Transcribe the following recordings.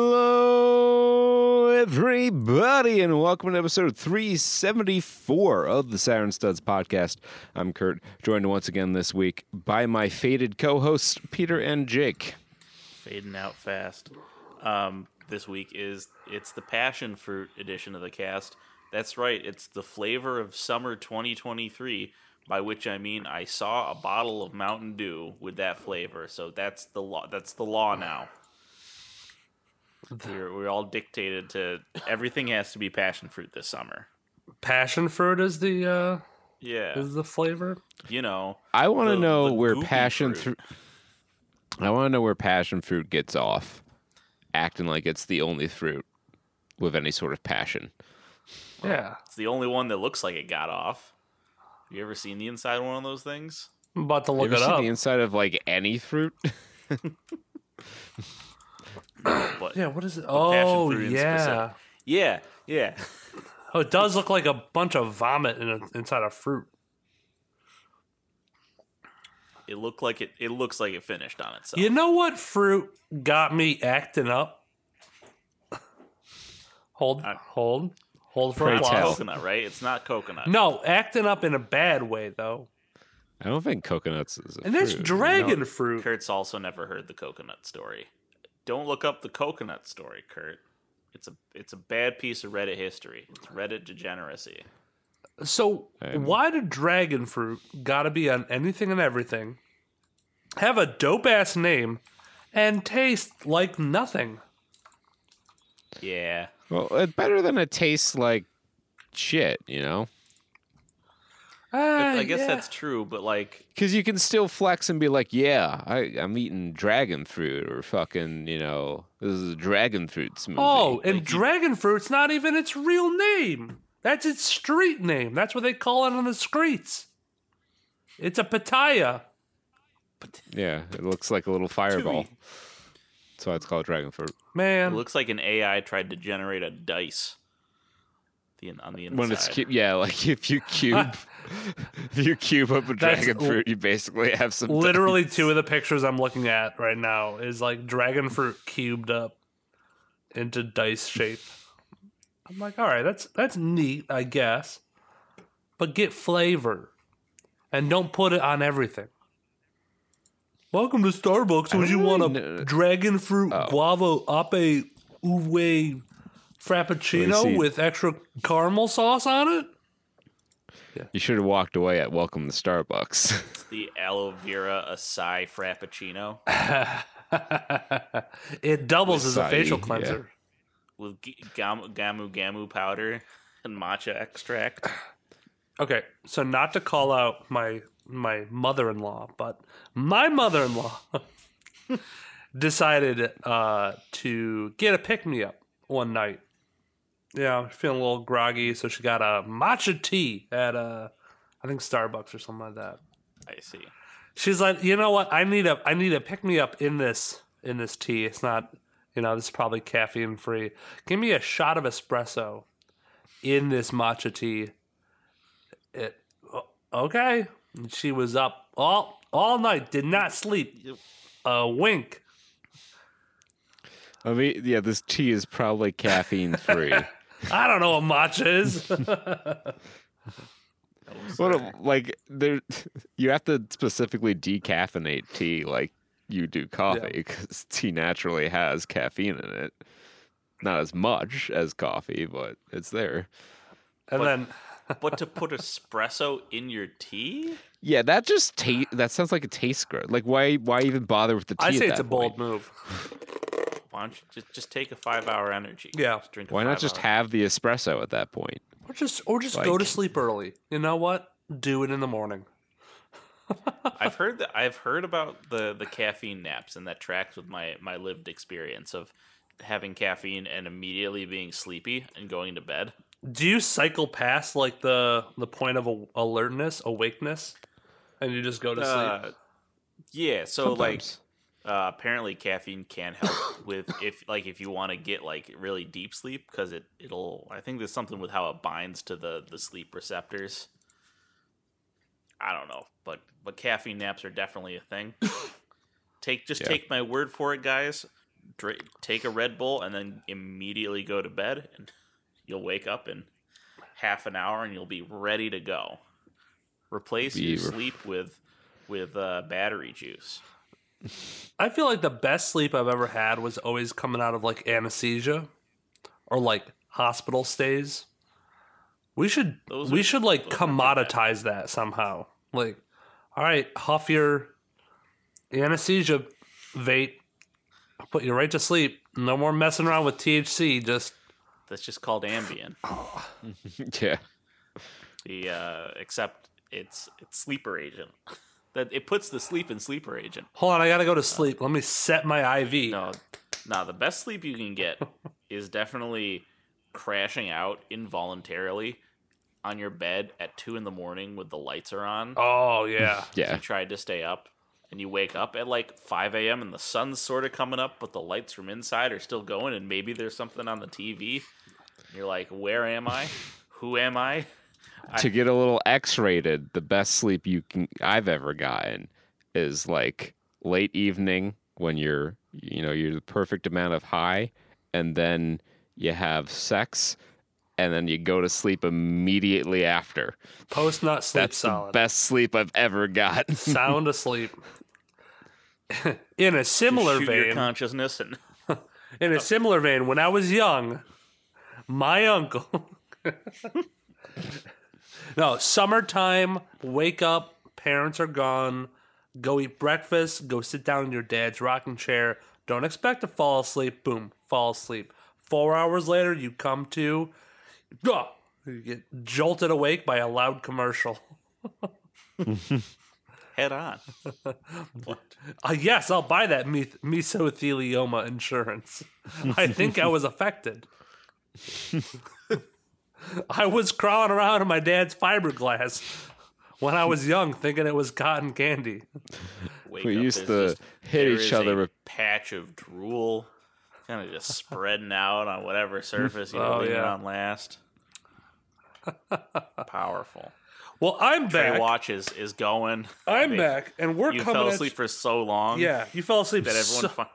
Hello, everybody, and welcome to episode 374 of the Saturn Studs podcast. I'm Kurt, joined once again this week by my faded co hosts, Peter and Jake. fading out fast. Um, this week is it's the passion fruit edition of the cast. That's right, it's the flavor of summer 2023. By which I mean I saw a bottle of Mountain Dew with that flavor, so that's the law. That's the law now. We're, we're all dictated to everything has to be passion fruit this summer. passion fruit is the uh Yeah, is the flavor. you know. I want to know the where goopy passion fruit. fruit. I want to know where passion fruit gets off, acting like it's the only fruit with any sort of passion. Yeah. It's the only one that looks like it got off. Have You ever seen the inside of one of those things? I'm about to You look ever it seen up. the inside of like any fruit? But yeah, what is it? Oh, yeah. specific. yeah, yeah. Oh, it does look like a bunch of vomit in a, inside a fruit. It looked like it. It looks like it finished on itself. You know what fruit got me acting up? hold, Uh, hold, hold for Pray applause. tell. coconut, right? It's not coconut. No, acting up in a bad way though. I don't think coconuts is a And there's fruit. dragon No. fruit. Kurt's also never heard the coconut story. Don't look up the coconut story, Kurt. It's a it's a bad piece of Reddit history. It's Reddit degeneracy. So Um, why did dragon fruit gotta be on anything and everything? Have a dope ass name and taste like nothing. Yeah. Well, it's better than it tastes like shit, you know? Ah, I guess yeah. that's true, but like Because you can still flex and be like, yeah, I, I'm eating dragon fruit or fucking, you know, this is a dragon fruit smoothie. Oh, and Like you- dragon fruit's not even its real name. That's its street name. That's what they call it on the streets. It's a pitaya. yeah, it looks like a little fireball. That's why it's called dragon fruit. it Man, looks like an AI tried to generate a dice. The on the inside. When it's cube, yeah, like if you cube, if you cube up a That's dragon l- fruit, you basically have some. literally dice. two of the pictures I'm looking at right now is like dragon fruit cubed up into dice shape. I'm like, all right, that's that's neat, I guess. But get flavor. And don't put it on everything. Welcome to Starbucks. Would you don't want a know- dragon fruit Oh. guava ape uwe frappuccino with extra caramel sauce on it? Yeah. You should have walked away at Welcome to Starbucks. It's the aloe vera acai frappuccino it doubles as a Acai, facial yeah. cleanser. with gamu gamu gamu powder and matcha extract. Okay, so not to call out my my mother-in-law, but my mother-in-law decided uh, to get a pick-me-up one night. Yeah, feeling a little groggy, so she got a matcha tea at uh, I think Starbucks or something like that. I see. She's like, you know what? I need a I need a pick me up in this in this tea. It's not, you know, this is probably caffeine free. Give me a shot of espresso in this matcha tea. It okay. And she was up all all night, did not sleep. A wink. I mean, yeah, this tea is probably caffeine free. I don't know what matcha is. what, a- like, there, you have to specifically decaffeinate tea like you do coffee because tea naturally has caffeine in it. Not as much as coffee, but it's there. and But- then But to put espresso in your tea? Yeah, that just taste. That sounds like a taste good. Like, why? Why even bother with the tea? I at say it's that a bold point? move. Why don't you just, just take a five hour energy? Yeah. Just drink a Why not just five-hour- have the espresso at that point? Or just or just go to sleep early. You know what? Do it in the morning. I've heard that I've heard about the the caffeine naps, and that tracks with my my lived experience of having caffeine and immediately being sleepy and going to bed. Do you cycle past like the the point of a- alertness, awakeness, and you just go to Uh, sleep? yeah, so Sometimes. like Uh, apparently, caffeine can help with if like if you want to get like really deep sleep because it it'll. I think there's something with how it binds to the the sleep receptors. I don't know, but but caffeine naps are definitely a thing. take just Yeah. take my word for it, guys. Dra- take a Red Bull and then immediately go to bed, and you'll wake up in half an hour and you'll be ready to go. Replace Be your ref- sleep with with uh, battery juice. I feel like the best sleep I've ever had was always coming out of like anesthesia or like hospital stays. We should Those we are- should like those aren't too bad. commoditize that somehow. Like, all right, huff your anesthesia vape, put you right to sleep. No more messing around with THC. Just That's just called Ambien. yeah. The uh, except it's it's sleeper agent. That it puts the sleep in sleeper agent. hold on, I gotta go to sleep. Let me set my IV. No, no. The best sleep you can get is definitely crashing out involuntarily on your bed at two in the morning with the lights are on. Oh yeah. Yeah. You tried to stay up, and you wake up at like five a.m. and the sun's sort of coming up, but the lights from inside are still going, and maybe there's something on the TV. You're like, where am I? Who am I? to get a little X-rated, the best sleep you can I've ever gotten is like late evening when you're you know you're the perfect amount of high, and then you have sex, and then you go to sleep immediately after. Post nut sleep That's solid. the best sleep I've ever got. Sound asleep. In a similar vein, consciousness and in a similar vein, when I was young, my uncle. no, summertime, wake up, parents are gone, go eat breakfast, go sit down in your dad's rocking chair. Don't expect to fall asleep. Boom, fall asleep. Four hours later, you come to, you get jolted awake by a loud commercial. Head on. what? Uh, yes, I'll buy that me- mesothelioma insurance. I think I was affected. I was crawling around in my dad's fiberglass when I was young, thinking it was cotton candy. Wake We up, used to just- hit each is other a with- patch of drool, kind of just spreading out on whatever surface you were Oh, leaving yeah. on last. Powerful. Well, I'm Trey back. Watch is, is going. I'm They- back, and we're You coming fell asleep for so long. Yeah, you fell asleep That everyone. so,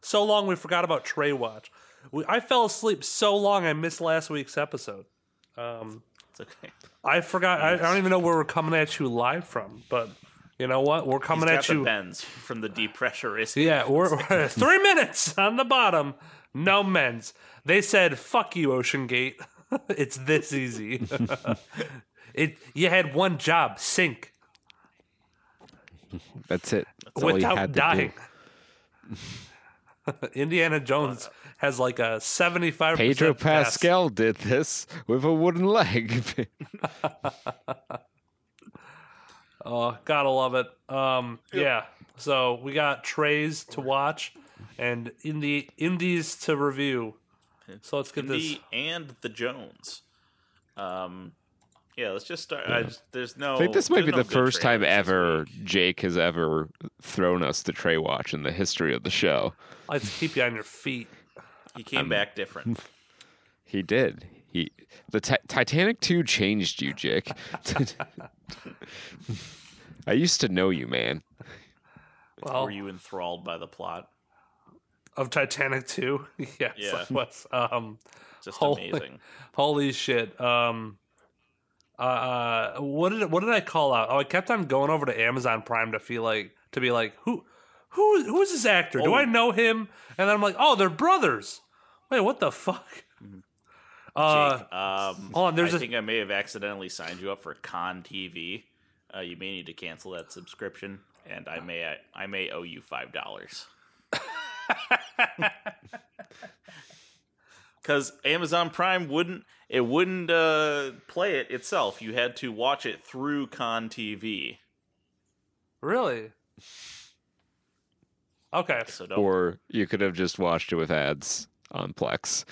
so long we forgot about Trae Watch. We, I fell asleep so long I missed last week's episode. Um, it's okay. I forgot. I, I don't even know where we're coming at you live from, but you know what? We're coming at the you. bends from the deep pressure race. Yeah, we're, we're three minutes on the bottom. No men's. They said, "Fuck you, Ocean Gate." it's this easy. it. You had one job: sink That's it. That's all you without had to dying. do. Indiana Jones has like a seventy-five. Pedro Pascal did this with a wooden leg. Oh, gotta love it. Um, yeah. So we got trays to watch, and indie indies to review. So let's get this. And the Jones. Um, yeah, let's just start. I just, there's no. I think this might be no the first time ever week. Jake has ever thrown us the Trae Watch in the history of the show. Let's keep you on your feet. He came back different. He did. He the Ti- Titanic 2 changed you, Jake. I used to know you, man. Well, Were you enthralled by the plot? of Titanic 2. yes, Yeah. I was. Um, Just Holy- amazing. holy shit. Um, uh, uh, what did what did I call out? Oh, I kept on going over to Amazon Prime to feel like to be like who who who is this actor? Do Oh. I know him? And then I'm like, oh, they're brothers. Wait, what the fuck? Uh, Jake, um, hold on, there's I a- think I may have accidentally signed you up for Con TV. Uh, you may need to cancel that subscription, and I may I, I may owe you five dollars. Because Amazon Prime wouldn't it wouldn't uh, play it itself. You had to watch it through Con TV. really? Okay. So don't. Or you could have just watched it with ads on Plex.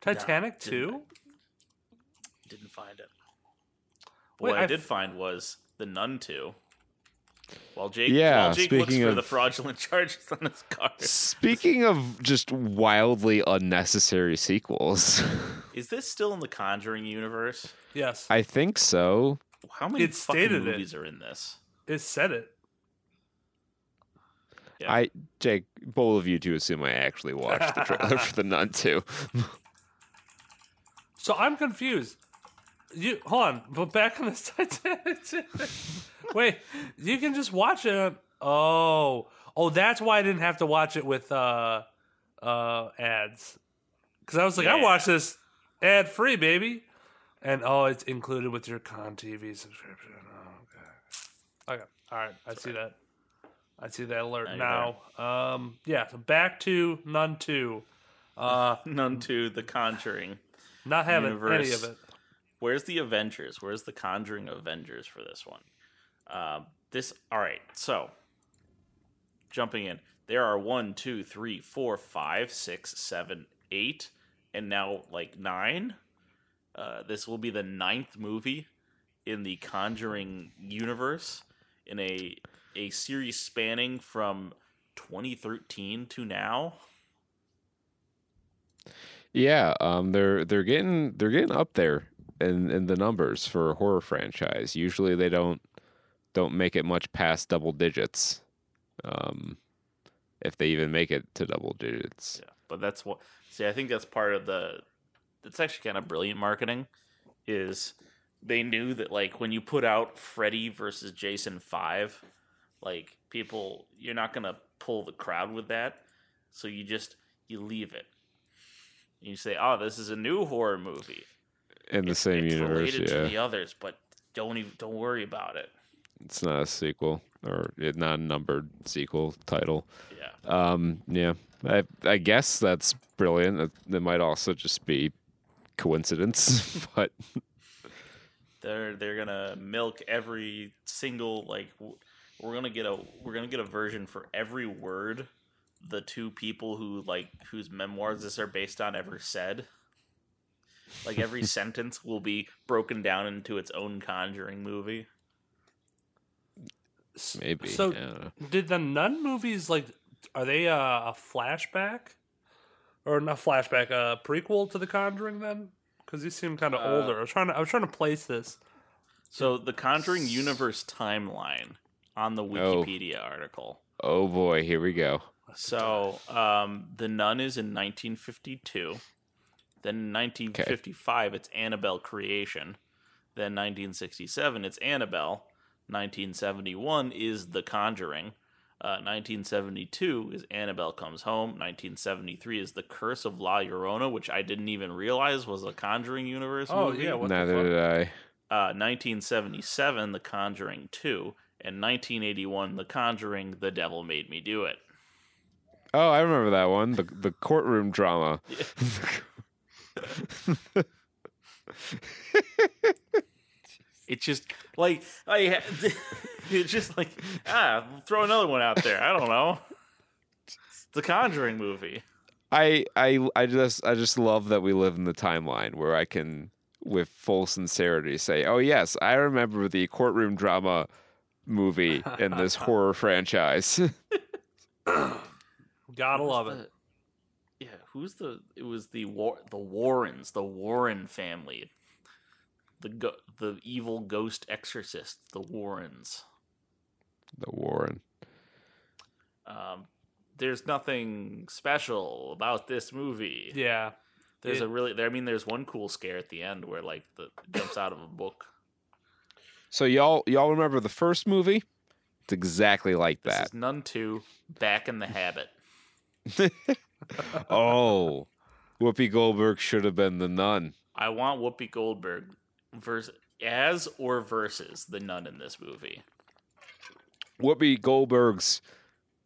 Titanic didn't 2? Didn't find it. Wait, what I I did f- find was the Nun Two. While Jake, Yeah, while Jake looks speaking for of- the fraudulent charges on his car. Speaking of just wildly unnecessary sequels, Is this still in the Conjuring universe? Yes, I think so. How many It fucking stated it. movies are in this? it said it. Yeah. I Jake, both of you to assume I actually watched the trailer for the Nun too. So I'm confused. You hold on, but back on this Titanic. Wait, you can just watch it. Oh, oh, that's why I didn't have to watch it with uh, uh, ads. Because I was like, I Yeah. watched this ad free, baby, and oh, it's included with your Con TV subscription. Oh, okay, okay, all right, I see that. I see that alert Now now. Um, yeah, so back to Nun Two. Uh, None to the Conjuring. not having any of it. Where's the Avengers? Where's the Conjuring Avengers for this one? Um, this all right. So jumping in, there are one, two, three, four, five, six, seven, eight, and now like nine. Uh, this will be the ninth movie in the Conjuring universe in a a series spanning from 2013 to now. Yeah, um, they're they're getting they're getting up there in in the numbers for a horror franchise. Usually they don't don't make it much past double digits, um, if they even make it to double digits. Yeah, but that's what. See, I think that's part of the. It's actually kind of brilliant marketing. Is they knew that like when you put out Freddy versus Jason five, like people, you're not gonna pull the crowd with that, so you just you leave it. You say, "Oh, this is a new horror movie In the same it's universe, related to the others, but don't even don't worry about it." it's not a sequel or not a numbered sequel title. Yeah, Um, yeah, I I guess that's brilliant. It, it might also just be coincidence, but they're they're gonna milk every single like we're gonna get a we're gonna get a version for every word the two people who like whose memoirs this are based on ever said like every sentence will be broken down into its own conjuring movie maybe. So I did the Nun movies like are they uh, a flashback or not flashback a prequel to The Conjuring then? Because these seem kind of Uh, older. I was trying to I was trying to place this. so the conjuring universe timeline on the wikipedia article Oh boy, here we go. So, um, The Nun is in 1952. Then in 1955, it's Annabelle Creation. Then 1967, it's Annabelle. 1971 is The Conjuring. Uh, 1972 is Annabelle Comes Home. 1973 is The Curse of La Llorona, which I didn't even realize was a Conjuring universe Oh movie. yeah, what the Neither fuck? did I. Uh, 1977, The Conjuring 2. And 1981, The Conjuring, The Devil Made Me Do It. Oh, I remember that one. The the courtroom drama. It's just like I. It's just like ah, throw another one out there. I don't know. The Conjuring movie. I I I just I just love that we live in the timeline where I can with full sincerity say, "Oh yes, I remember the courtroom drama movie in this horror franchise." Gotta love it. The- yeah, who's the? It was the War, the Warrens, the Warren family, the go, the evil ghost exorcist, the Warrens. the Warren. Um, there's nothing special about this movie. Yeah. There's It- a really, there. I mean, there's one cool scare at the end where like the jumps out of a book. So y'all y'all remember the first movie? It's exactly like This that. is Nun Two, Back in the Habit. oh, Whoopi Goldberg should have been the nun. I want Whoopi Goldberg vers- as or versus the nun in this movie. Whoopi Goldberg's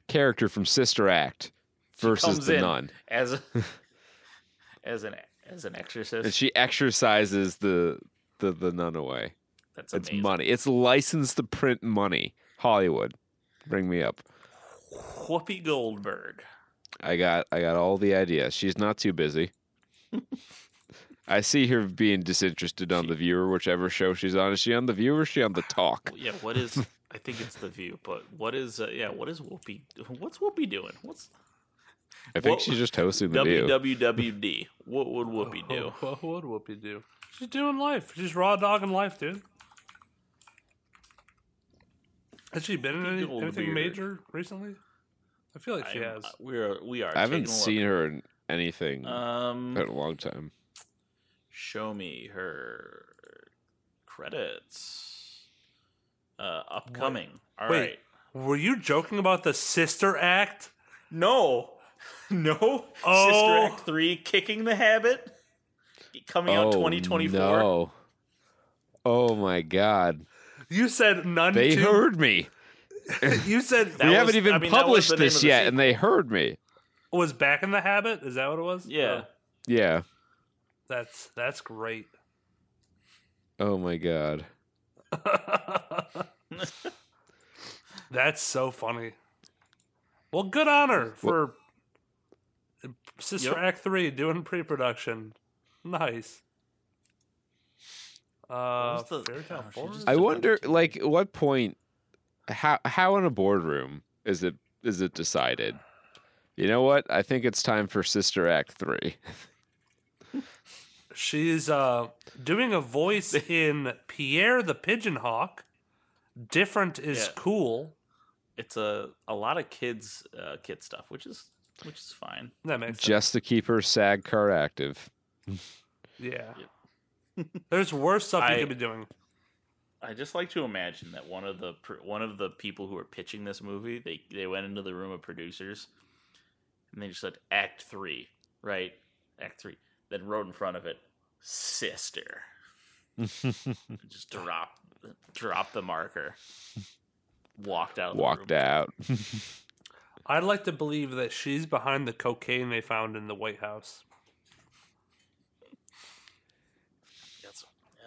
character from Sister Act versus the nun, as a, as an as an and exorcist. she exercises the the the nun away. That's amazing. It's money. It's licensed to print money. Hollywood, bring me up. Whoopi Goldberg. I got I got all the ideas. She's not too busy. I see her being disinterested on She- the viewer, whichever show she's on. Is she on the viewer? Or is she on the talk? Yeah, what is? I think it's the View. But what is? Uh, yeah, what is Whoopi? What's Whoopi doing? What's I think What- she's just hosting the view. WWWD? What would Whoopi do? What would Whoopi do? She's doing life. She's raw dogging life, dude. Has she been in any, anything major recently? I feel like she I'm- has. We are. We are. I haven't seen her in anything Um, in a long time. show me her credits. Uh, upcoming. All right. Wait, were you joking about the sister act? No, no. Oh. Sister Act three, kicking the habit, coming out twenty twenty four. Oh, No. Oh my god. You said none. They two. heard me. You said That we was- haven't even I mean, published the this of the yet, sequel. and they heard me. was back in the habit. Is that what it was? Yeah. Oh, Yeah. that's that's great. Oh my god. That's so funny. Well, good honor for Sister Yep. Act Three doing pre-production. Nice. Uh, the- oh, she Four. just- I wonder, like, what point, how how in a boardroom is it is it decided? You know what? I think it's time for Sister Act three. She's uh doing a voice in Pierre the Pigeon Hawk. Different is Yeah. cool. It's a a lot of kids uh, kid stuff, which is which is fine. That makes sense. Just to keep her SAG car active. Yeah. There's worse stuff you could be doing. I just like to imagine that one of the one of the people who were pitching this movie, they they went into the room of producers, and they just said Act Three, right? Act Three. Then wrote in front of it, Sister. just drop drop the marker. Walked out. Of the Walked room. out. I'd like to believe that she's behind the cocaine they found in the White House. That's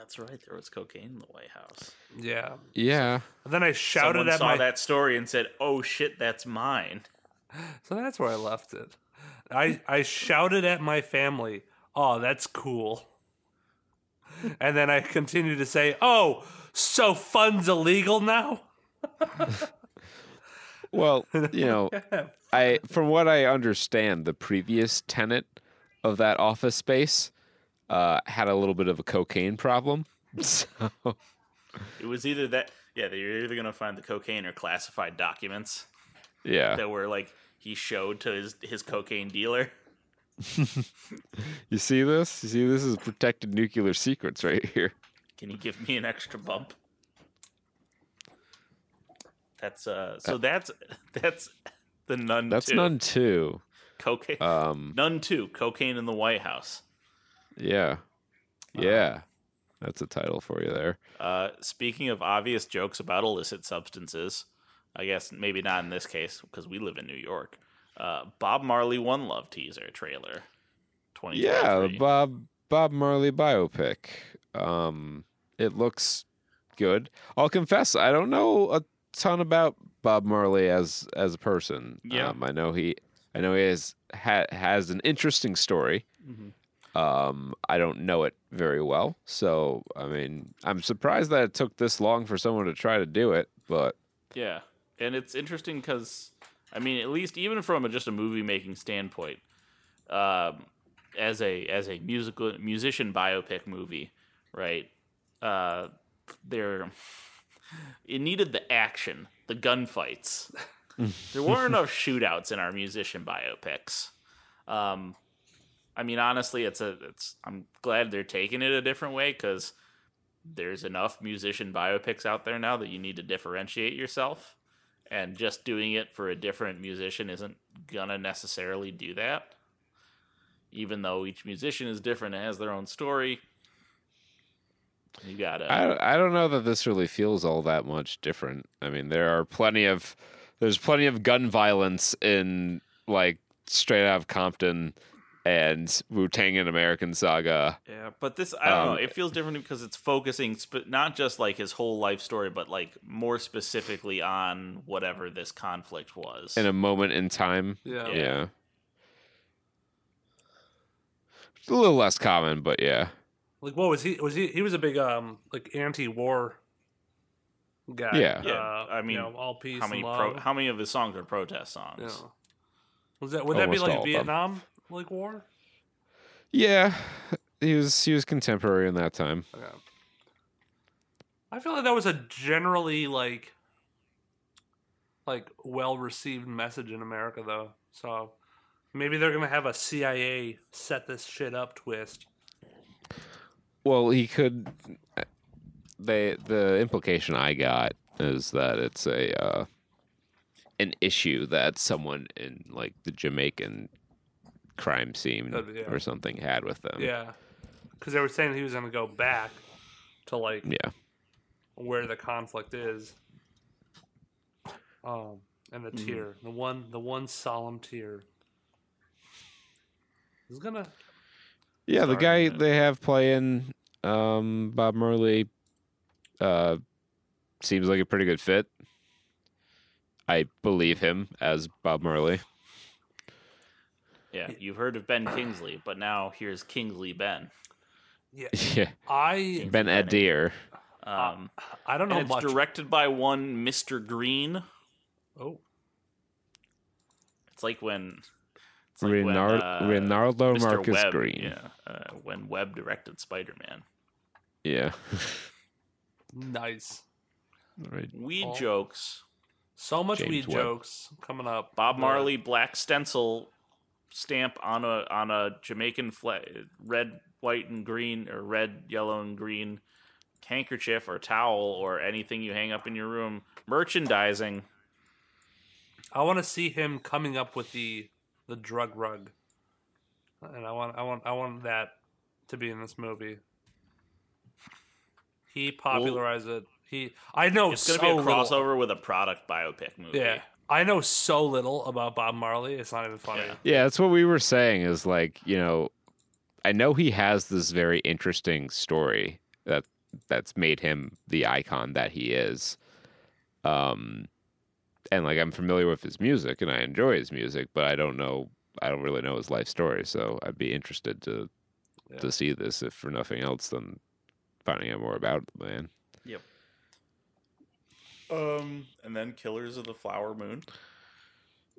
that's right. There was cocaine in the White House. Yeah. yeah. then I shouted Someone at saw my that story and said, "Oh shit, that's mine." So that's where I left it. I I shouted at my family, "Oh, that's cool." And then I continued to say, "Oh, so fun's illegal now?" Well, you know, I from what I understand, the previous tenant of that office space uh, had a little bit of a cocaine problem. So It was either that, yeah, they're either gonna find the cocaine or classified documents yeah, that were like he showed to his his cocaine dealer. you see this? You see this is protected nuclear secrets right here. Can you give me an extra bump? That's uh. So that's that's the nun. That's two. Nun two. cocaine. Um, Nun two. Cocaine in the White House. Yeah, yeah, that's a title for you there. Uh, speaking of obvious jokes about illicit substances, I guess maybe not in this case because we live in New York. Uh, Bob Marley One Love teaser trailer. Twenty Yeah, Bob Bob Marley biopic. Um, it looks good. I'll confess, I don't know a ton about Bob Marley as as a person. Yeah. um, I know he, I know he has ha, has an interesting story. Um, I don't know it very well, so I mean, I'm surprised that it took this long for someone to try to do it. But Yeah, and it's interesting because I mean, at least even from a, just a movie making standpoint, um, as a as a musical musician biopic movie, right? Uh, there, it needed the action, the gunfights. there weren't enough shootouts in our musician biopics. Um, I mean, honestly, it's a it's. I'm glad they're taking it a different way because there's enough musician biopics out there now that you need to differentiate yourself and just doing it for a different musician isn't gonna necessarily do that even though each musician is different and has their own story you gotta I I don't know that this really feels all that much different. I mean, there are plenty of there's plenty of gun violence in like Straight Out of Compton and Wu Tang and American Saga. yeah but this i don't Um, know it feels different because it's focusing sp- not just like his whole life story but like more specifically on whatever this conflict was in a moment in time. Yeah. Yeah. It's a little less common, but yeah. Like what was he was he he was a big um like anti-war guy. Yeah. Yeah, uh, I mean, you know, all peace how many and pro- how many of his songs are protest songs? Yeah. Was that would that be like. Vietnam like war? Yeah, he was he was contemporary in that time. Okay. I feel like that was a generally like like well received message in America though. So maybe they're gonna have a CIA set this shit up twist. Well, he could. They the implication I got is that it's a uh, an issue that someone in like the Jamaican crime scene Uh, yeah. or something had with them. Yeah. Because they were saying he was gonna go back to like Yeah. where the conflict is. Um and Mm-hmm. the tear. The one the one solemn tear. Is gonna Yeah, the guy they have playing um, Bob Marley uh, seems like a pretty good fit. I believe him as Bob Marley. Yeah, you've heard of Ben Kingsley, but now here's Kingsley Ben. yeah. yeah, I Ben-Adir. Um, I don't know and it's much. directed by one Mr. Green. oh. It's like when it's like when, Renard- uh, Renardo Mr. Marcus Webb, Green. Yeah, uh, when Webb directed Spider Man. Yeah. Nice. right. Weed Oh. jokes. So much James weed Webb. jokes coming up. Bob Marley black stencil stamp on a on a Jamaican flag, red, white, and green, or red, yellow, and green handkerchief or towel or anything you hang up in your room. Merchandising. I want to see him coming up with the the drug rug, and I want I want I want that to be in this movie. He popularized it. He I know It's so to be a little- crossover with a product biopic movie. Yeah, I know so little about Bob Marley. It's not even funny. Yeah. Yeah, that's what we were saying is like, you know, I know he has this very interesting story that that's made him the icon that he is. Um and like I'm familiar with his music and I enjoy his music, but I don't know I don't really know his life story, so I'd be interested to Yeah. to see this if for nothing else than finding out more about the man. Yep. Um, and then Killers of the Flower Moon.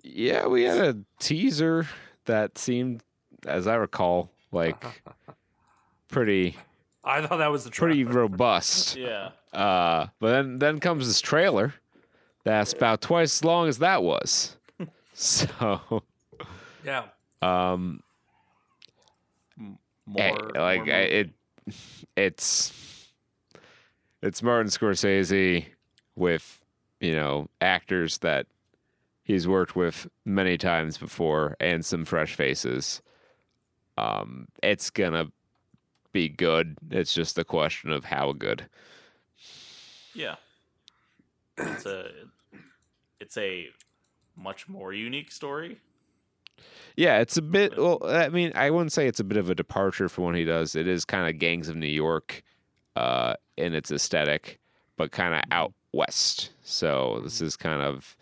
Yeah, we had a teaser that seemed as I recall like pretty I thought that was the pretty trailer. robust. Yeah. Uh, but then then comes this trailer that's about twice as long as that was. So, Yeah, um, More, hey, like more I, it, it's it's Martin Scorsese with you know actors that he's worked with many times before and some fresh faces. Um, it's gonna be good. It's just a question of how good. Yeah. It's a it's a much more unique story. Yeah, it's a bit. Well, I mean, I wouldn't say it's a bit of a departure from what he does. It is kind of Gangs of New York, uh, in its aesthetic, but kind of out west. So this is kind of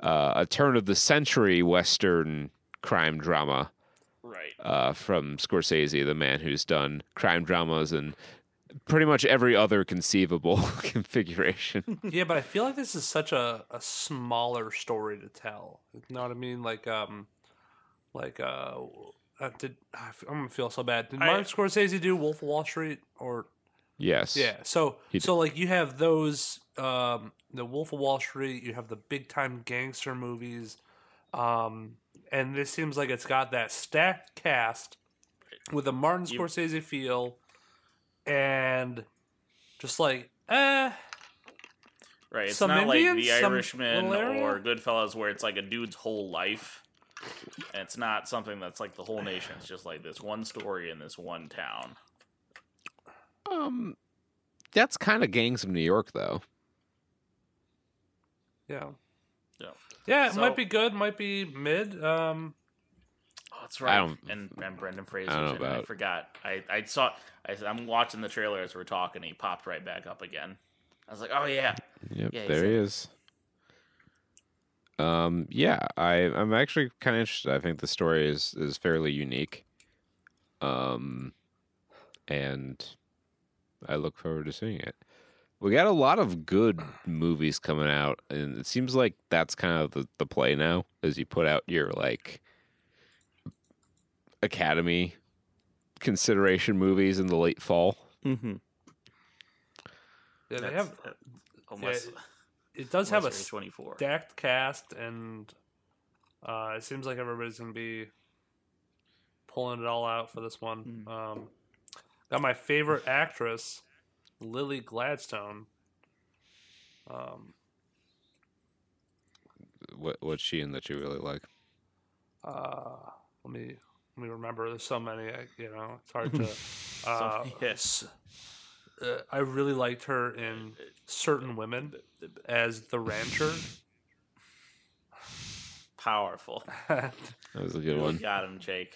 uh, a turn of the century western crime drama Right. uh, from Scorsese, the man who's done crime dramas and pretty much every other conceivable configuration. yeah, but I feel like this is such a, a smaller story to tell. You know what I mean? Like um, like uh, uh did I'm gonna feel so bad? Did I- Martin Scorsese do Wolf of Wall Street or yes. Yeah. So so like you have those um the Wolf of Wall Street, you have the big time gangster movies. Um and this seems like it's got that stacked cast with a Martin You- Scorsese feel and just like eh Right. It's Some not like The Irishman or Goodfellas where it's like a dude's whole life. And it's not something that's like the whole nation. It's just like this one story in this one town. Um, that's kind of Gangs of New York, though. Yeah. Yeah. Yeah, it So- might be good, might be mid. Um Oh, that's right. don't- and and Brendan Fraser. I don't know and I forgot. I I saw. I, I'm watching the trailer as we're talking. He popped right back up again. I was like, oh yeah. Yep, Yeah, there in he is. Um, yeah, I I'm actually kind of interested. I think the story is is fairly unique. Um, and I look forward to seeing it. We got a lot of good movies coming out, and it seems like that's kind of the, the play now, as you put out your like Academy consideration movies in the late fall. Mm-hmm. Yeah, they have. uh, unless, It does have a unless 24. stacked cast, and uh, it seems like everybody's gonna be pulling it all out for this one. Um, got my favorite actress, Lily Gladstone. Um, What what's she in that you really like? uh, let me let me remember. There's so many. I, you know, it's hard to. Uh, yes. uh, I really liked her in Certain Women as the rancher. Powerful. That was a good You one. got him, Jake.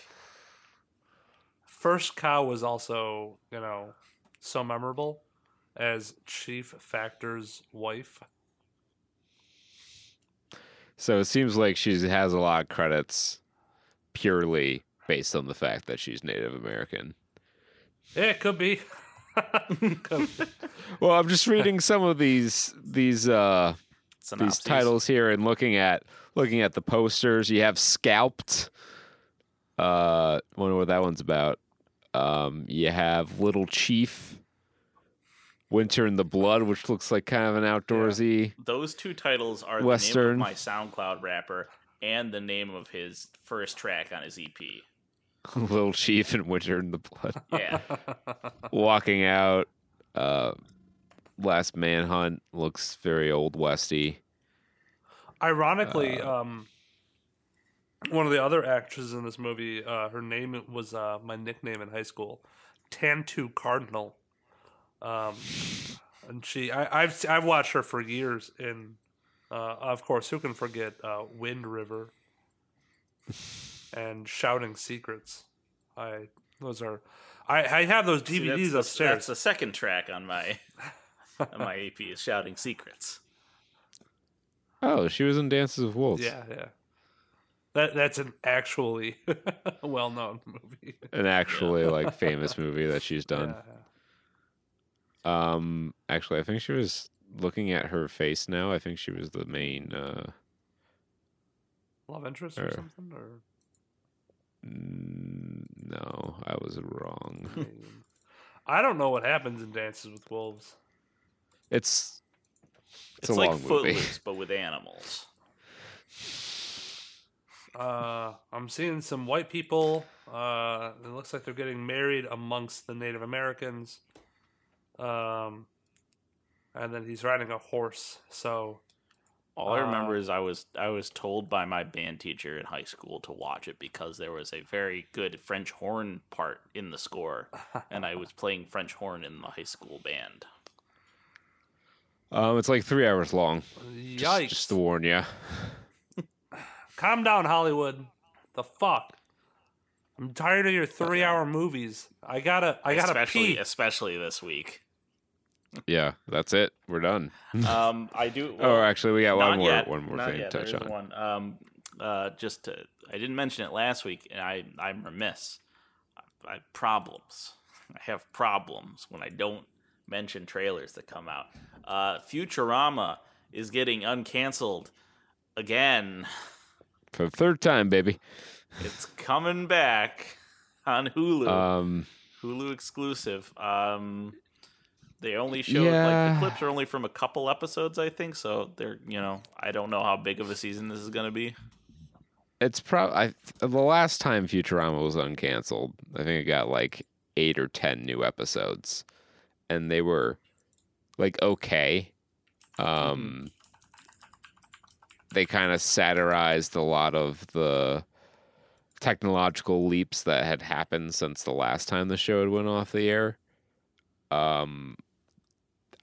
First Cow was also, you know, so memorable as Chief Factor's wife. So it seems like she has a lot of credits purely based on the fact that she's Native American. Yeah, it could be. Could be. Well, I'm just reading some of these these uh these titles here and looking at looking at the posters. You have Scalped. Uh, wonder what that one's about. Um, you have Little Chief, Winter in the Blood, which looks like kind of an outdoorsy. Those two titles are Western. the name of my SoundCloud rapper and the name of his first track on his EP. Little Chief and Winter in the Blood. Yeah. Walking out. Uh, Last Manhunt looks very old westy. Ironically, um, one of the other actresses in this movie, uh, her name was uh, my nickname in high school, Tantoo Cardinal. Um, and she, I, I've I've watched her for years. In, uh, of course, who can forget uh, Wind River and Shouting Secrets? I those are, I, I have those See, DVDs that's, the- upstairs. That's the second track on my on my AP is Shouting Secrets. Oh, she was in Dances with Wolves. Yeah, yeah. That that's an actually well known movie. An actually like famous movie that she's done. Yeah. Um, actually, I think she was looking at her face now. I think she was the main. Uh, Love interest or Or- something, or mm, no, I was wrong. I, don't know what happens in Dances with Wolves. It's it's, It's, a like long movie. Footloose, but with animals. Uh, I'm seeing some white people. Uh, it looks like they're getting married amongst the Native Americans. Um, and then he's riding a horse. So All I remember Uh, is I was I was told by my band teacher in high school to watch it because there was a very good French horn part in the score, and I was playing French horn in the high school band. Um, it's like three hours long. yikes! Just, just to warn you. Calm down, Hollywood. The fuck. I'm tired of your three-hour movies. I gotta, I gotta especially pee. especially this week. Yeah, that's it. We're done. Um, I do. oh, actually, we got one more yet, one more not thing yet. to touch There is on. One. Um, uh, just to, I didn't mention it last week, and I I'm remiss. I, problems. I have problems when I don't mention trailers that come out. Uh, Futurama is getting uncanceled again. For the third time, baby. It's coming back on Hulu. Um, Hulu exclusive. Um, they only showed like the clips are only from a couple episodes, I think. So they're you know I don't know how big of a season this is gonna be. it's probably the last time Futurama was uncanceled. I think it got like eight or ten new episodes, and they were like okay. Um, they kind of satirized a lot of the technological leaps that had happened since the last time the show had went off the air. Um,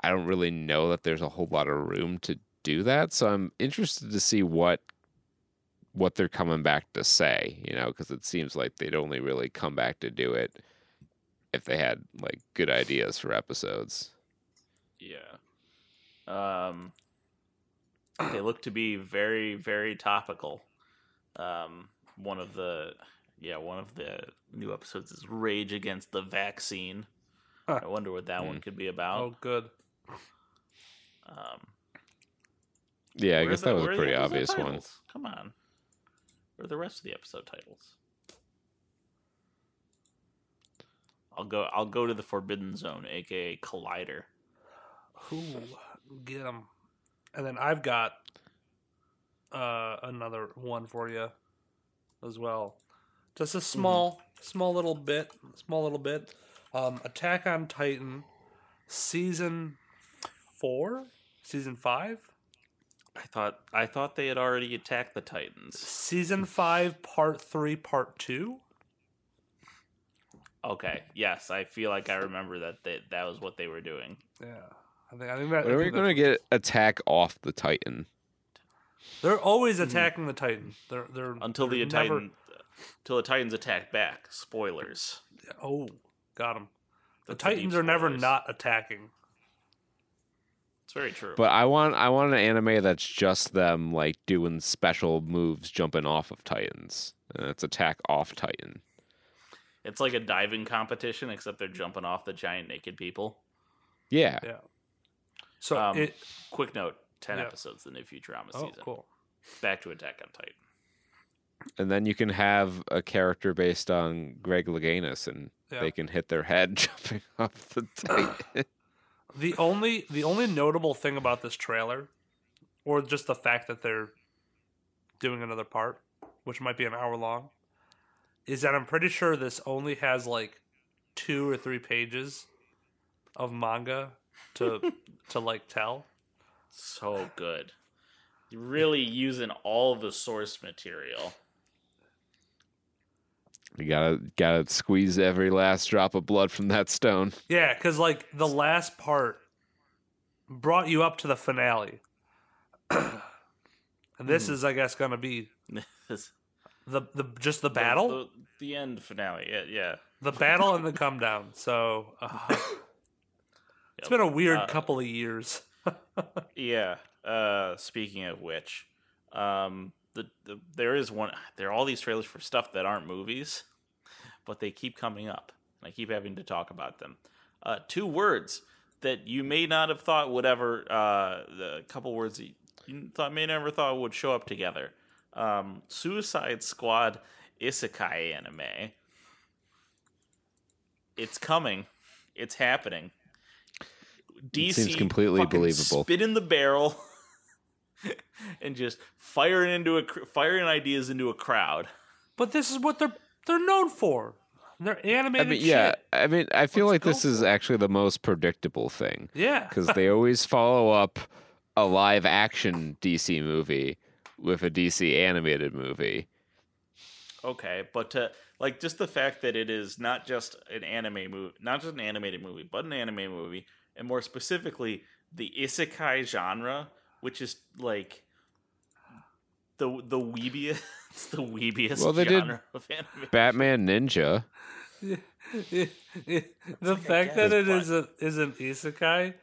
I don't really know that there's a whole lot of room to do that, so I'm interested to see what what they're coming back to say, you know, because it seems like they'd only really come back to do it if they had like good ideas for episodes. Yeah. Um, they look to be very very topical. Um, one of the yeah one of the new episodes is Rage Against the Vaccine. Huh. I wonder what that one Hmm. could be about. Oh, good. Um, Yeah, I guess the- that was a pretty episode obvious one. Come on. Where are the rest of the episode titles? I'll go. I'll go to the Forbidden Zone, aka Collider. Ooh, get them. And then I've got uh, another one for you as well. Just a small, small little bit, small little bit. Um, Attack on Titan, season four, season five, I thought. I thought they had already attacked the Titans. season five, part three, part two. Okay. Yes, I feel like I remember that. They, that was what they were doing. Yeah, I think I think that. When are we going to get attack off the Titan? They're always hmm. attacking the Titan. They're they're Until the they're never- Titan. Until the Titans attack back. Spoilers. Oh, got them. The That's the Titans are never not attacking. It's very true. But I want I want an anime that's just them like doing special moves, jumping off of Titans. And it's attack off Titan. it's like a diving competition, except they're jumping off the giant naked people. Yeah, Yeah. So Um, it. Quick note: ten Yeah. episodes, the new Futurama Oh, season. cool. Back to Attack on Titan. and then you can have a character based on Greg Louganis, and Yeah. they can hit their head jumping off the Titan. The only the only notable thing about this trailer, or just the fact that they're doing another part, which might be an hour long, is that I'm pretty sure this only has like two or three pages of manga to to like tell. So good. You're really using all the source material. You gotta gotta squeeze every last drop of blood from that stone. Yeah, because like the last part brought you up to the finale, and this is, I guess, gonna be the the just the battle, The, the end finale. Yeah, yeah. the battle and the come down. So uh, it's Yep. been a weird Uh, couple of years. Yeah. Uh, speaking of which, um, the, the there is one. There are all these trailers for stuff that aren't movies, but they keep coming up, and I keep having to talk about them. Uh, two words that you may not have thought would ever. Uh, the couple words that you thought may never thought would show up together. Um, Suicide Squad isekai anime. It's coming. It's happening. DC it seems completely believable. Spit in the barrel and just firing into a firing ideas into a crowd. But this is what they're they're known for. They're I animated. mean, yeah. shit. I mean, I feel Let's like this is it. actually the most predictable thing yeah. because they always follow up a live action DC movie with a DC animated movie. Okay, but uh, like just the fact that it is not just an anime movie, not just an animated movie, but an anime movie, and more specifically the isekai genre, which is like the the weebiest, the weebiest Well, they did genre of anime. Batman Ninja. the like fact that it is a is an isekai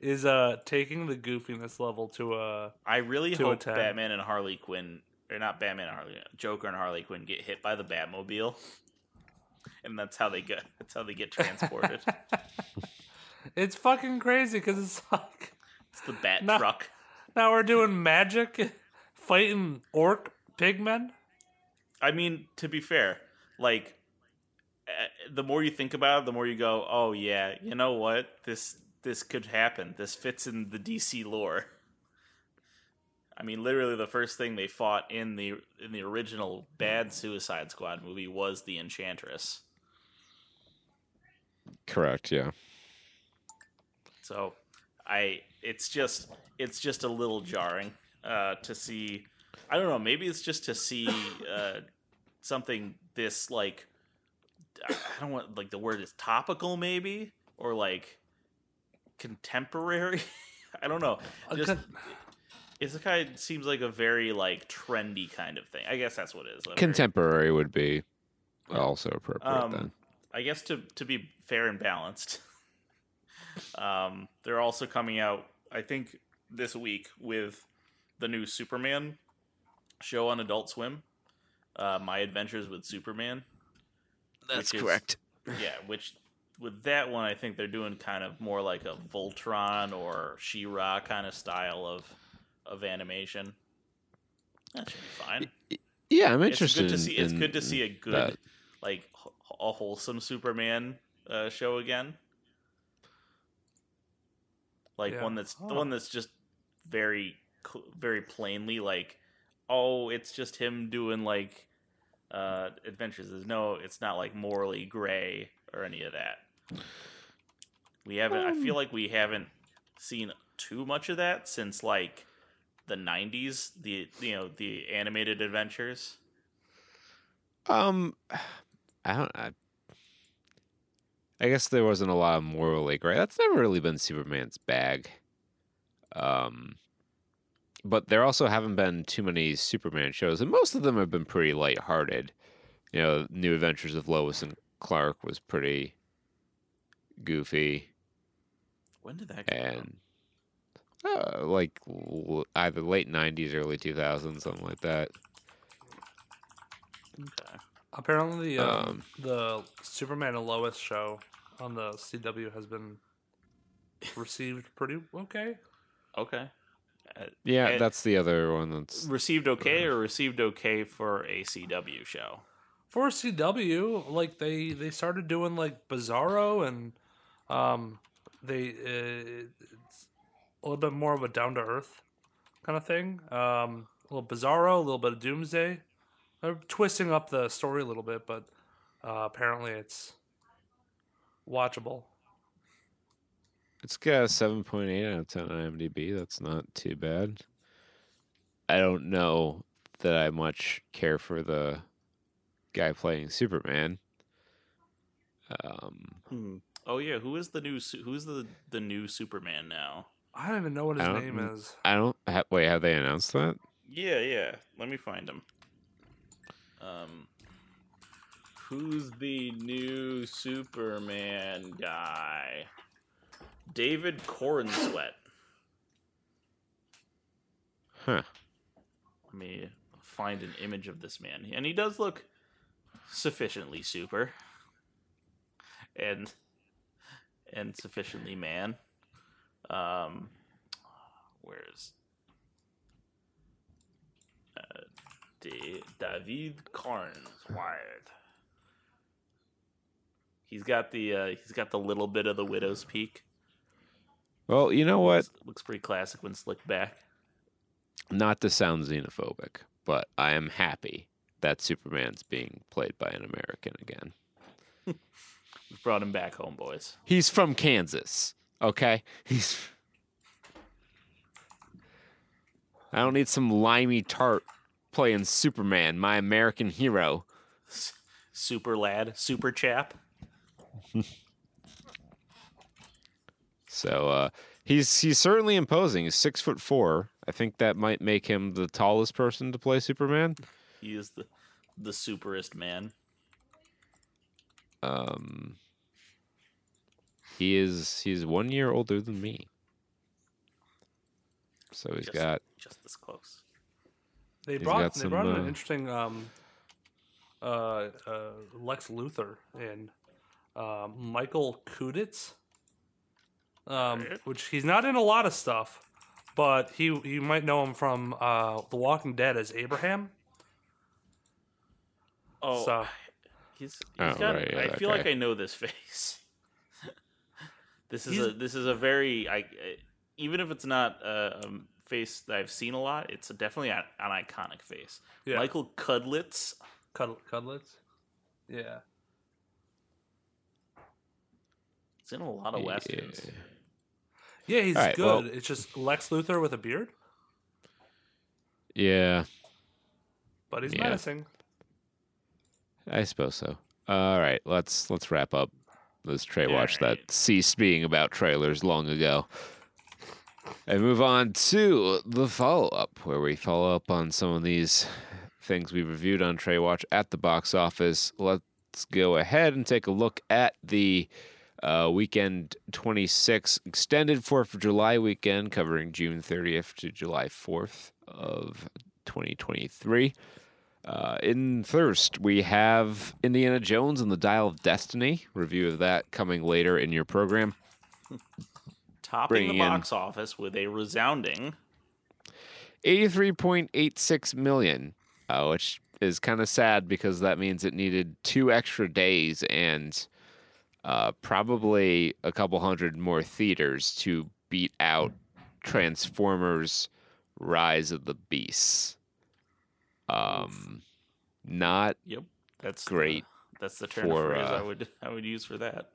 is uh taking the goofiness level to uh I really to a hope 10. Batman and Harley Quinn, or not Batman and Harley, Joker and Harley Quinn get hit by the Batmobile, and that's how they get that's how they get transported. it's fucking crazy because it's like it's the Bat No. truck. Now we're doing magic fighting orc pigmen I mean, to be fair, like eh, the more you think about it, the more you go, "Oh yeah, you know what? This this could happen. This fits in the DC lore." I mean, literally, the first thing they fought in the in the original bad Suicide Squad movie was the Enchantress. Correct. Yeah. So, I it's just it's just a little jarring uh, to see. I don't know. Maybe it's just to see uh, something this like I don't want like the word is topical, maybe or like contemporary. I don't know. A Just con- isekai seems like a very like trendy kind of thing. I guess that's what it is. whatever. Contemporary would be also appropriate Um, then. I guess to to be fair and balanced, um, they're also coming out. I think this week with the new Superman show on Adult Swim, uh, My Adventures with Superman. That's is- correct. Yeah, which with that one, I think they're doing kind of more like a Voltron or She-Ra kind of style of of animation. That should be fine. Yeah, I'm interested. It's good to see. It's good to see a good, that. like a wholesome Superman uh, show again. Like Yeah. one that's the one that's just very, very plainly like, oh, it's just him doing like uh adventures. There's no, it's not like morally gray or any of that. We haven't. I Um, feel like we haven't seen too much of that since like the 90s the you know the animated adventures Um, I don't. I, I guess there wasn't a lot of morally gray. That's never really been Superman's bag. Um, but there also haven't been too many Superman shows, and most of them have been pretty lighthearted. You know, New Adventures of Lois and Clark was pretty goofy, when did that come out? and uh, like l- either late '90s, early 2000s, something like that. Okay. Apparently, um, Um, the Superman and Lois show on the CW has been received pretty okay. okay Uh, Yeah, and that's the other one. That's received okay or received okay for a cw show For CW, like they they started doing like Bizarro and um they uh, it's a little bit more of a down to earth kind of thing. Um, a little Bizarro, a little bit of Doomsday. They're twisting up the story a little bit, but uh, apparently it's watchable. It's got a 7.8 out of 10 on IMDb. That's not too bad. I don't know that I much care for the guy playing Superman. Um, oh yeah who is the new who's the the new superman now I don't even know what his name is. I don't ha- wait. Have they announced that? yeah yeah let me find him um who's the new superman guy david corenswet Huh. Let me find an image of this man. And he does look sufficiently super. And and sufficiently man. Um where's uh, Da- David Corenswet. He's got the uh, he's got the little bit of the widow's peak. Well, you know what? Looks, looks pretty classic when slicked back. Not to sound xenophobic, but I am happy that Superman's being played by an American again. We brought him back home, boys. He's from Kansas. Okay, he's. I don't need some limey tart playing Superman, my American hero. Super lad, super chap. So uh, he's he's certainly imposing. He's six foot four. I think that might make him the tallest person to play Superman. He is the the superest man. Um, he is he's one year older than me. So he's Just- got just this close. They brought they some, brought uh, an interesting um, uh, uh, Lex Luthor in um, Michael Cudlitz, um, Right. which he's not in a lot of stuff, but he you might know him from uh, The Walking Dead as Abraham. Oh, So he's, he's Oh, got. right, yeah, I that feel guy. like I know this face. this is He's- a this is a very I even if it's not a, um face that I've seen a lot, it's definitely an, an iconic face. Yeah. Michael Cudlitz. Cud- Cudlitz, yeah, He's in a lot of westerns. yeah, he's All right, good. well- it's just Lex Luthor with a beard, yeah. but he's Yeah. menacing. I suppose so. All right, let's let's wrap up this Trae watch Alright. that ceased being about trailers long ago, and move on to the follow up, where we follow up on some of these things we reviewed on Trae Watch at the box office. Let's go ahead and take a look at the uh, weekend 26 extended Fourth of July weekend, covering June 30th to July 4th of 2023. Uh, in Thirst, we have Indiana Jones and the Dial of Destiny. Review of that coming later in your program. Topping the box office with a resounding 83.86 million, uh, which is kind of sad because that means it needed two extra days and uh, probably a couple hundred more theaters to beat out Transformers Rise of the Beasts. Um, not Yep, that's Great The, that's the term for, phrase I uh, would I would use for that.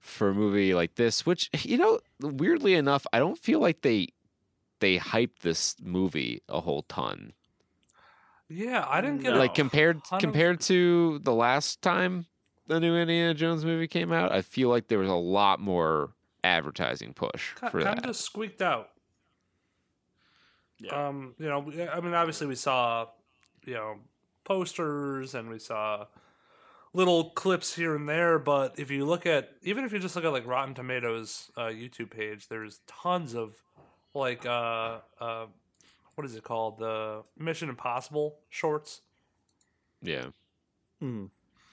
for a movie like this, which you know, weirdly enough, I don't feel like they they hyped this movie a whole ton. Yeah, I didn't get No. like compared compared to the last time the new Indiana Jones movie came out, I feel like there was a lot more advertising push for kind that. of just squeaked out. Yeah. Um, you know, I mean, obviously we saw, you know, posters and we saw little clips here and there, but if you look at, even if you just look at like Rotten Tomatoes uh, YouTube page, there's tons of like, uh, uh, what is it called? The Mission Impossible shorts. yeah.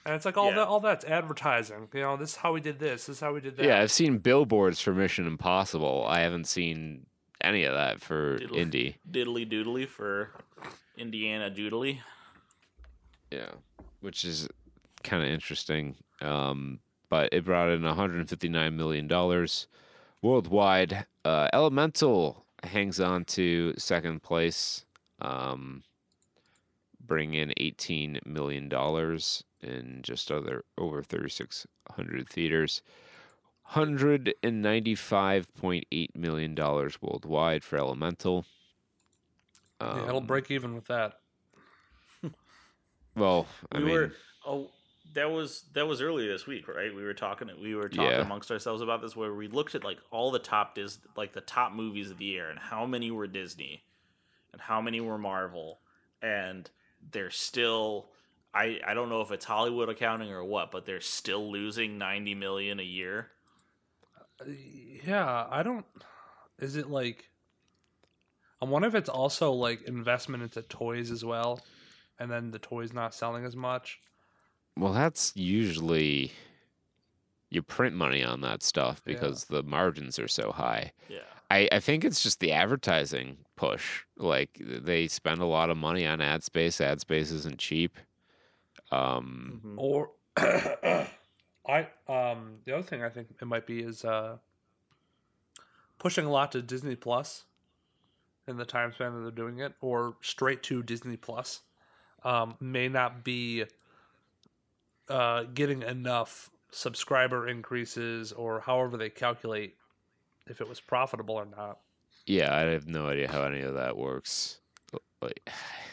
And it's like all Yeah. that, all that's advertising. You know, this is how we did this. This is how we did that. Yeah, I've seen billboards for Mission Impossible. I haven't seen any of that for Diddle- Indy. Diddly doodly for Indiana Doodly. Yeah, which is kind of interesting. Um, but it brought in 159 million dollars worldwide. Uh, Elemental hangs on to second place, um, bring in 18 million dollars in just other over 3,600 theaters. 195.8 million dollars worldwide for Elemental. Yeah, it'll Um, break even with that. Well, I we mean, were oh that was that was earlier this week, right? We were talking we were talking Yeah. amongst ourselves about this where we looked at like all the top Dis like the top movies of the year and how many were Disney and how many were Marvel and they're still I I don't know if it's Hollywood accounting or what, but they're still losing 90 million a year. Uh, yeah, I don't. Is it like? I wonder if it's also like investment into toys as well, and then the toys not selling as much. Well, that's usually you print money on that stuff Yeah. because the margins are so high. Yeah. I, I think it's just the advertising push. Like they spend a lot of money on ad space. Ad space isn't cheap. Um, Mhm. Or, I um the other thing I think it might be is uh pushing a lot to Disney Plus in the time span that they're doing it, or straight to Disney Plus, um, may not be uh, getting enough subscriber increases or however they calculate if it was profitable or not. yeah, I have no idea how any of that works. Like,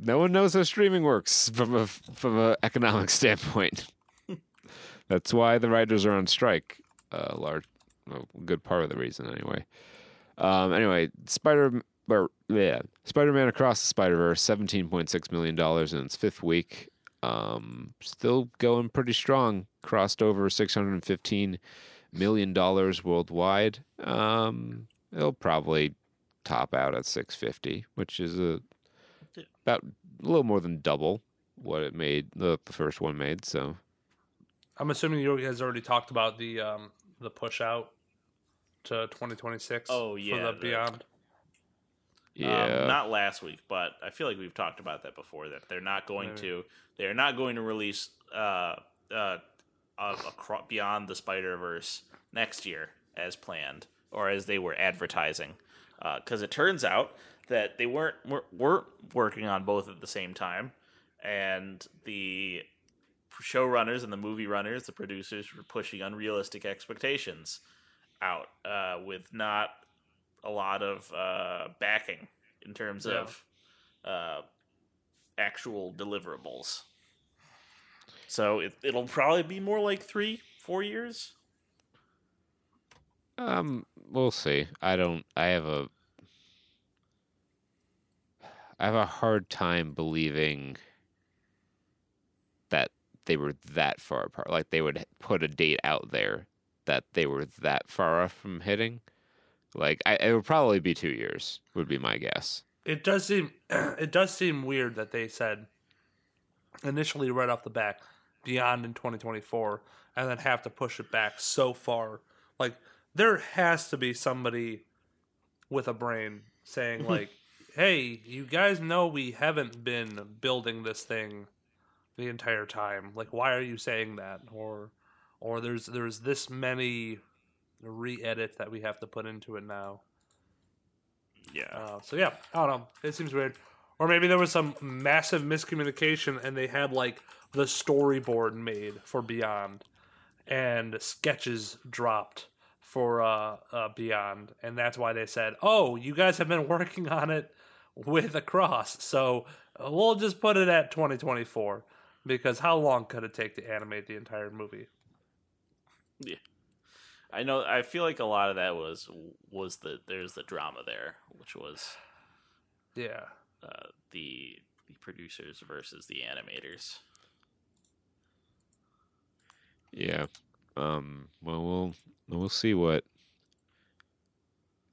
no one knows how streaming works from a from a economic standpoint. That's why the writers are on strike. A large, a good part of the reason, anyway. Um, anyway, Spider, or yeah, Spider-Man Across the Spider-Verse, seventeen point six million dollars in its fifth week. Um, still going pretty strong. Crossed over six hundred and fifteen million dollars worldwide. Um, it'll probably top out at six fifty, which is a. about a little more than double what it made the, the first one made. So I'm assuming you guys already talked about the um, the push out to 2026. Oh, yeah, for the the- Beyond. yeah, Um, not last week, but I feel like we've talked about that before. That they're not going Maybe. to they're not going to release uh, uh, a, a cro- Beyond the Spider Verse next year as planned or as they were advertising. Because it turns out that they weren't were, weren't working on both at the same time, and the showrunners and the movie runners, the producers, were pushing unrealistic expectations out uh, with not a lot of uh, backing in terms Yeah. of uh, actual deliverables. So it, it'll probably be more like three, four years. Um, we'll see. I don't. I have a. I have a hard time believing that they were that far apart. Like they would put a date out there that they were that far off from hitting. Like I, it would probably be two years. Would be my guess. it does seem it does seem weird that they said initially right off the bat beyond in 2024 and then have to push it back so far like there has to be somebody with a brain saying like hey you guys know we haven't been building this thing the entire time like why are you saying that or or there's there's this many re-edits that we have to put into it now Yeah. uh, so yeah, I don't know. It seems weird. Or maybe there was some massive miscommunication and they had like the storyboard made for Beyond and sketches dropped for uh, uh, Beyond, and that's why they said, "Oh, you guys have been working on it with a cross, so uh, we'll just put it at 2024." Because how long could it take to animate the entire movie? Yeah. I know. I feel like a lot of that was was the there's the drama there, which was Yeah, uh, the the producers versus the animators. Yeah. Um. Well, we'll we'll see what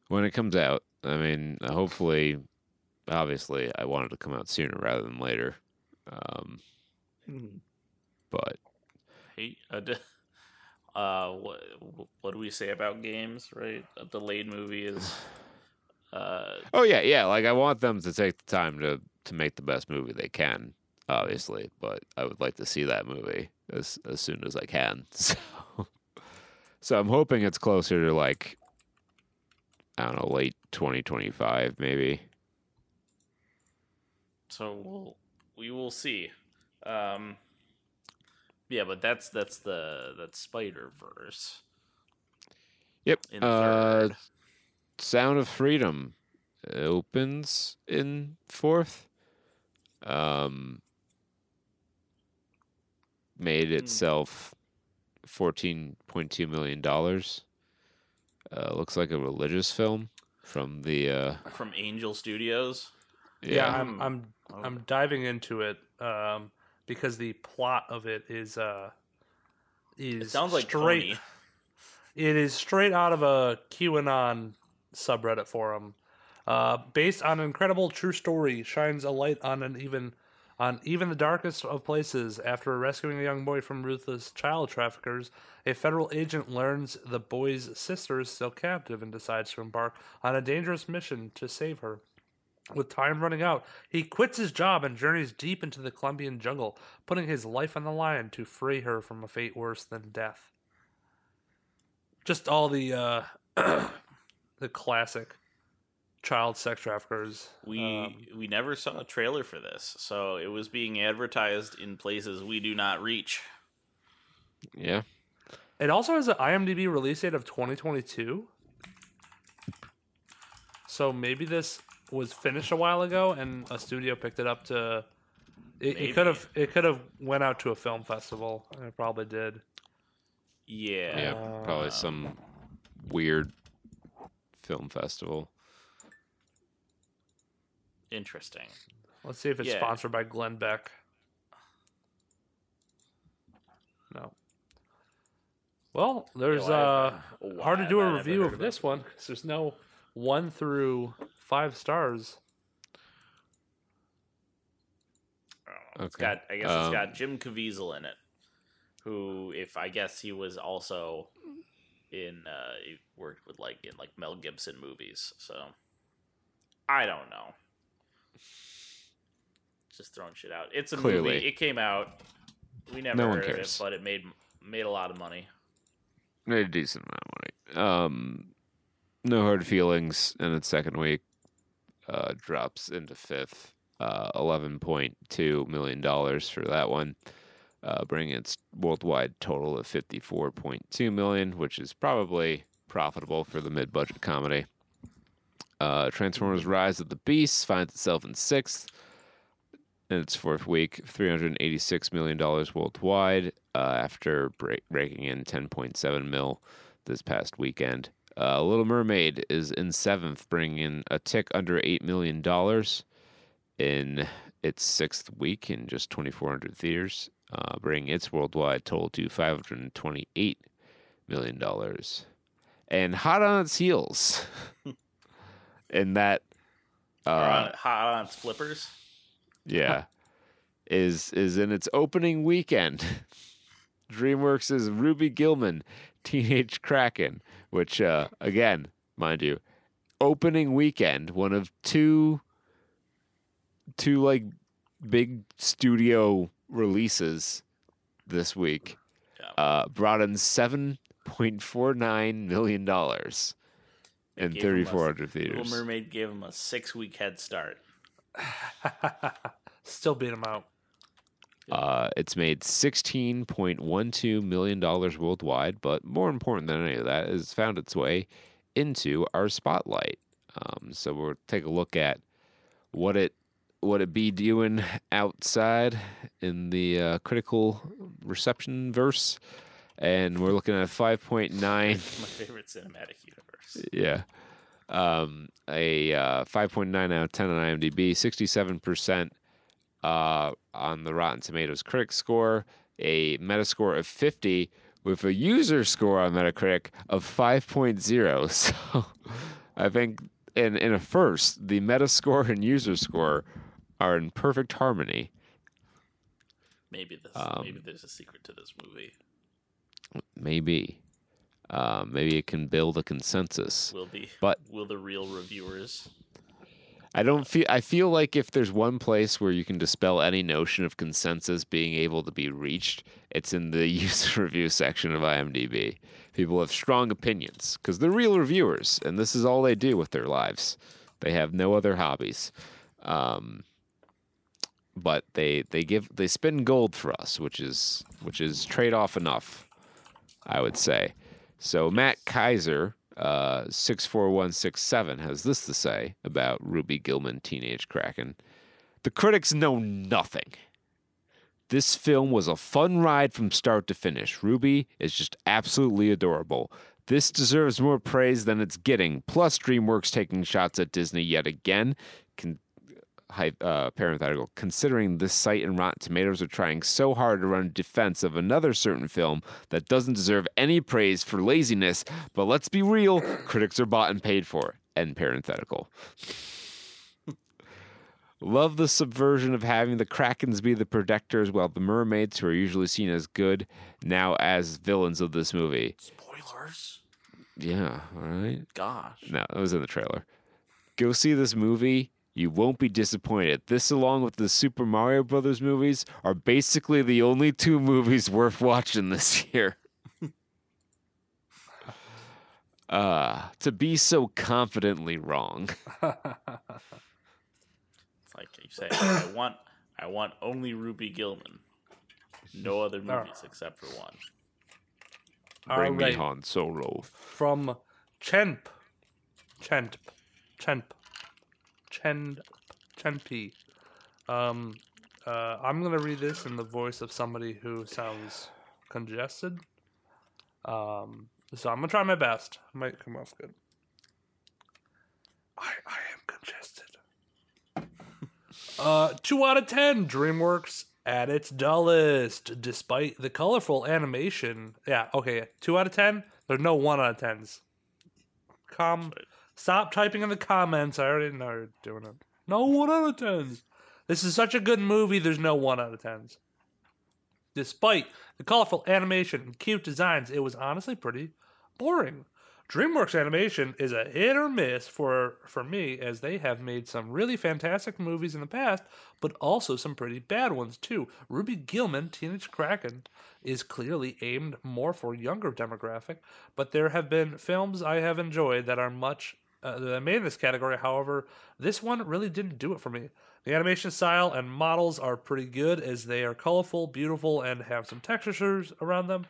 when it comes out. I mean, hopefully, obviously, I wanted to come out sooner rather than later. Um. But Hey, uh, d- uh, what what do we say about games? Right, a delayed movie is. Uh, oh yeah, yeah. Like I want them to take the time to to make the best movie they can. Obviously, but I would like to see that movie as as soon as I can. So, so I'm hoping it's closer to like I don't know, late 2025 maybe. So we'll we will see. Um, yeah, but that's that's the that's Spider Verse. Yep. In uh, third. Sound of Freedom opens in fourth. Um, made itself fourteen point two million dollars. Uh, looks like a religious film from the uh, from Angel Studios. yeah. yeah. I'm I'm I'm diving into it um, because the plot of it is uh, is It sounds like straight. Tony. It is straight out of a QAnon subreddit forum. Uh, based on an incredible true story, shines a light on an even on even the darkest of places. After rescuing a young boy from ruthless child traffickers, a federal agent learns the boy's sister is still captive and decides to embark on a dangerous mission to save her. With time running out, he quits his job and journeys deep into the Colombian jungle, putting his life on the line to free her from a fate worse than death just all the uh the classic child sex traffickers. We Um, we never saw a trailer for this, so it was being advertised in places we do not reach. yeah. It also has an IMDb release date of 2022. So maybe this was finished a while ago, and a studio picked it up to. It, it could have it could have went out to a film festival, and it probably did. Yeah. Yeah, probably some weird film festival. Interesting. Let's see if it's Yeah. sponsored by Glenn Beck. No. Well, there's Yeah, well, uh hard to do a review of of this one because there's no one through five stars. It's Okay. got I guess Um, it's got Jim Caviezel in it. Who if I guess he was also in uh he worked with like in like Mel Gibson movies, so I don't know. Just throwing shit out. It's a Clearly. movie. It came out. We never No one heard of it, but it made made a lot of money. Made a decent amount of money. Um, no hard feelings in its second week. Uh, drops into fifth. Uh, eleven point two million dollars for that one, uh, bringing its worldwide total of fifty four point two million, which is probably profitable for the mid budget comedy. Uh, Transformers: Rise of the Beasts finds itself in sixth in its fourth week, three hundred eighty-six million dollars worldwide, uh, after break, breaking in ten point seven mil this past weekend. Uh, Little Mermaid is in seventh, bringing in a tick under eight million dollars in its sixth week in just twenty-four hundred theaters, uh, bringing its worldwide total to five hundred twenty-eight million dollars. And hot on its heels, in that uh, on, hot on its flippers. yeah, is is in its opening weekend. DreamWorks' Ruby Gillman, Teenage Kraken, which uh, again, mind you, opening weekend, one of two two like big studio releases this week. Yeah. Uh, brought in seven point four nine million dollars in gave 'em a- thirty four hundred Little theaters. Mermaid gave him a six week head start. Still beat him out. Uh, it's made sixteen point one two million dollars worldwide, but more important than any of that, is found its way into our spotlight. Um, so we'll take a look at what it what it be doing outside in the uh, critical reception verse, and we're looking at five point nine. My favorite cinematic universe. Yeah. Um, a uh, 5.9 out of 10 on IMDb, 67% uh, on the Rotten Tomatoes critic score, a Metascore of 50 with a user score on Metacritic of 5.0. So I think in, in a first, the Metascore and user score are in perfect harmony. Maybe this. Um, maybe there's a secret to this movie. Maybe. Uh, maybe it can build a consensus. Will the But- will the real reviewers? I don't feel. I feel like if there's one place where you can dispel any notion of consensus being able to be reached, it's in the user review section of IMDb. People have strong opinions because they're real reviewers, and this is all they do with their lives. They have no other hobbies, um, but they they give they spin gold for us, which is which is trade off enough, I would say. So Matt Kaiser, uh, six four one six seven, has this to say about Ruby Gillman, Teenage Kraken. The critics know nothing. This film was a fun ride from start to finish. Ruby is just absolutely adorable. This deserves more praise than it's getting. Plus, DreamWorks taking shots at Disney yet again. Hy- uh, parenthetical. Considering this site and Rotten Tomatoes are trying so hard to run defense of another certain film that doesn't deserve any praise for laziness, but let's be real, critics are bought and paid for. End parenthetical. Love the subversion of having the Krakens be the protectors while the mermaids, who are usually seen as good, now as villains of this movie. Spoilers. Yeah, all right. Gosh. No, that was in the trailer. Go see this movie. You won't be disappointed. This, along with the Super Mario Brothers movies, are basically the only two movies worth watching this year. uh, to be so confidently wrong. It's like you say, I want, I want only Ruby Gillman. No other movies except for one. Bring me Alright. Han Solo. From Chenp. Chenp. Chenp. Chen. Chenp. Um, uh, I'm to read this in the voice of somebody who sounds congested. Um, so I'm to try my best. Might come off good. I, I am congested. Uh, two out of ten. DreamWorks at its dullest, despite the colorful animation. Yeah, okay. Two out of ten. There's no one out of tens. Com, stop typing in the comments. I already know you're doing it. No one out of tens. This is such a good movie. There's no one out of tens. Despite the colorful animation and cute designs, it was honestly pretty boring. DreamWorks Animation is a hit or miss for for me as they have made some really fantastic movies in the past, but also some pretty bad ones too. Ruby Gillman, Teenage Kraken, is clearly aimed more for younger demographic, but there have been films I have enjoyed that are much uh, that I made in this category. However, this one really didn't do it for me. The animation style and models are pretty good as they are colorful, beautiful, and have some textures around them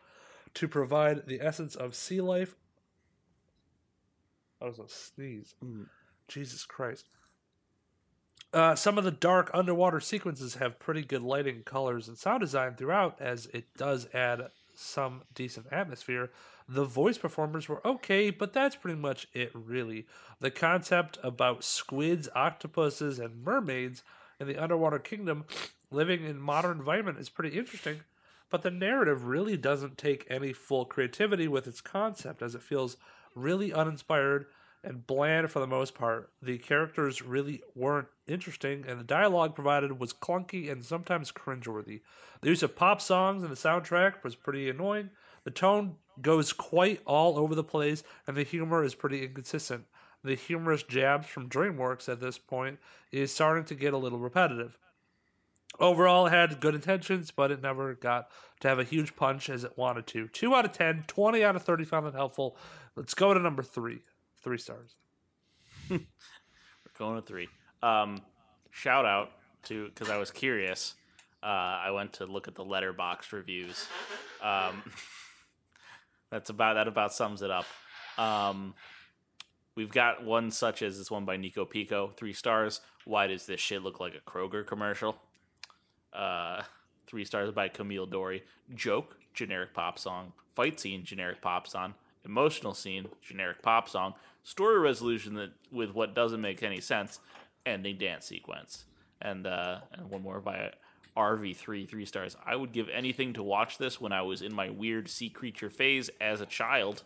to provide the essence of sea life. I was a sneeze. Jesus Christ. Uh, some of the dark underwater sequences have pretty good lighting, colors, and sound design throughout, as it does add some decent atmosphere. The voice performers were okay, but that's pretty much it, really. The concept about squids, octopuses, and mermaids in the underwater kingdom living in modern environment is pretty interesting, but the narrative really doesn't take any full creativity with its concept, as it feels really uninspired and bland for the most part. The characters really weren't interesting, and the dialogue provided was clunky and sometimes cringeworthy. The use of pop songs in the soundtrack was pretty annoying. The tone goes quite all over the place, and the humor is pretty inconsistent. The humorous jabs from DreamWorks at this point is starting to get a little repetitive. Overall, it had good intentions, but it never got to have a huge punch as it wanted to. 2 out of 10, 20 out of 30 found it helpful. Let's go to number 3. 3 stars. We're going to three. Um, shout out to because I was curious. Uh, I went to look at the Letterboxd reviews. Um, that's about that about sums it up. Um, we've got one such as this one by Nico Pico, three stars. Why does this shit look like a Kroger commercial? Uh, three stars by Camille Dory. Joke, generic pop song. Fight scene, generic pop song. Emotional scene, generic pop song. Story resolution that with what doesn't make any sense. Ending dance sequence. And uh, and one more by RV3, three stars. I would give anything to watch this when I was in my weird sea creature phase as a child.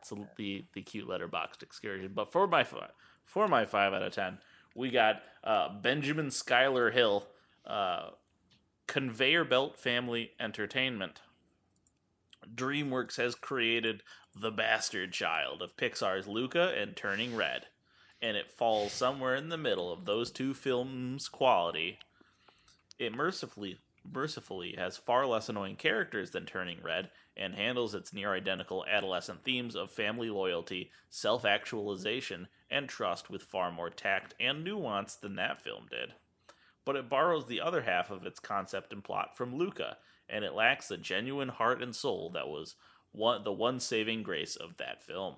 It's a, the the cute letterboxed excursion. But for my for my five out of ten, we got uh, Benjamin Schuyler Hill, uh, Conveyor Belt Family Entertainment. DreamWorks has created the bastard child of Pixar's Luca and Turning Red, and it falls somewhere in the middle of those two films' quality. It mercifully mercifully has far less annoying characters than Turning Red and handles its near identical adolescent themes of family loyalty, self actualization, and trust with far more tact and nuance than that film did. But it borrows the other half of its concept and plot from Luca, and it lacks the genuine heart and soul that was one, the one saving grace of that film.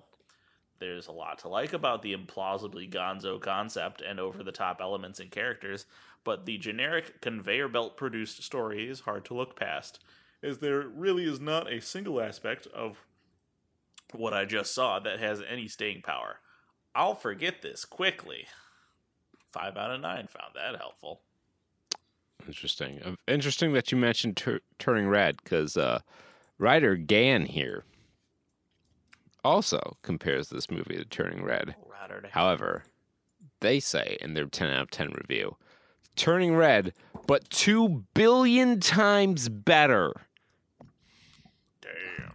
There's a lot to like about the implausibly gonzo concept and over the top elements and characters, but the generic conveyor belt produced story is hard to look past, as there really is not a single aspect of what I just saw that has any staying power. I'll forget this quickly. Five out of nine found that helpful. Interesting. Uh, Interesting that you mentioned tur- Turning Red because uh, writer Gan here also compares this movie to Turning Red. Oh, Router to However, they say in their 10 out of 10 review, Turning Red, but 2 billion times better. Damn.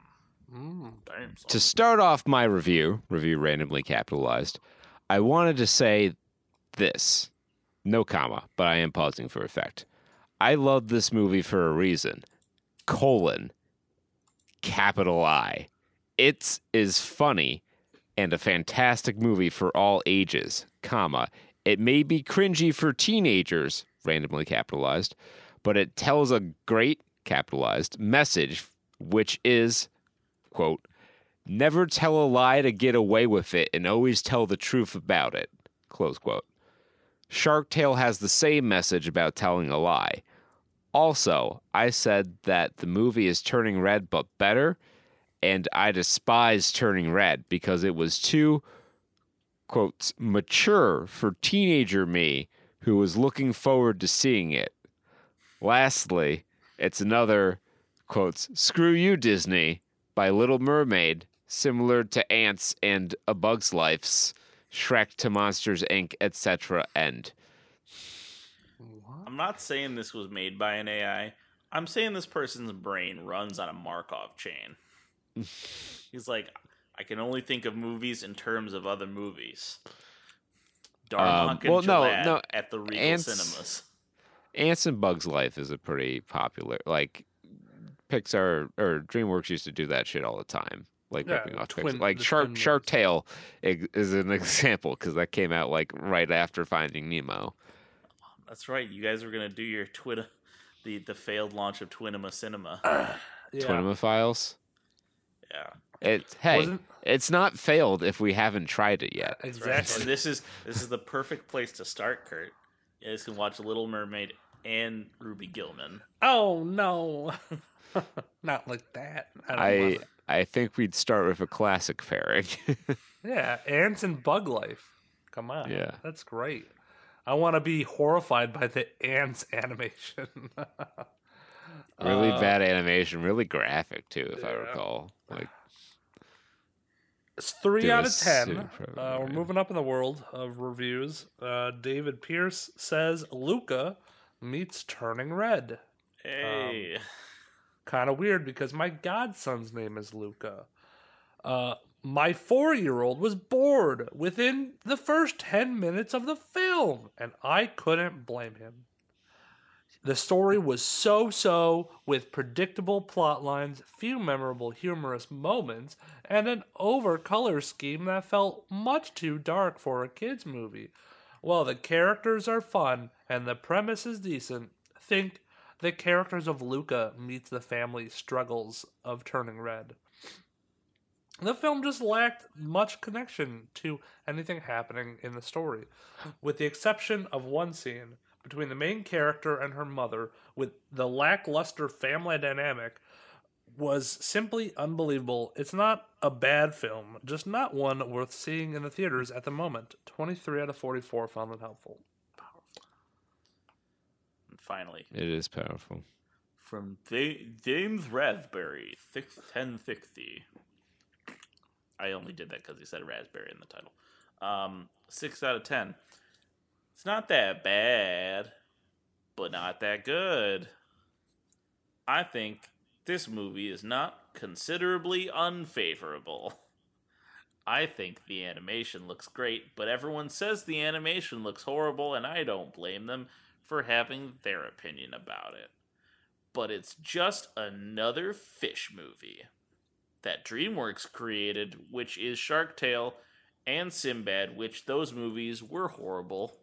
Mm, damn. son. To start off my review, review randomly capitalized, I wanted to say this. No comma, but I am pausing for effect. I love this movie for a reason. Colon. Capital I. It's is funny and a fantastic movie for all ages, comma. It may be cringy for teenagers, randomly capitalized, but it tells a great capitalized message which is quote, never tell a lie to get away with it and always tell the truth about it, close quote. Shark Tale has the same message about telling a lie. Also, I said that the movie is turning red but better, and I despise turning red because it was too, quotes, mature for teenager me who was looking forward to seeing it. Lastly, it's another, quotes, screw you, Disney, by Little Mermaid, similar to Antz and A Bug's Life's Shrek to Monsters Inc., etc. End. I'm not saying this was made by an AI. I'm saying this person's brain runs on a Markov chain. He's like, I can only think of movies in terms of other movies. Darmok Um, and well, no, Gillette no, at the Regal Ants- Cinemas. Antz and Bugs Life is a pretty popular like Pixar or DreamWorks used to do that shit all the time. Like Yeah, ripping off twin- Pixar. Like the Shark Shark. Tale is an example because that came out like right after Finding Nemo. That's right. You guys were gonna do your Twin, the the failed launch of Twinema Cinema. Yeah. Twinema Files. Yeah. It hey, Wasn't- it's not failed if we haven't tried it yet. Exactly. So this is this is the perfect place to start, Kurt. You guys can watch Little Mermaid and Ruby Gillman. Oh no, not like that. I, don't I. I think we'd start with a classic pairing. yeah, ants and bug life. Come on, Yeah. that's great. I want to be horrified by the ants animation. Really Uh, bad animation, really graphic too, if I recall. Like It's three out of ten. Uh, we're moving up in the world of reviews. Uh, David Pierce says Luca meets Turning Red. Hey, Kind of weird because my godson's name is Luca. Uh, my four year old was bored within the first 10 minutes of the film, and I couldn't blame him. The story was so so, with predictable plot lines, few memorable humorous moments, and an over color scheme that felt much too dark for a kids' movie. While the characters are fun and the premise is decent, think the characters of Luca meets the family struggles of turning red. The film just lacked much connection to anything happening in the story, with the exception of one scene between the main character and her mother, with the lackluster family dynamic was simply unbelievable. It's not a bad film, just not one worth seeing in the theaters at the moment. 23 out of 44 found it helpful. Powerful. And finally It is powerful. from Ja- James Raspberry, six ten sixty. I only did that because he said raspberry in the title. Um, six out of ten. It's not that bad, but not that good. I think this movie is not considerably unfavorable. I think the animation looks great, but everyone says the animation looks horrible, and I don't blame them for having their opinion about it. But it's just another fish movie that DreamWorks created, which is Shark Tale and Sinbad, which those movies were horrible.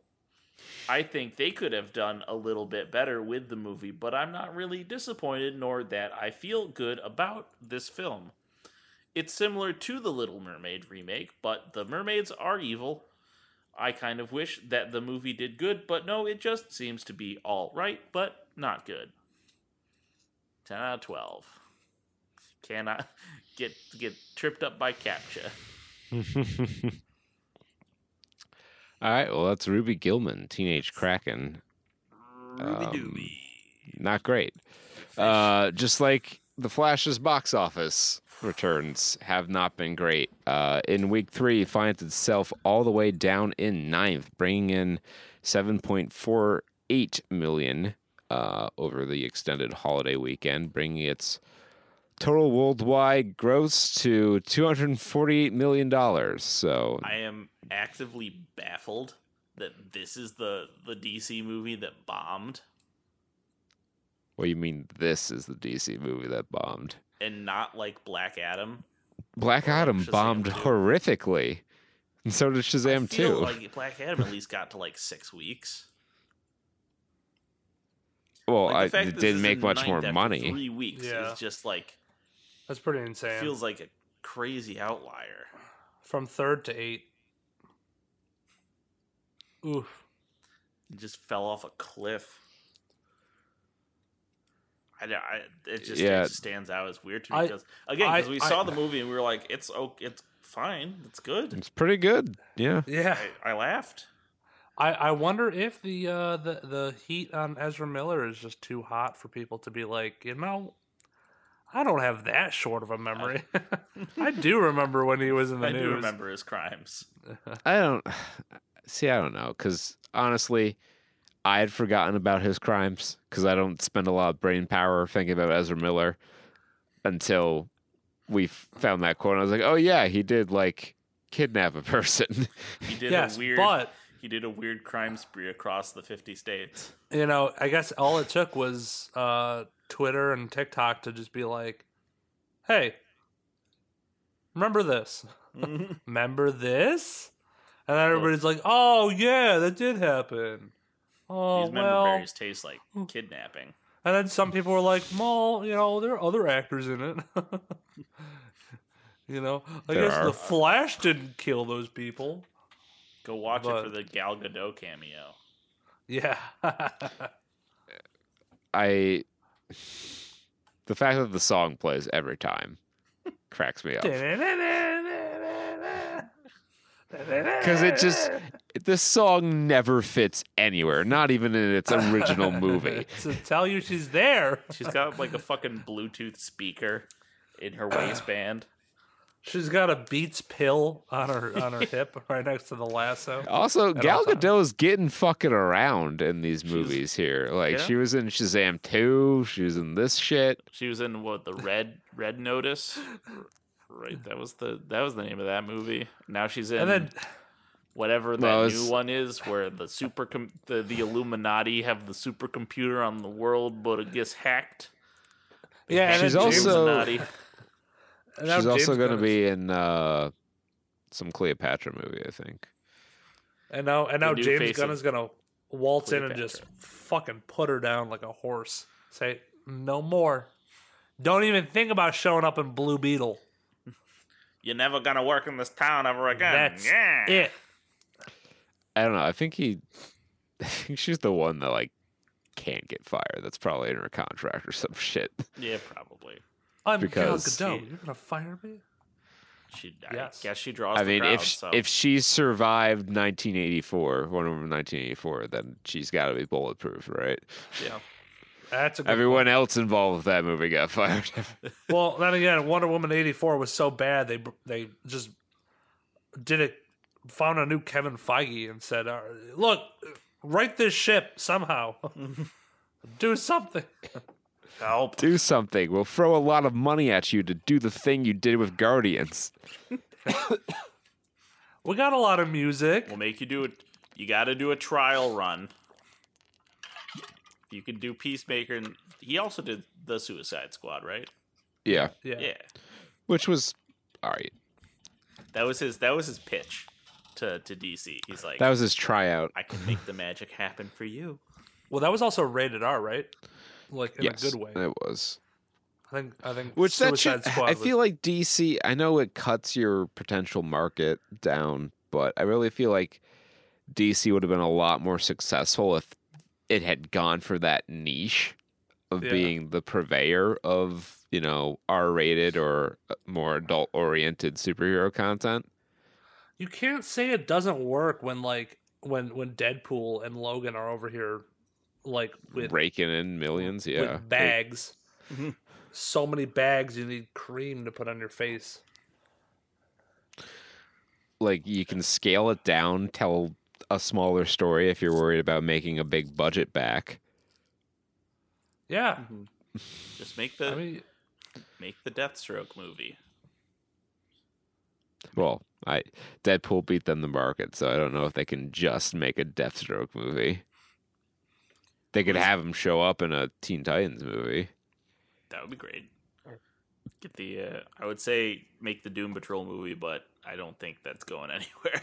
I think they could have done a little bit better with the movie, but I'm not really disappointed nor that I feel good about this film. It's similar to the Little Mermaid remake, but the mermaids are evil. I kind of wish that the movie did good, but no, it just seems to be all right, but not good. 10 out of 12. Cannot get get tripped up by captcha. All right, well, that's Ruby Gillman, Teenage Kraken. Ruby Um, dooby. Not great. Uh, just like the Flash's box office returns have not been great. Uh, in week three, it finds itself all the way down in ninth, bringing in 7.48 million uh, over the extended holiday weekend, bringing its total worldwide gross to 248 million dollars. So I am actively baffled that this is the the DC movie that bombed what do you mean? This is the DC movie that bombed? and not like Black Adam. Black Or like Adam Shazam bombed 2. horrifically. And so did Shazam too. like Black Adam at least got to like six weeks. well, Like, I, it didn't make much more money. Three weeks Yeah. is just like That's pretty insane. feels like a crazy outlier. From third to eight. Oof. It just fell off a cliff. I, I it just Yeah. it stands out as weird to me I- because again because we I- saw the movie and we were like it's oh it's fine it's good It's pretty good. Yeah. Yeah. I, I laughed I, I wonder if the uh the, the heat on Ezra Miller is just too hot for people to be like, you know, I don't have that short of a memory. I do remember when he was in the I news. do remember his crimes I don't see. I don't know because honestly, I had forgotten about his crimes because I don't spend a lot of brain power thinking about Ezra Miller until we found that quote. And I was like, oh yeah, he did like kidnap a person. he did Yes, a weird but he did a weird crime spree across the 50 states you know, I guess all it took was uh Twitter and TikTok to just be like, "Hey, remember this? Mm-hmm. remember this?" And then everybody's like, "Oh yeah, that did happen." Oh these well, member berries taste like hmm. kidnapping And then some people were like, well, you know, there are other actors in it. you know, I There guess are. the Flash didn't kill those people. go watch But- it for the Gal Gadot cameo Yeah. I the fact that the song plays every time cracks me up because it just this song never fits anywhere, not even in its original movie. to tell you she's there. she's got like a fucking Bluetooth speaker in her waistband She's got a Beats pill on her on her hip, right next to the lasso. Also, Gal all times. Gadot's getting fucking around in these movies here. Like Yeah. she was in Shazam 2, she was in this shit. She was in what the Red Red Notice, right? That was the that was the name of that movie. Now she's in And then whatever that Well, new one is, where the super com- the the Illuminati have the supercomputer on the world, but it gets hacked. yeah, and She's then James, also- Illuminati. and now She's also going to be in uh, some Cleopatra movie, I think. And now and now James Gunn is gonna waltz in and just fucking put her down like a horse. Say no more. Don't even think about showing up in Blue Beetle. You're never gonna work in this town ever again. That's yeah. it. I don't know. I think he, I think she's the one that like can't get fired. That's probably in her contract or some shit. Yeah, probably. I'm Gal Because Gadot. You're gonna fire me? She, I Yes. guess she draws. I the mean, crowd, if sh so. if she survived 1984, one of 1984, then she's got to be bulletproof, right? yeah, That's a good Everyone else involved with that movie got fired. Well, then again, Wonder Woman eighty four was so bad they they just did it. Found a new Kevin Feige and said, uh, "Look, write this ship somehow. Do something." help. do something. We'll throw a lot of money at you to do the thing you did with Guardians. We got a lot of music. We'll make you do it. You got to do a trial run. You can do Peacemaker, and he also did the Suicide Squad, right? Yeah, Yeah. Yeah, which was all right. that was his. That was his pitch to to DC. He's like, That was his tryout. I can make the magic happen for you. Well, that was also rated R, right? Like in yes, a good way. it was. I think. I think. Which that should, Squad. I was- feel like DC. I know it cuts your potential market down, but I really feel like DC would have been a lot more successful if it had gone for that niche of Yeah. being the purveyor of you know R-rated or uh, more adult-oriented superhero content. you can't say it doesn't work when like when when Deadpool and Logan are over here, like with raking in millions. Yeah, with bags. Mhm. So many bags, you need cream to put on your face. like you can scale it down, tell a smaller story if you're worried about making a big budget back. Yeah, Just make the I mean, make the Deathstroke movie. Well, I Deadpool beat them the market, so I don't know if they can just make a Deathstroke movie. They could have him show up in a Teen Titans movie. That would be great. Get the. Uh, I would say make the Doom Patrol movie, but I don't think that's going anywhere.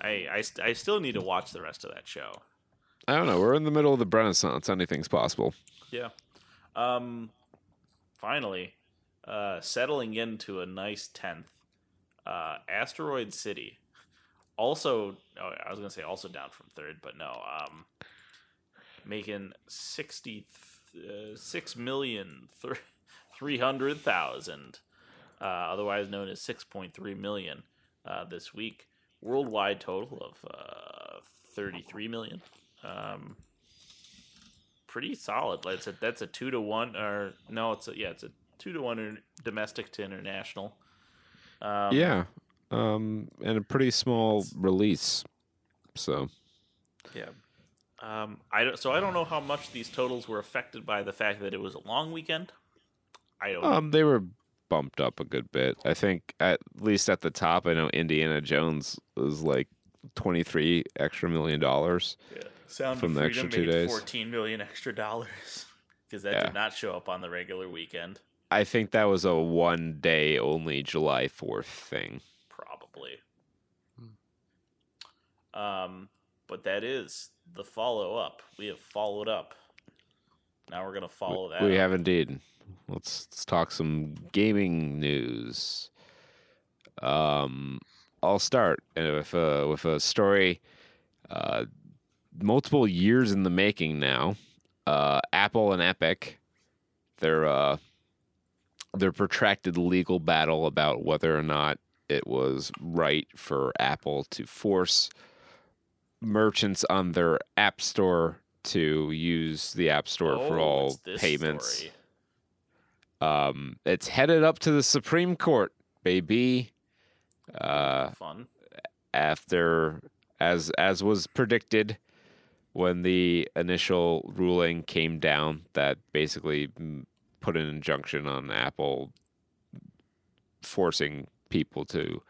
I, I st- I still need to watch the rest of that show. I don't know. We're in the middle of the Renaissance. Anything's possible. Yeah. Um. Finally, uh, settling into a nice tenth. Uh, Asteroid City. Also, oh, I was gonna say also down from third, but no. Um, making 60 uh, 6 million 300,000 uh, otherwise known as six point three million, uh, this week. Worldwide total of uh, thirty three million. Um, pretty solid. That's a that's a two to one, or no, it's a yeah, it's a two to one in- domestic to international. Um, yeah, um, and a pretty small release. So yeah. Um, I don't, so I don't know how much these totals were affected by the fact that it was a long weekend. I don't. um, they were bumped up a good bit. I think at least at the top. I know Indiana Jones was like twenty three extra million dollars. yeah. Sound from the extra two made days. fourteen million extra dollars because that Yeah. did not show up on the regular weekend. I think that was a one day only July fourth thing. Probably. Um, but that is the follow up. We have followed up. Now we're gonna follow that. We up. have indeed. Let's, let's talk some gaming news. Um, I'll start uh, with a, with a story uh, multiple years in the making now. Uh, Apple and Epic, their uh, their protracted legal battle about whether or not it was right for Apple to force merchants on their App Store to use the App Store for Oh, all payments. story. Um, it's headed up to the Supreme Court, baby. Uh, Fun. after as as was predicted when the initial ruling came down that basically put an injunction on Apple forcing people to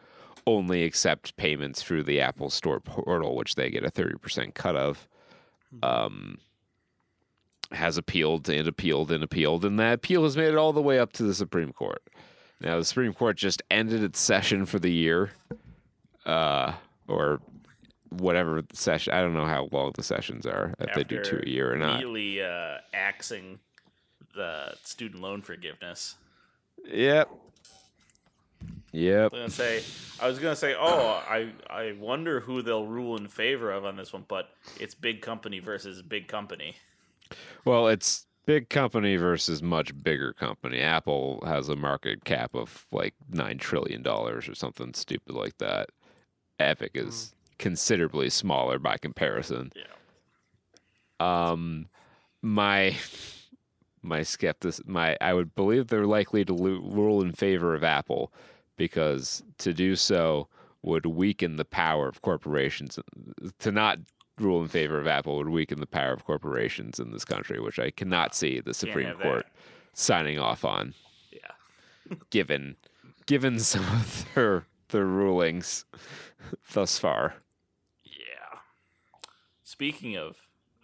only accept payments through the Apple Store portal which they get a 30% cut of um has appealed and appealed and appealed and that appeal has made it all the way up to the Supreme Court. Now the Supreme Court just ended its session for the year uh, or whatever the session. I don't know how long the sessions are. If they do two a year or not. Immediately uh, axing the student loan forgiveness. Yep. Yep. I was gonna say, I was gonna say, oh, I I wonder who they'll rule in favor of on this one, but it's big company versus big company. Well, it's big company versus much bigger company. Apple has a market cap of like nine trillion dollars or something stupid like that. Epic is considerably smaller by comparison. Yeah. Um, my my skeptic, my I would believe they're likely to lu- rule in favor of Apple because to do so would weaken the power of corporations. To not rule in favor of Apple would weaken the power of corporations in this country, which I cannot see the Supreme Court that. signing off on, Yeah. given given some of their their rulings thus far. Yeah. Speaking of,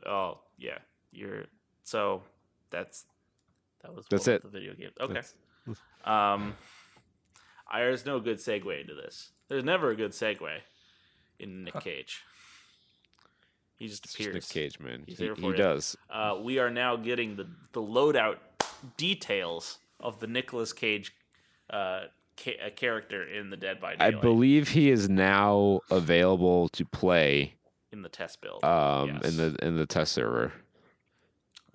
oh yeah, you're so that's that was That's it. The video game. Okay. That's- Um, there's no good segue into this. There's never a good segue in Nick Cage. He just It's just appears. Nick Cage, man. He's He, for he you. does. Uh, we are now getting the the loadout details of the Nicolas Cage uh, ca- uh, character in the Dead by Daylight. I believe he is now available to play in the test build. um, Yes. in the in the test server.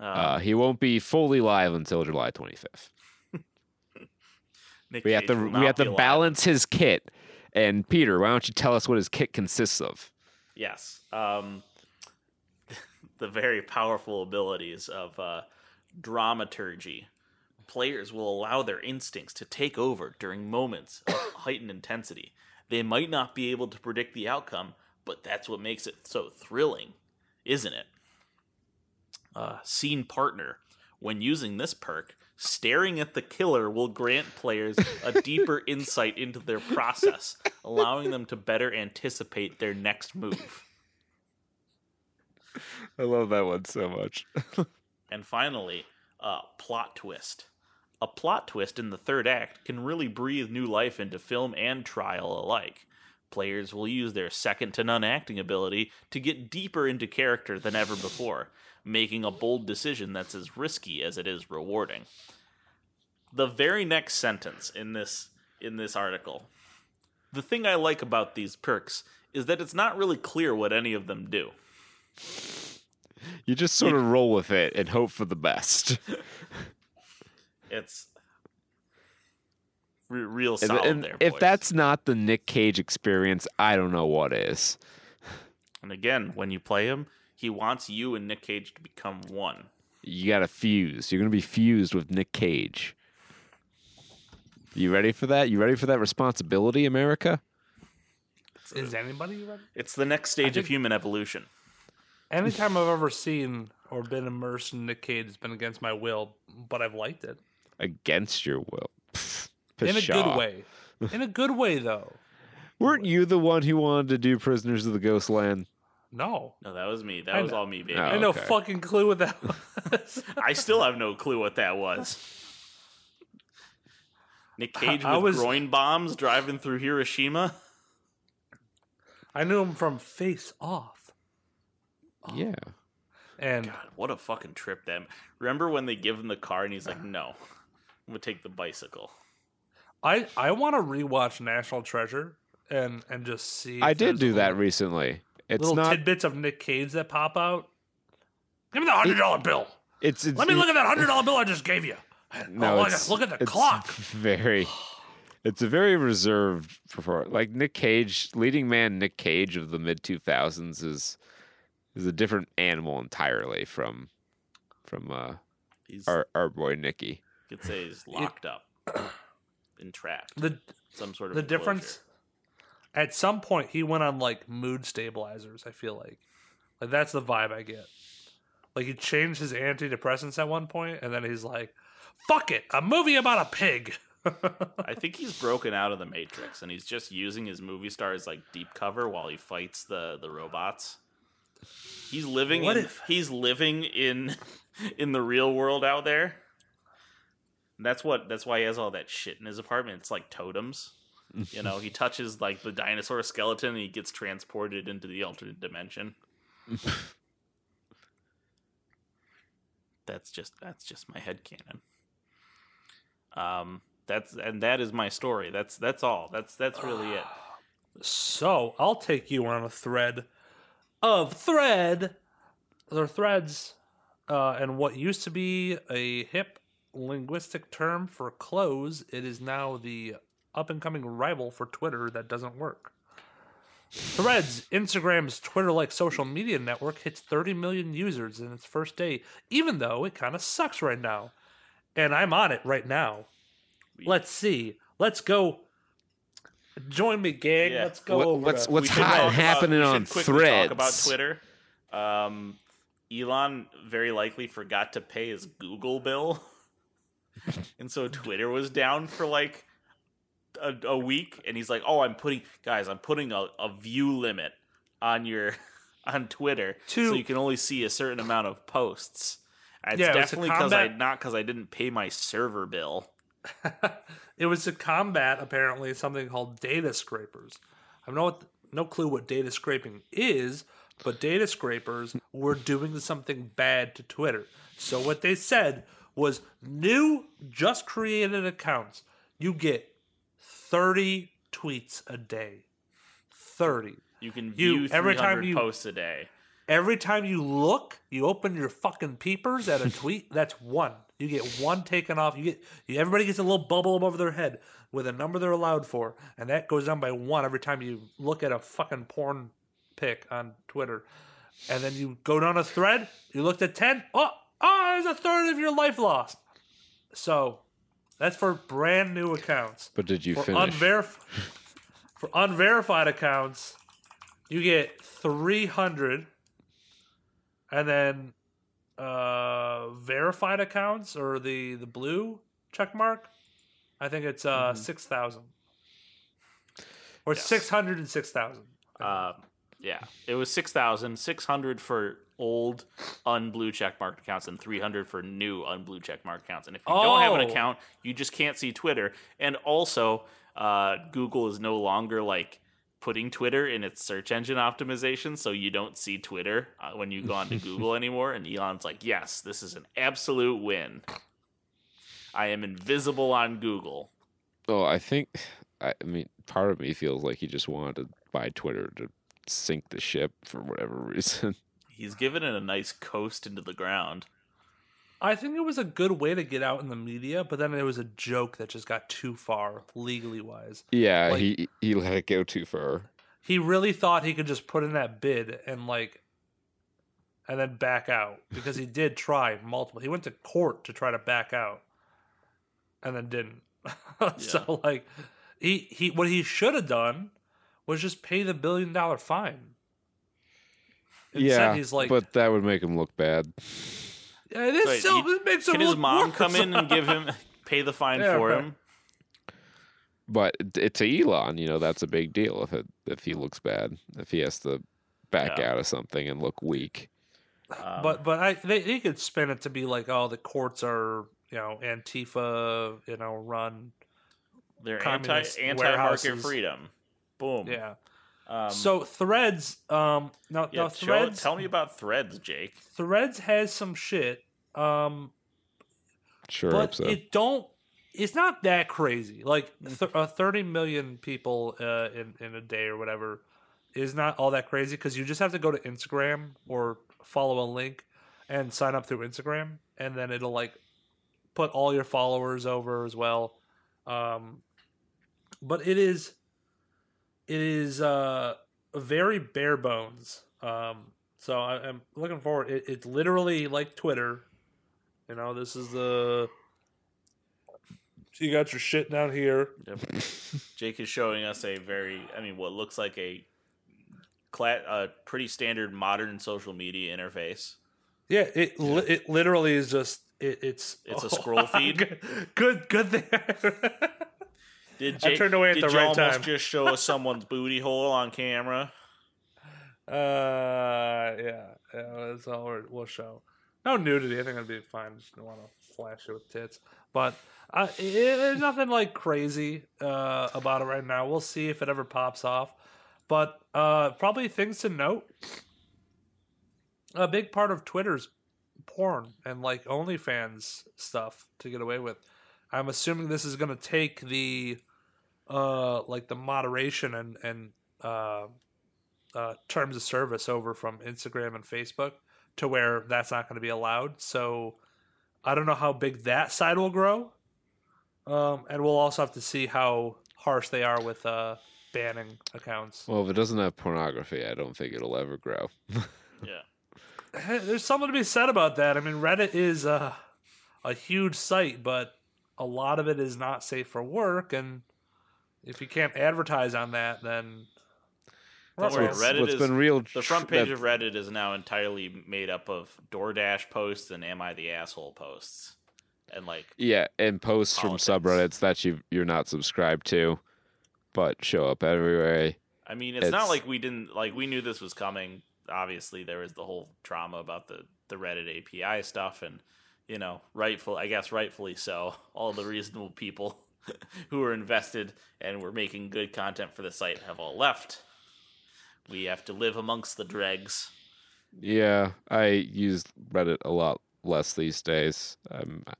Uh, Uh, he won't be fully live until July 25th. Nick We have to we have to balance his kit. And Peter, why don't you tell us what his kit consists of? Yes. Um, the very powerful abilities of uh, dramaturgy. Players will allow their instincts to take over during moments of heightened intensity. They might not be able to predict the outcome, but that's what makes it so thrilling, isn't it? Uh, scene partner. When using this perk, staring at the killer will grant players a deeper insight into their process, allowing them to better anticipate their next move. I love that one so much. And finally, uh, plot twist. A plot twist in the third act can really breathe new life into film and trial alike. Players will use their second to none acting ability to get deeper into character than ever before, making a bold decision that's as risky as it is rewarding. The very next sentence in this in this article. The thing I like about these perks is that it's not really clear what any of them do. You just sort of roll with it and hope for the best. It's re- real And- solid and there. if boys. that's not the Nick Cage experience, I don't know what is. and again, when you play him, he wants you and Nick Cage to become one. You got to fuse. You're going to be fused with Nick Cage. You ready for that? You ready for that responsibility, America? Is anybody ready? It's the next stage of human evolution. Anytime I've ever seen or been immersed in Nick Cage, it's been against my will, but I've liked it Against your will. Pfft, in a good way. In a good way, though. Weren't you the one who wanted to do Prisoners of the Ghostland? No, No, that was me. That I was know. all me, baby. Oh. I had no okay. fucking clue what that was. I still have no clue what that was. Nick Cage I with was- groin bombs driving through Hiroshima. I knew him from Face Off, Yeah. and God, what a fucking trip! Them. Remember when they give him the car and he's like, "No, I'm gonna take the bicycle." I I want to rewatch National Treasure and and just see. I did there's do that recently. It's Little not. tidbits of Nick Cage that pop out. Give me the hundred dollar bill. It's, it's Let me look at that hundred dollar bill I just gave you. No, oh, look, it's- at, look at the it's clock. Very. It's a very reserved performance. Like Nick Cage, leading man Nick Cage of the mid two thousands is is a different animal entirely from from uh, He's our our boy Nicky. could say he's locked up, entrapped. The Some sort of the enclosure. difference at some point he went on like mood stabilizers. I feel like, like that's the vibe I get. Like he changed his antidepressants at one point, and then he's like, "Fuck it, a movie about a pig." I think he's broken out of the Matrix and he's just using his movie star as like deep cover while he fights the the robots. He's living What in if- he's living in in the real world out there. That's what that's why he has all that shit in his apartment. It's like totems. You know, he touches like the dinosaur skeleton and he gets transported into the alternate dimension. that's just that's just my head canon. Um that's and that is my story. That's that's all. That's that's really it. So I'll take you on a thread of thread or threads, uh, and what used to be a hip linguistic term for clothes, it is now the up and coming rival for Twitter that doesn't work. Threads, Instagram's Twitter like social media network, hits 30 million users in its first day, even though it kind of sucks right now. And I'm on it right now. Let's see. Let's go. Join me, gang. Yeah. Let's go What- over what's what's hot talk happening about, on Threads? quickly Talk about Twitter. Um, Elon very likely forgot to pay his Google bill, and so Twitter was down for like a, a week. And he's like, "Oh, I'm putting guys, I'm putting a, a view limit on your on Twitter, To- so you can only see a certain amount of posts." It's Yeah, it was to definitely because I not because I didn't pay my server bill. it was to combat apparently something called data scrapers. I have no no clue what data scraping is, but data scrapers were doing something bad to Twitter. So what they said was new just created accounts. You get 30 tweets a day. 30. You can You- view every 300 time you- posts a day. Every time you look, you open your fucking peepers at a tweet, that's one. You get one taken off. You get you, everybody gets a little bubble above their head with a number they're allowed for, and that goes down by one every time you look at a fucking porn pic on Twitter. And then you go down a thread, you looked at 10, oh, oh, there's a third of your life lost. So that's for brand new accounts. But did you For, finish? unverif- for unverified accounts, you get 300. And then uh, verified accounts or the, the blue check mark, I think it's uh, 6,000. Or Yes. 606,000. Uh, yeah, it was six thousand six hundred for old unblue checkmark accounts and three hundred for new unblue checkmark accounts. And if you don't have an Oh. account, you just can't see Twitter. And also, uh, Google is no longer like putting Twitter in its search engine optimization, so you don't see Twitter uh, when you go onto Google anymore. And Elon's like, "Yes, this is an absolute win. I am invisible on Google." Oh, I think. I mean, part of me feels like he just wanted to buy Twitter to sink the ship for whatever reason. He's given it a nice coast into the ground. I think it was a good way to get out in the media, but then it was a joke that just got too far legally wise. yeah, Like- he he let it go too far. he really thought he could just put in that bid and like and then back out because he did try multiple he went to court to try to back out and then didn't so like he he what he should have done was just pay the billion dollar fine Instead, yeah, he's like but that would make him look bad. yeah, this Wait, still he- this makes him Can his look mom worse." come in and give him pay the fine Yeah, for right. him? But it- to Elon, you know, that's a big deal if it if he looks bad, if he has to back Yeah. out of something and look weak. Um, but but I they, they could spin it to be like oh the courts are you know Antifa you know run they're anti anti market freedom. Boom. yeah Um, so threads um now, yeah, now show- threads tell me about threads, Jake. threads has some shit um Sure, but so. it don't it's not that crazy like Mm. th- uh, 30 million people uh, in in a day or whatever is not all that crazy because you just have to go to instagram or follow a link and sign up through instagram and then it'll like put all your followers over as well um but it is it is uh very bare bones um so I, i'm looking forward it, it's literally like twitter you know, this is the you got your shit down here. Yep. Jake is showing us a very, I mean, what looks like a cla- a pretty standard modern social media interface. Yeah, it li- it literally is just it, it's It's a scroll feed? good, good, good there. Did I Jake, turned away at did the you right almost time. just show us someone's booty hole on camera? uh, yeah, yeah, that's all we're, we'll show. No nudity. I think it'd be fine. Just don't want to flash it with tits, but uh, it, there's nothing like crazy uh, about it right now. We'll see if it ever pops off, but uh, probably things to note. A big part of Twitter's porn and like OnlyFans stuff to get away with. I'm assuming this is going to take the uh like the moderation and and uh, uh terms of service over from Instagram and Facebook to where that's not going to be allowed. So I don't know how big that side will grow. Um and we'll also have to see how harsh they are with uh banning accounts. Well, if it doesn't have pornography, I don't think it'll ever grow. Yeah. Hey, There's something to be said about that. I mean, Reddit is uh, a huge site, but a lot of it is not safe for work, and if you can't advertise on that, then Don't worry, What's- Reddit what's is been real the front page that- of Reddit is now entirely made up of DoorDash posts and Am I the Asshole posts, and like Yeah, and posts Politics. from subreddits that you you're not subscribed to, but show up everywhere. I mean, it's, not like we didn't like we knew this was coming. Obviously, there was the whole drama about the the Reddit API stuff, and you know, rightful, I guess, rightfully so. All the reasonable people who were invested and were making good content for the site have all left. We have to live amongst the dregs. Yeah, I use Reddit a lot less these days. I'm, I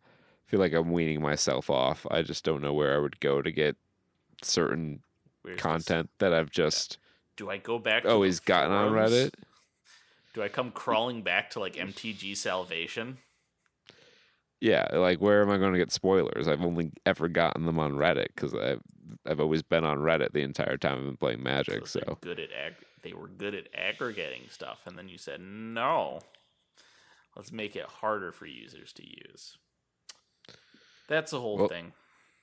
feel like I'm weaning myself off. I just don't know where I would go to get certain Where's this- content that I've just Do I go back? To always the gotten on? Reddit. Do I come crawling back to like MTG Salvation? Yeah, like where am I going to get spoilers? I've only ever gotten them on Reddit because I've I've always been on Reddit the entire time I've been playing Magic. So So good at ag- they were good at aggregating stuff, and then you said no. Let's make it harder for users to use. That's the whole Well- thing.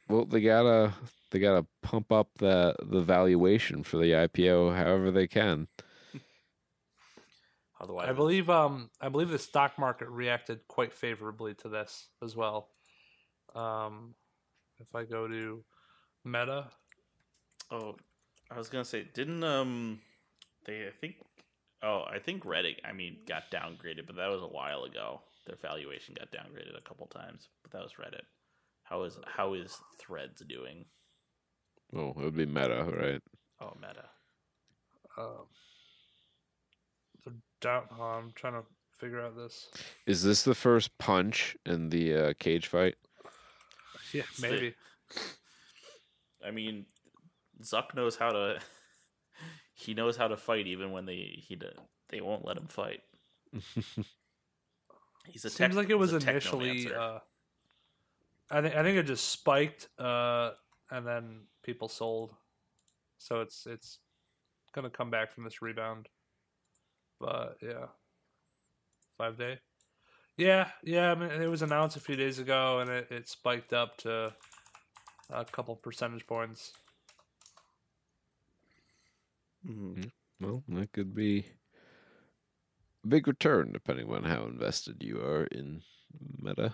well, they gotta they gotta pump up the the valuation for the IPO however they can. Otherwise, I believe um I believe the stock market reacted quite favorably to this as well. Um, if I go to Meta, Oh, I was gonna say, didn't um, they? I think. Oh, I think Reddit. I mean, got downgraded, but that was a while ago. Their valuation got downgraded a couple times, but that was Reddit. How is how is Threads doing? Oh, it would be Meta, right? Oh, Meta. um, the down. Oh, I'm trying to figure out this. Is this the first punch in the uh, cage fight? Yeah, It's the- maybe. I mean, Zuck knows how to. He knows how to fight, even when they he they won't let him fight. He's a Seems tech- like it was initially. Uh, I think I think it just spiked, uh, and then people sold. So it's it's gonna come back from this rebound. But yeah, five day. Yeah, yeah. I mean, it was announced a few days ago, and it, it spiked up to a couple percentage points. Mhm. Well, that could be a big return depending on how invested you are in Meta.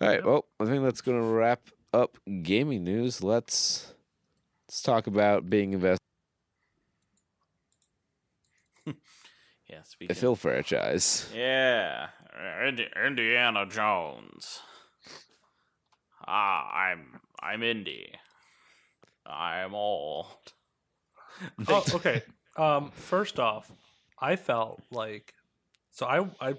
All right, Yep. well, I think that's going to wrap up gaming news. Let's let's talk about being invested Yeah, in speaking. the Phil franchise. Yeah, Indi- Indiana Jones. Ah, I'm I'm Indy. I'm old. oh, okay. Um, first off, I felt like so I I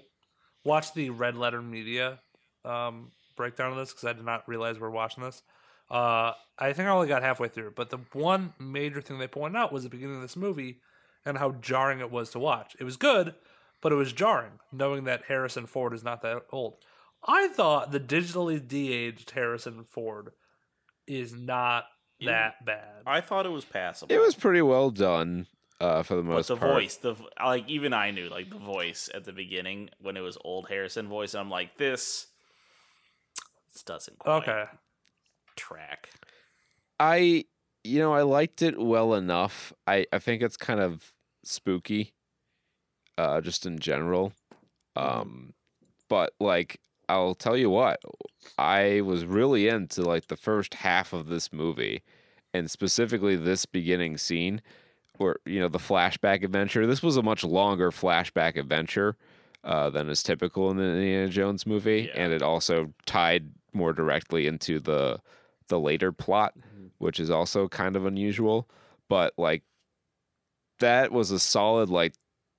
watched the Red Letter Media um, breakdown of this because I did not realize we are watching this. Uh, I think I only got halfway through, but the one major thing they pointed out was the beginning of this movie and how jarring it was to watch. It was good, but it was jarring knowing that Harrison Ford is not that old. I thought the digitally de-aged Harrison Ford is not You- that bad. I thought it was passable. It was pretty well done uh, for the most part. but the part. voice, the like, even I knew like the voice at the beginning when it was old Harrison voice. I'm like, this. This doesn't quite Okay. track. I you know, I liked it well enough. I I think it's kind of spooky uh just in general. Um but like I'll tell you what, I was really into like the first half of this movie and specifically this beginning scene where you know the flashback adventure. This was a much longer flashback adventure uh, than is typical in the Indiana Jones movie, Yeah. and it also tied more directly into the the later plot, which is also kind of unusual. But like that was a solid like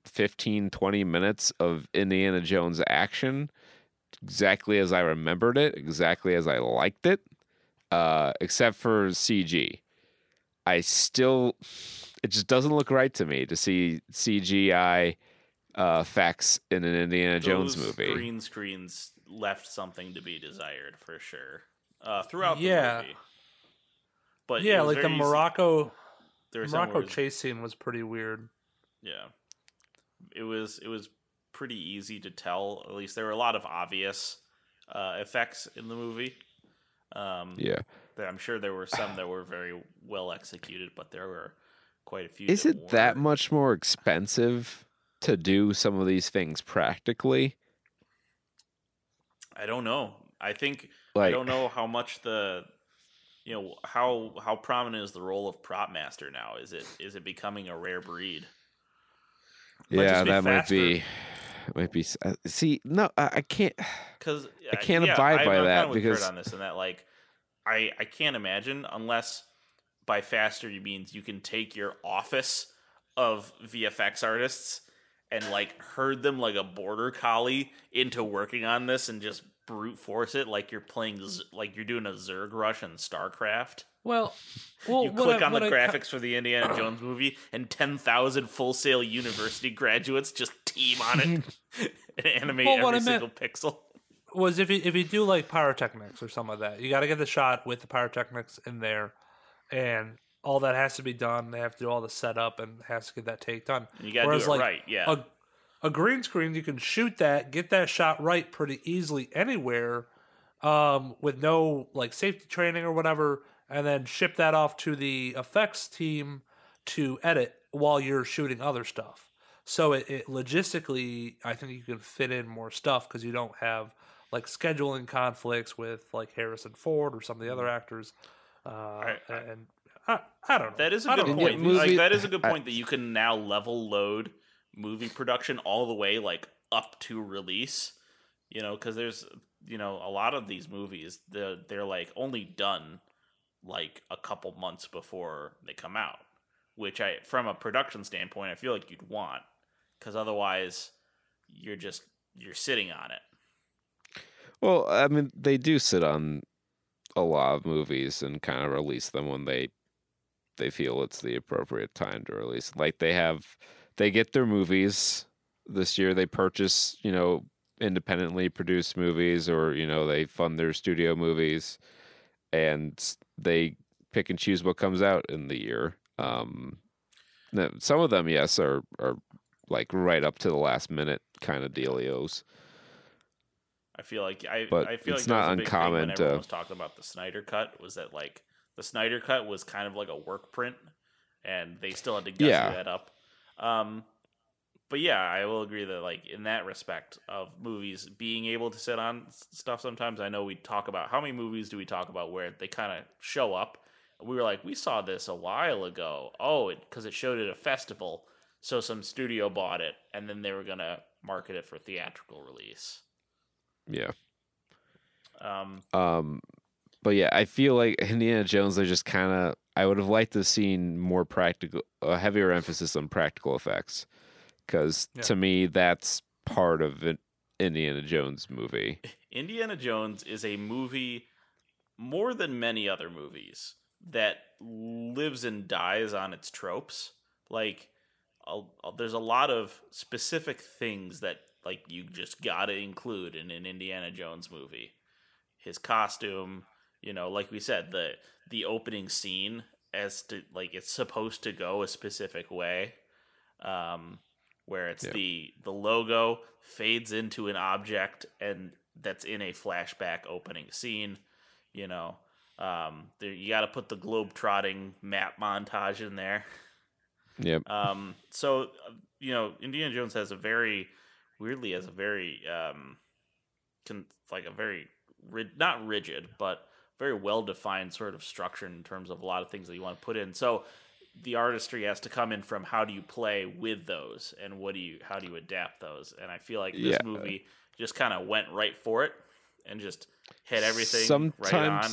15 20 minutes of Indiana Jones action exactly as I remembered it, exactly as I liked it, uh, except for CG. I still, it just doesn't look right to me to see CGI uh, effects in an Indiana Jones movie. Green screens left something to be desired for sure uh, throughout the Yeah. movie. But yeah, like the easy- Morocco there were Morocco where- chase scene was pretty weird. Yeah, it was it was pretty easy to tell. At least there were a lot of obvious uh, effects in the movie. Um, Yeah. there- I'm sure there were some that were very well executed, but there were quite a few. Is that it that weren't. much more expensive to do some of these things practically? I don't know. I think I don't know how much the you know how how prominent is the role of prop master now? Is it is it becoming a rare breed? Might yeah, be that might faster. be, might be. uh, See, no, I, I can't. Because I can't abide by that because- on this and that like I I can't imagine unless by faster you means you can take your office of VFX artists and like herd them like a border collie into working on this and just brute force it like you're playing Z- like you're doing a Zerg rush in StarCraft. Well, well you click I- on the I- graphics for the Indiana Jones movie, and ten thousand Full Sail University graduates just team on it and animate Well, every single pixel. was if you if you do like pyrotechnics or something like that, you got to get the shot with the pyrotechnics in there, and all that has to be done. They have to do all the setup and has to get that take done. And you gotta do it like, right, yeah. A, a green screen, you can shoot that, get that shot right pretty easily anywhere, um, with no like safety training or whatever, and then ship that off to the effects team to edit while you're shooting other stuff. So it, it logistically, I think you can fit in more stuff because you don't have like scheduling conflicts with like Harrison Ford or some of the other actors. Uh, I- and I, I don't know. That is a good point. Movie- like that is a good I- point that you can now level load movie production all the way like up to release. You know, because there's you know a lot of these movies they're they're like only done like a couple months before they come out, which I from a production standpoint I feel like you'd want because otherwise you're just you're sitting on it. Well, I mean, they do sit on a lot of movies and kind of release them when they they feel it's the appropriate time to release. Like they have, they get their movies this year. They purchase, you know, independently produced movies, or you know, they fund their studio movies, and they pick and choose what comes out in the year. Um, some of them, yes, are are like right up to the last minute kind of dealios. I feel like I, But I feel it's like not thing uncommon everyone to- was talking about the Snyder cut was that like the Snyder cut was kind of like a work print, and they still had to gussy Yeah. that up. Um, but yeah, I will agree that like in that respect of movies being able to sit on stuff sometimes. I know we talk about how many movies do we talk about where they kind of show up. We were like, we saw this a while ago. Oh, because it showed at a festival, so some studio bought it, and then they were gonna market it for theatrical release. Yeah. Um, Um, but yeah, I feel like Indiana Jones. They're just kind of. I would have liked to have seen more practical, a heavier emphasis on practical effects, because Yeah. to me that's part of an Indiana Jones movie. Indiana Jones is a movie more than many other movies that lives and dies on its tropes. Like, a, a- there's a lot of specific things that like you just gotta include in an Indiana Jones movie. His costume, you know, like we said, the the opening scene as to like it's supposed to go a specific way. Um where it's Yeah. the the logo fades into an object and that's in a flashback opening scene. You know, um, there, you got to put the globe trotting map montage in there. Yep. Um, so you know, Indiana Jones has a very weirdly has a very um, con- like a very rid- not rigid, but very well defined sort of structure in terms of a lot of things that you want to put in. So the artistry has to come in from how do you play with those and what do you how do you adapt those? And I feel like this Yeah. movie just kind of went right for it and just hit everything Sometimes. right on.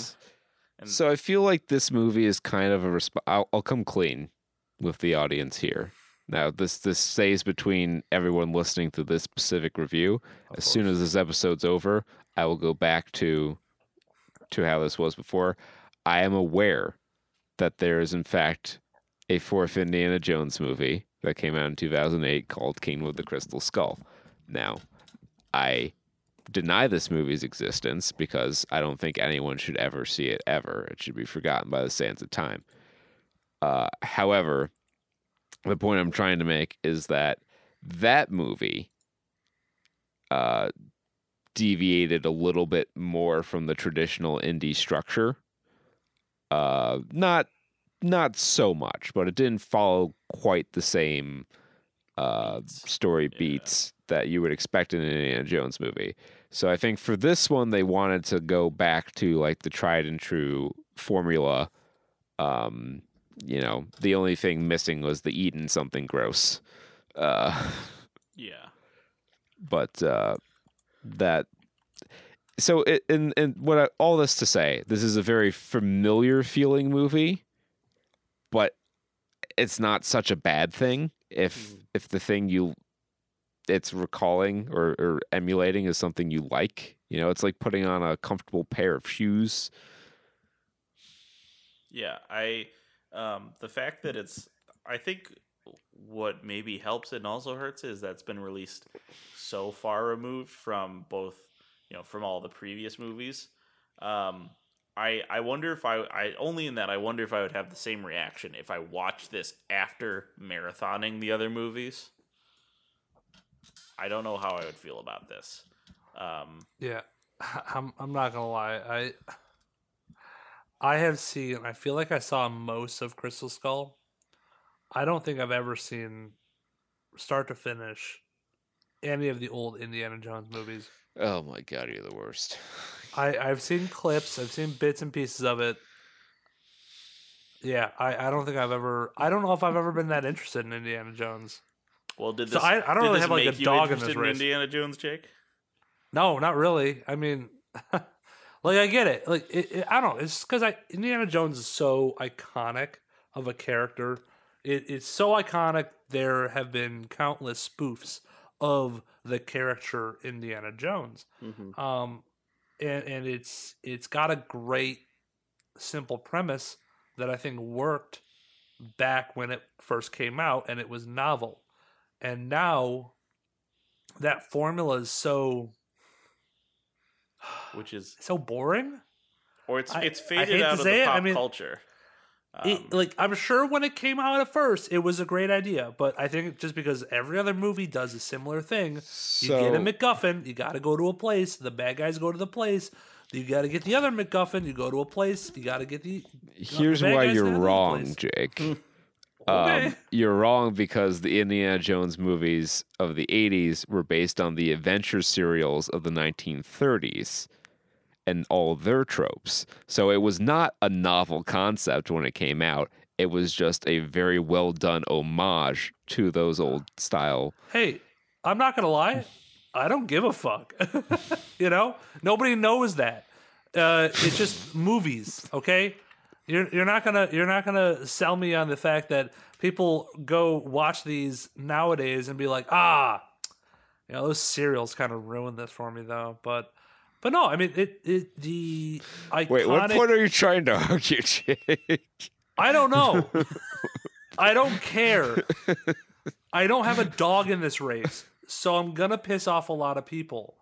And- So I feel like this movie is kind of a resp- I'll, I'll come clean with the audience here. Now this this stays between everyone listening to this specific review. as soon as this episode's over, I will go back to to how this was before. I am aware that there is in fact a fourth Indiana Jones movie that came out in 2008 called Kingdom of the Crystal Skull. Now, I deny this movie's existence because I don't think anyone should ever see it ever. It should be forgotten by the sands of time. Uh, however, the point I'm trying to make is that that movie uh, deviated a little bit more from the traditional indie structure. Uh, not not so much, but it didn't follow quite the same uh, story beats that you would expect in an Indiana Jones movie. So I think for this one, they wanted to go back to like the tried and true formula. Um, you know, the only thing missing was the eating something gross. Uh, yeah. but uh, that so it, and and what I, all this to say, this is a very familiar feeling movie, but it's not such a bad thing if if the thing you it's recalling or, or emulating is something you like. You know, it's like putting on a comfortable pair of shoes. Yeah, I um the fact that it's I think what maybe helps it and also hurts is that's been released so far removed from both you know from all the previous movies. Um I I wonder if I I only in that I wonder if I would have the same reaction if I watched this after marathoning the other movies. I don't know how I would feel about this. Um Yeah, I'm. I'm not gonna lie. I I have seen. I feel like I saw most of Crystal Skull. I don't think I've ever seen start to finish any of the old Indiana Jones movies. Oh my god, you're the worst. I I've seen clips. I've seen bits and pieces of it. Yeah, I, I don't think I've ever. I don't know if I've ever been that interested in Indiana Jones. well did So I- I don't did really have, like, a dog in this interested race. Indiana Jones, Jake? No, not really. I mean, like I get it. Like it, it, I don't know. It's because I Indiana Jones is so iconic of a character. It, it's so iconic. There have been countless spoofs of the character Indiana Jones. Um, and and it's it's got a great simple premise that I think worked back when it first came out, and it was novel. And now that formula is so Which is so boring. or it's I- it's faded out of the it, I pop mean, culture. Um, it, like I'm sure when it came out at first, it was a great idea, but I think just because every other movie does a similar thing, you get a So- MacGuffin, you got to go to a place. The bad guys go to the place. You got to get the other MacGuffin. You go to a place. You got to get the. Here's bad why you're wrong. Jake. Okay. Um, you're wrong because the Indiana Jones movies of the 80s were based on the adventure serials of the 1930s and all their tropes. So it was not a novel concept when it came out. It was just a very well done homage to those old style. hey, I'm not gonna lie, I don't give a fuck. you know, nobody knows that. Uh, it's just movies, okay? You're you're not gonna you're not gonna sell me on the fact that people go watch these nowadays and be like, ah, you know, those serials kind of ruined this for me though. But but no, I mean it it the iconic. Wait, what point are you trying to argue, Jake? I don't know. I don't care. I don't have a dog in this race, so I'm gonna piss off a lot of people.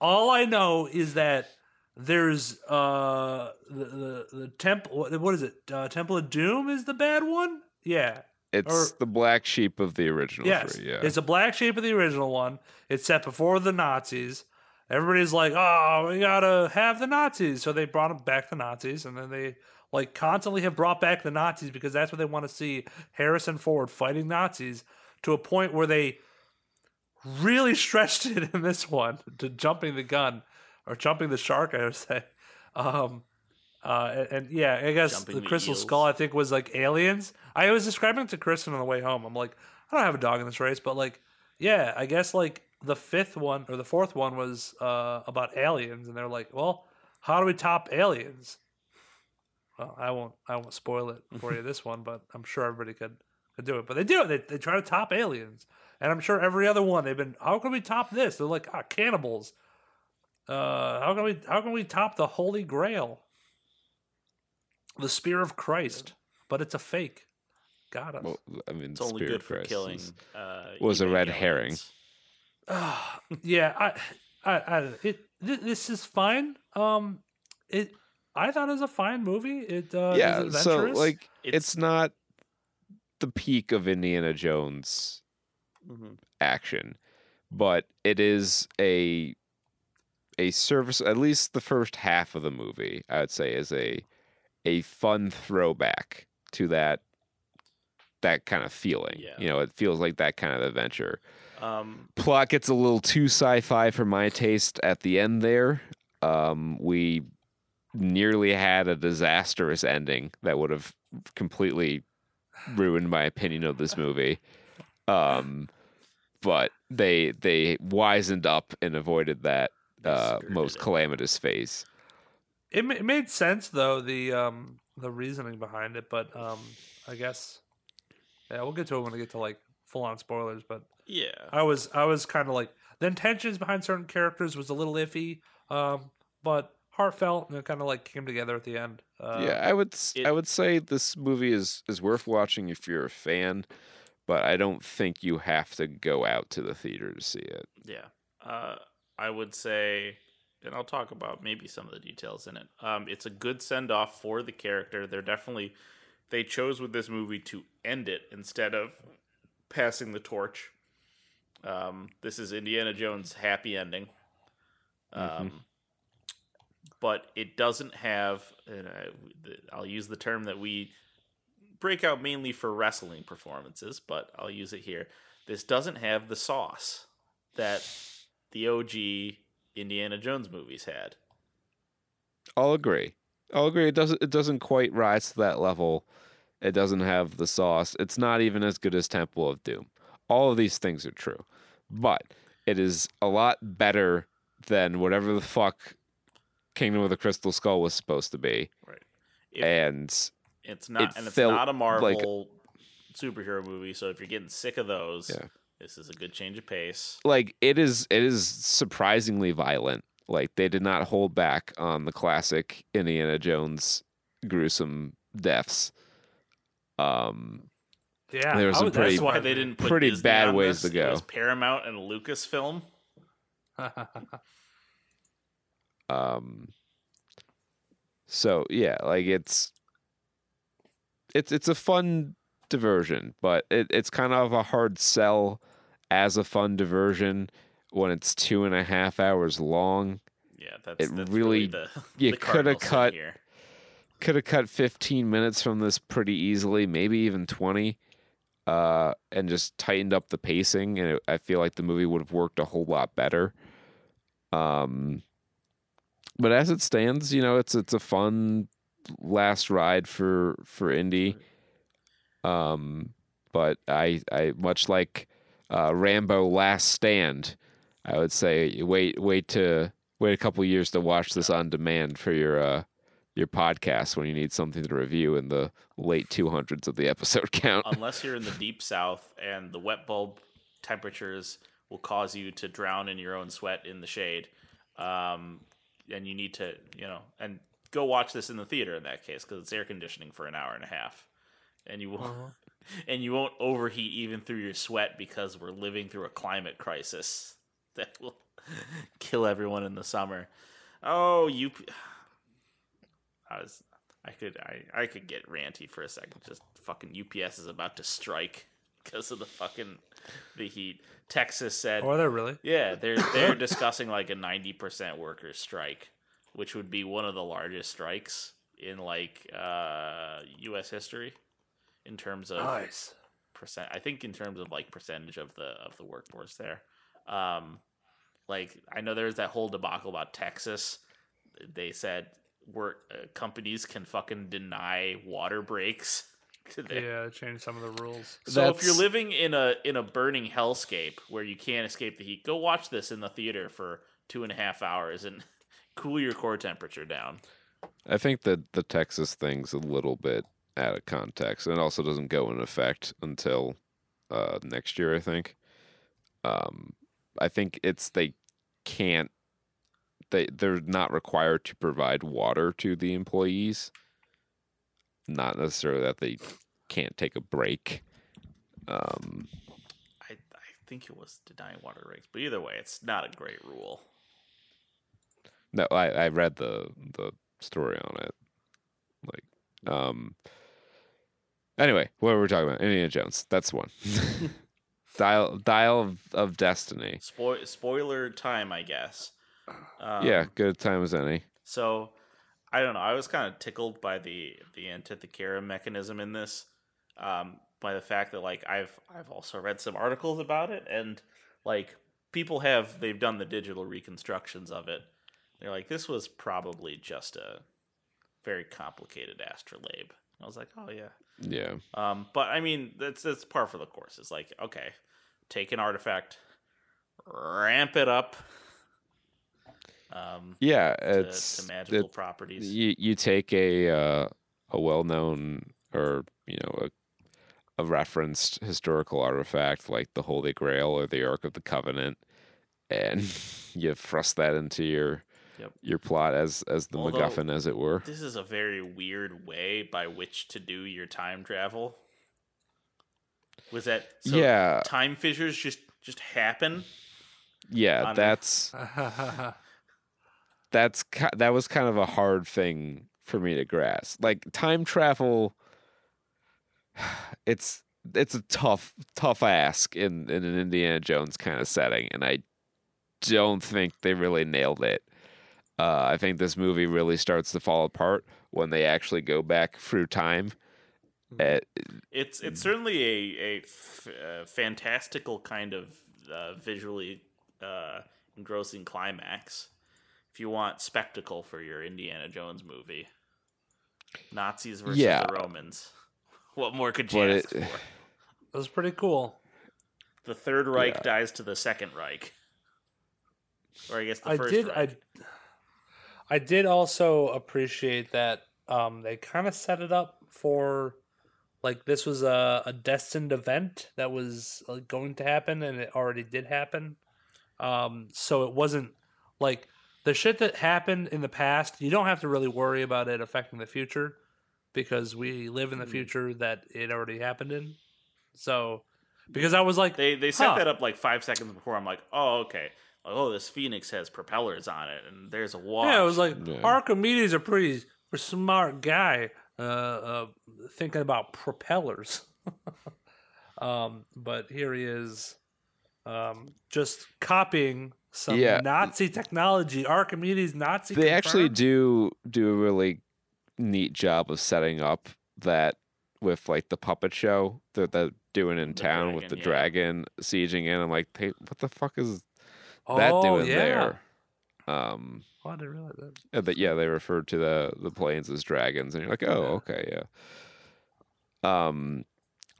All I know is that there's uh the the, the temple. What, what is it? Uh, temple of Doom is the bad one. Yeah. It's Or- the black sheep of the original Yes. three. Yeah. It's a black sheep of the original one. It's set before the Nazis. Everybody's like, "Oh, we gotta have the Nazis," so they brought back the Nazis, and then they like constantly have brought back the Nazis because that's what they want to see Harrison Ford fighting Nazis to a point where they really stretched it in this one to jumping the gun or jumping the shark, I would say. Um, uh, and, and yeah, I guess Jumping the Crystal. Skull, I think, was like aliens. I was describing it to Kristen on the way home. I'm like, I don't have a dog in this race, but like, yeah, I guess like the fifth one or the fourth one was uh, about aliens, and they're like, well, how do we top aliens? Well, I won't, I won't spoil it for you this one, but I'm sure everybody could could do it. But they do it. They, they try to top aliens, and I'm sure every other one they've been. How can we top this? They're like, ah, cannibals. Uh, how can we how can we top the Holy Grail? The spear of Christ, but it's a fake. Got us. Well, I mean, It's only good for Christ killing. is- Uh, was a red herring. Evangelions. yeah, I, I, I it th- this is fine. Um, it I thought it was a fine movie. It uh, yeah, is so like It's- it's not the peak of Indiana Jones Mhm. action, but it is a a service. At least the first half of the movie, I would say, is a a fun throwback to that that kind of feeling. Yeah. You know, it feels like that kind of adventure. Um, Plot gets a little too sci-fi for my taste at the end there. Um, we nearly had a disastrous ending that would have completely ruined my opinion of this movie. Um, but they they wisened up and avoided that uh, most calamitous phase. it, it made sense though the um the reasoning behind it, but um I guess yeah we'll get to it when we get to like full on spoilers. But yeah. I was I was kind of like the intentions behind certain characters was a little iffy, um, but heartfelt and it kind of like came together at the end. Uh, yeah, I would s I it- would say this movie is is worth watching if you're a fan, but I don't think you have to go out to the theater to see it. Yeah. Uh, I would say, and I'll talk about maybe some of the details in it. Um, it's a good send off for the character. They're definitely, they chose with this movie to end it instead of passing the torch. Um, this is Indiana Jones' happy ending. Um, But it doesn't have, and I, I'll use the term that we break out mainly for wrestling performances, but I'll use it here. This doesn't have the sauce that the OG Indiana Jones movies had. I'll agree. I'll agree. It doesn't. It doesn't quite rise to that level. It doesn't have the sauce. It's not even as good as Temple of Doom. All of these things are true, but it is a lot better than whatever the fuck Kingdom of the Crystal Skull was supposed to be. Right. If- And It's not, it and it's felt not a Marvel like- superhero movie. So if you're getting sick of those, Yeah. this is a good change of pace. like it is it is surprisingly violent. Like they did not hold back on the classic Indiana Jones gruesome deaths. Um yeah. There was some was- pretty- that's Why they didn't put pretty Disney bad ways this. to go. It was Paramount and Lucasfilm. um so yeah like it's it's it's a fun diversion but it, it's kind of a hard sell as a fun diversion when it's two and a half hours long Yeah, that's, It that's really- the, you coulda cut- could have cut 15 minutes from this pretty easily maybe even 20 uh and just tightened up the pacing and it, i feel like the movie would have worked a whole lot better um but as it stands you know it's it's a fun last ride for for Indy. um but i i much like uh rambo last stand i would say wait wait to wait a couple years to watch this on demand for your uh your podcast when you need something to review in the late 200s of the episode count. Unless you're in the deep south and the wet bulb temperatures will cause you to drown in your own sweat in the shade, um, and you need to, you know, and go watch this in the theater in that case because it's air conditioning for an hour and a half, and you won't, and you won't overheat even through your sweat because we're living through a climate crisis that will kill everyone in the summer. Oh, you. I was I could I, I could get ranty for a second. Just fucking UPS is about to strike. because of the fucking the heat. Texas said, Oh, are they really? yeah, they're they're discussing like a ninety percent workers strike, which would be one of the largest strikes in like uh, U.S. history in terms of Nice. percent. I think in terms of like percentage of the of the workforce there. Um, like I know there's that whole debacle about Texas. They said work uh, companies can fucking deny water breaks to their Yeah, change some of the rules. so if you're living in a in a burning hellscape where you can't escape the heat, go watch this in the theater for two and a half hours and cool your core temperature down. I think that the Texas thing's a little bit out of context, and it also doesn't go in effect until uh, next year. I think. Um, I think it's they can't. They they're not required to provide water to the employees. Not necessarily that they can't take a break. Um, I I think it was denying water breaks, but either way, it's not a great rule. No, I, I read the the story on it. Like, um. Anyway, what were we talking about? Indiana Jones. That's one. dial dial of, of destiny. Spoil spoiler time, I guess. Um, yeah, good time as any. So I don't know. I was kind of tickled by the the Antikythera mechanism in this, um, by the fact that like I've I've also read some articles about it, and like people have they've done the digital reconstructions of it. They're like, this was probably just a very complicated astrolabe. I was like, oh yeah. Yeah, Um, but I mean, that's that's par for the course. It's like, okay, take an artifact, ramp it up. Um, yeah. to, It's to magical it- properties. you you take a uh, a well known or you know a a referenced historical artifact like the Holy Grail or the Ark of the Covenant, and you thrust that into your Yep. your plot as as the Although- MacGuffin, as it were. This is a very weird way by which to do your time travel. Was that so yeah, Time fissures just just happen. yeah. on- That's that's that was kind of a hard thing for me to grasp. Like time travel, it's it's a tough tough ask in in an Indiana Jones kind of setting, and I don't think they really nailed it. Uh, I think this movie really starts to fall apart when they actually go back through time. Uh, It's it's certainly a a f- uh, fantastical kind of uh, visually uh, engrossing climax. If you want spectacle for your Indiana Jones movie, Nazis versus Yeah. the Romans, what more could you but ask it, for? That was pretty cool. The Third Reich Yeah. dies to the Second Reich, or I guess the I First did. Reich. I I did also appreciate that um, they kind of set it up for like this was a, a destined event that was uh, going to happen, and it already did happen. Um, so it wasn't like the shit that happened in the past. You don't have to really worry about it affecting the future because we live in the Mm. future that it already happened in. So because I was like, They they set Huh. that up like five seconds before. I'm like, oh okay. Like, oh, this Phoenix has propellers on it, and there's a wall. Yeah, it was like Yeah. Archimedes, a pretty smart guy, uh, uh, thinking about propellers. um, but here he is, um, just copying some Yeah. Nazi technology. Archimedes Nazi. they actually do do a really neat job of setting up that with like the puppet show that they're doing in The town with the dragon, dragon sieging in. I'm like, hey, what the fuck is that Oh, doing yeah. there? Um, Oh, I didn't realize that. but yeah, they referred to the the planes as dragons, and you're like, oh, okay, yeah. Um,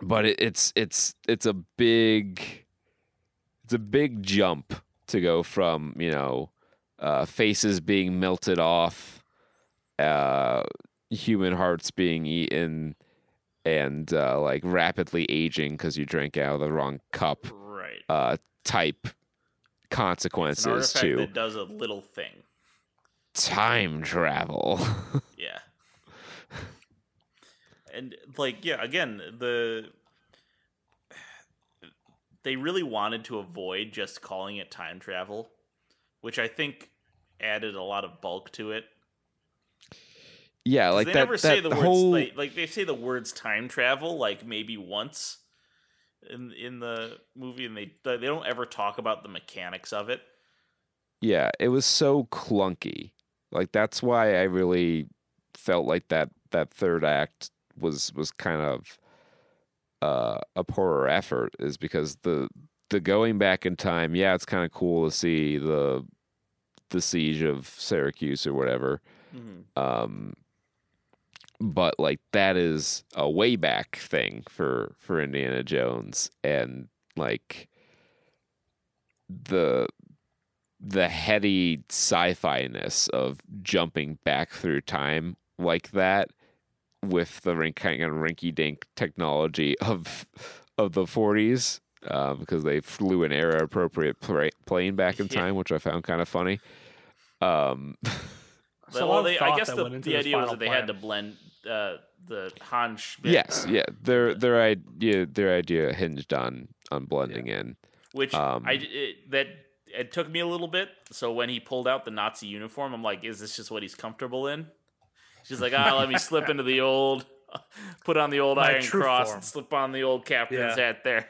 but it, it's it's it's a big it's a big jump to go from you know uh, faces being melted off, uh, human hearts being eaten, and uh, like rapidly aging because you drank out of the wrong cup. right. Uh, type consequences to that does a little thing. time travel. Yeah. and like yeah, again, the they really wanted to avoid just calling it time travel, which I think added a lot of bulk to it. Yeah, like they that. never say that the words whole like, like they say the words time travel like maybe once in in the movie, and they they don't ever talk about the mechanics of it. Yeah, it was so clunky. Like that's why I really felt like that that third act was was kind of uh, a poorer effort is because the the going back in time, yeah, it's kind of cool to see the the siege of Syracuse or whatever. Um, but like that is a way back thing for for Indiana Jones, and like the the heady sci-fi ness of jumping back through time like that with the rink kind of rinky dink technology of of the 40s uh, because they flew an era appropriate pla- plane back in Yeah. time, which I found kind of funny. Um, It's a lot well, they, I guess the, the idea was that they had to blend uh, the Han Schmidt, yes, yeah, their their idea their idea hinged on on blending in. which Um, I it, that it took me a little bit. So when he pulled out the Nazi uniform, I'm like, is this just what he's comfortable in? She's like, ah, let me slip into the old, put on the old My Iron Cross form. and slip on the old captain's Yeah. hat there.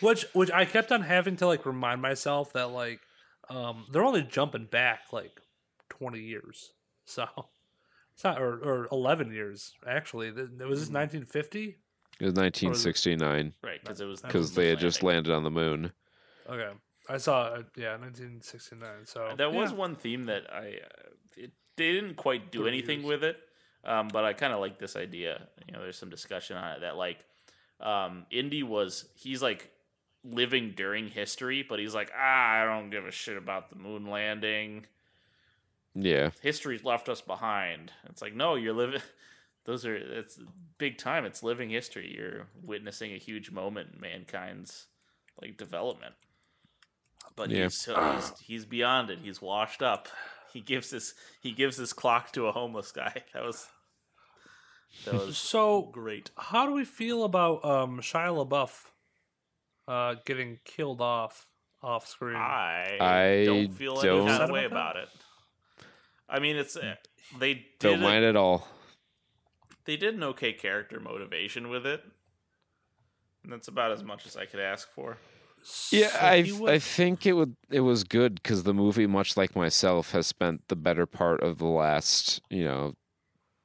Which which I kept on having to like remind myself that like um they're only jumping back like twenty years. So it's not or, or eleven years actually. Th- Was this nineteen fifty? It was 1969 Right, because it was because they had just landed on the moon. Okay. I saw uh, yeah, nineteen sixty nine. So That was yeah. one theme that I uh, it, they didn't quite do anything years. with it, um, but I kind of like this idea. You know, there's some discussion on it that like um, Indy was he's like living during history, but he's like ah, I don't give a shit about the moon landing. Yeah, History's left us behind. It's like no, you're living. Those are it's big time. It's living history. You're witnessing a huge moment in mankind's like development. But Yeah. he's, he's he's beyond it. He's washed up. He gives his he gives his clock to a homeless guy. That was that was So great. how do we feel about um Shia LaBeouf uh getting killed off off screen? I, I don't feel any don't- kind of way about about it. I mean, it's uh, they did don't a- mind at all. they did an okay character motivation with it. And that's about as much as I could ask for. Yeah, So I I think it would it was good because the movie, much like myself, has spent the better part of the last you know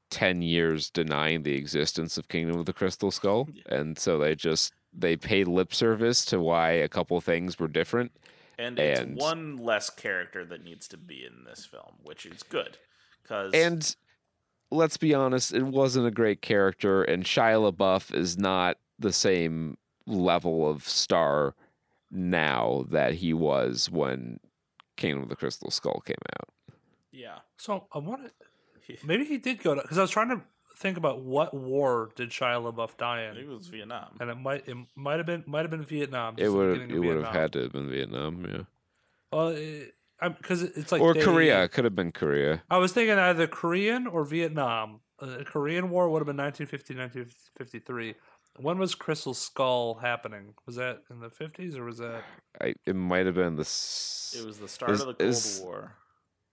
ten years denying the existence of Kingdom of the Crystal Skull, and so they just they paid lip service to why a couple things were different. And it's And- one less character that needs to be in this film, which is good. Because And let's be honest, it wasn't a great character, and Shia LaBeouf is not the same level of star now that he was when Kingdom of the Crystal Skull came out. yeah, So I wanted maybe he did go to because I was trying to think about what war did Shia LaBeouf die in, it was Vietnam. and it might it might have been might have been Vietnam. It would it would have had to have been Vietnam, yeah, well because it's like or they- Korea. It could have been Korea. I was thinking either Korean or Vietnam. Uh, Korean War would have been 1950, 1953. When was Crystal Skull happening? Was that in the 50s or was that? I, it might have been the. It was the start Is- of the Cold is- War.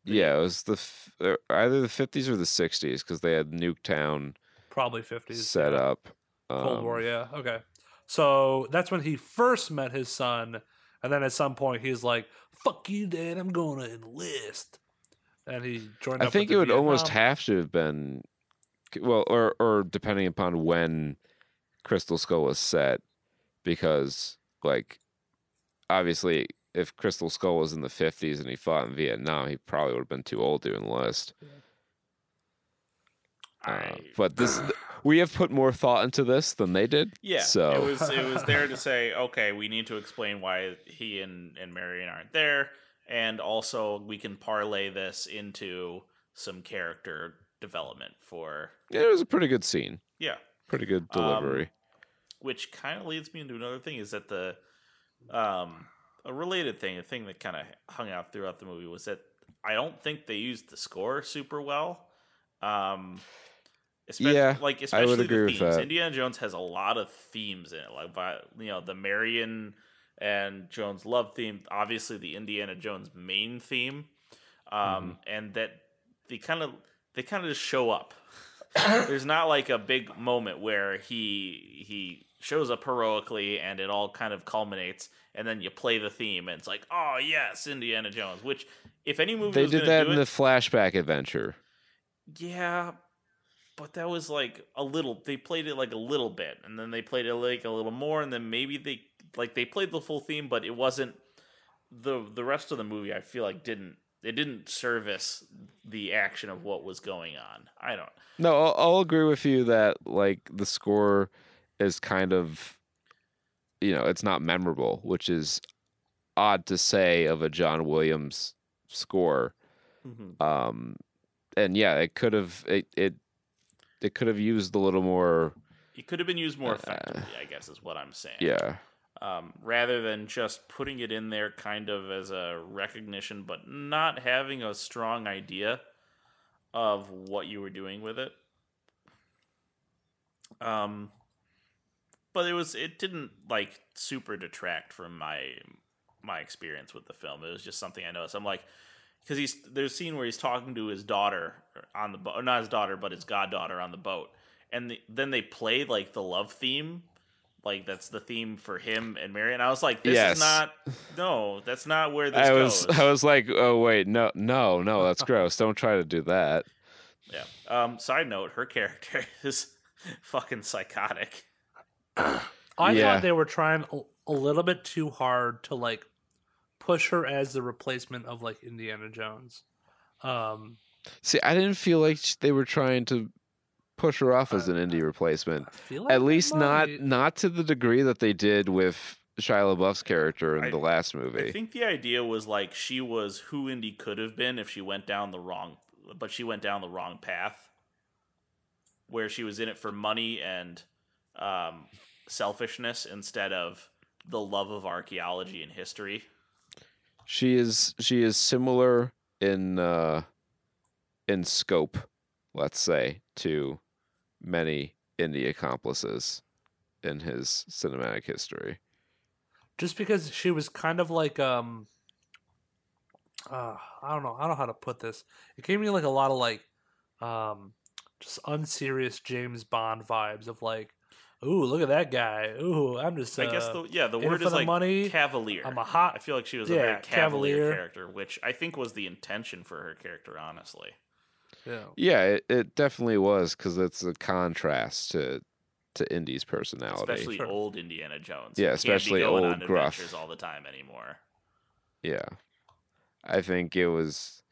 yeah, it was the uh, either the fifties or the sixties because they had Nuketown Probably 50s. set yeah. up. Cold Um, War, yeah. Okay. So that's when he first met his son. And then at some point he's like, fuck you, dad, I'm going to enlist. And he joined I up think with it the would almost have to have been, well, or or depending upon when Crystal Skull was set, because like obviously if Crystal Skull was in the fifties and he fought in Vietnam, he probably would have been too old to enlist. Uh, I, but this, we have put more thought into this than they did. yeah, so it was it was there to say, okay, we need to explain why he and and Marion aren't there, and also we can parlay this into some character development for yeah, it was a pretty good scene, yeah. Pretty good Um, delivery. which kind of leads me into another thing is that the um a related thing a thing that kind of hung out throughout the movie was that i don't think they used the score super well um especially, Yeah, like especially the themes indiana jones has a lot of themes in it like vi- you know the marion and jones love theme obviously the indiana jones main theme um Mm-hmm. and that they kind of they kind of just show up there's not like a big moment where he he shows up heroically, and it all kind of culminates. And then you play the theme, and it's like, oh yes, Indiana Jones. Which, if any movie They did that in it, the flashback adventure. yeah, but that was like a little. They played it like a little bit, and then they played it like a little more, and then maybe they like they played the full theme, but it wasn't the the rest of the movie. I feel like didn't it didn't service the action of what was going on. I don't. No, I'll, I'll agree with you that like the score is kind of, you know, it's not memorable, which is odd to say of a John Williams score. Um, and yeah, it could have it it it could have used a little more. It could have been used more effectively. I guess is what I'm saying. Yeah, um, rather than just putting it in there kind of as a recognition, but not having a strong idea of what you were doing with it. Um, but it was it didn't like super detract from my my experience with the film. It was just something I noticed. I'm like, because he's there's a scene where he's talking to his daughter on the boat, not his daughter, but his goddaughter on the boat, and the, then they play like the love theme, like that's the theme for him and Mary. And I was like, this Yes. is not, no, that's not where this I was. I was like, oh wait, no, no, no, that's gross. Don't try to do that. yeah. Um. Side note: her character is fucking psychotic. I Yeah. thought they were trying a, a little bit too hard to like push her as the replacement of like Indiana Jones. Um, See, I didn't feel like they were trying to push her off as an indie replacement. I feel like At least not might. not to the degree that they did with Shia LaBeouf's character in I- the last movie. I think the idea was like she was who Indy could have been if she went down the wrong, but she went down the wrong path, where she was in it for money and um, selfishness instead of the love of archaeology and history. She is she is similar in uh in scope, let's say, to many indie accomplices in his cinematic history. just because she was kind of like um uh, I don't know I don't know how to put this. It gave me like a lot of like um just unserious James Bond vibes of like, ooh, look at that guy. Ooh, I'm just uh, I guess the yeah the word is the like money. cavalier. I'm a hot I feel like she was yeah, a very cavalier, cavalier. character, which I think was the intention for her character. Honestly, yeah. Yeah, it, it definitely was because it's a contrast to to Indy's personality. especially Sure. old Indiana Jones. Yeah, who can't be especially going old on gruff. adventures all the time anymore. Yeah. I think it was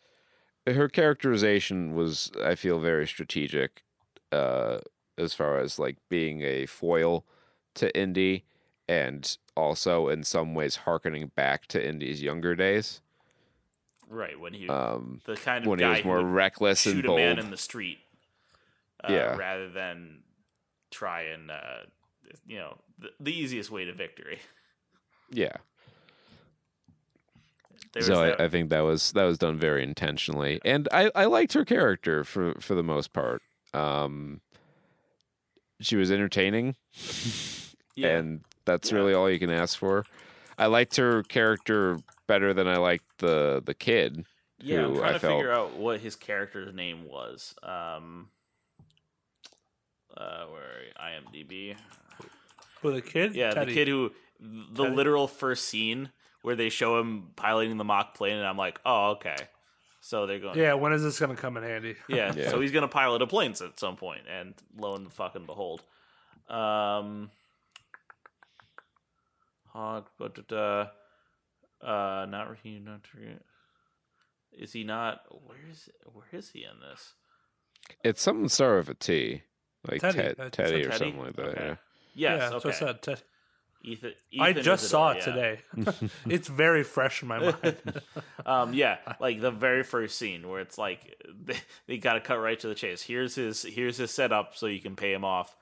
her characterization was I feel very strategic uh as far as like being a foil to Indy and also in some ways harkening back to Indy's younger days. Right when he Um the kind of when he guy was more reckless and shoot a man in the street, uh, Yeah. rather than try and uh, you know the, the easiest way to victory. yeah. There so I, I think that was that was done very intentionally, and I, I liked her character for for the most part. Um, she was entertaining, yeah, and that's Yeah. really all you can ask for. I liked her character better than I liked the the kid. yeah. I'm trying I to felt- figure out what his character's name was. Um, uh, where are you? IMDb. With the kid, Yeah, Teddy. the kid who the Teddy. literal first scene where they show him piloting the mock plane, and I'm like, oh, okay. So they're going, Yeah, when is this gonna come in handy? yeah. Yeah. So he's gonna pilot a plane at some point, and lo and fucking behold, um, Hog, but uh, uh, not Raheem, not Raheem. Is he not? Where is where is he in this? It's something start with a T, like Teddy, Ted- I Teddy said or Teddy? something like that. Okay. Yeah. Yes, yeah, okay. that's what I said. Ted- Ethann, I just saw Isidore, it yeah. today. it's very fresh in my mind. um, yeah, like the very first scene where it's like they, they got to cut right to the chase. Here's his here's his setup so you can pay him off.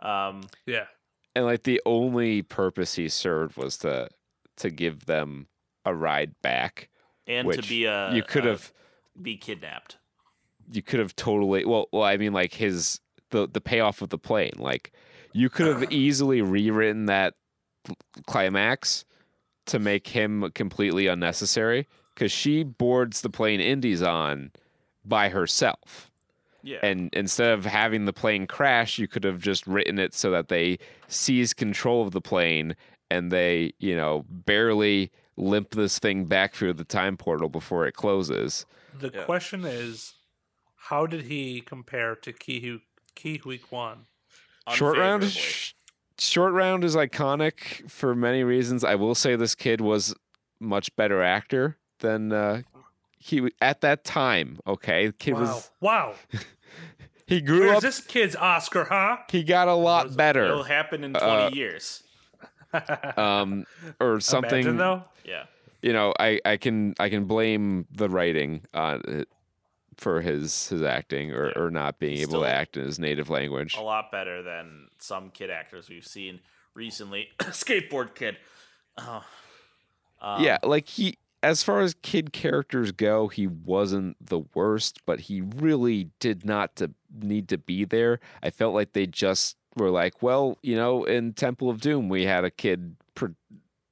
Um, yeah, And like the only purpose he served was to to give them a ride back, and to be a you could have be kidnapped. you could have totally well well I mean like his the the payoff of the plane like you could have easily rewritten that climax to make him completely unnecessary because she boards the plane Indies on by herself Yeah. And instead of having the plane crash, you could have just written it so that they seize control of the plane and they, you know, barely limp this thing back through the time portal before it closes. The Yeah. question is, how did he compare to Ke Ke Huy Quan? Short round, sh- short round is iconic for many reasons. I will say this kid was much better actor than uh, he w- at that time. Okay, the kid Wow! was wow! he grew Where's up. this kid's Oscar, huh? He got a lot better. It'll happen in 20 Uh, years. Um, or something. Imagine, though. Yeah. you know, I, I can I can blame the writing on it for his his acting or, Yeah. or not being able to act in his native language. A lot better than some kid actors we've seen recently. Skateboard kid. Oh. Um, yeah, like he as far as kid characters go, he wasn't the worst, but he really did not to need to be there. I felt like they just were like, well, you know, in Temple of Doom we had a kid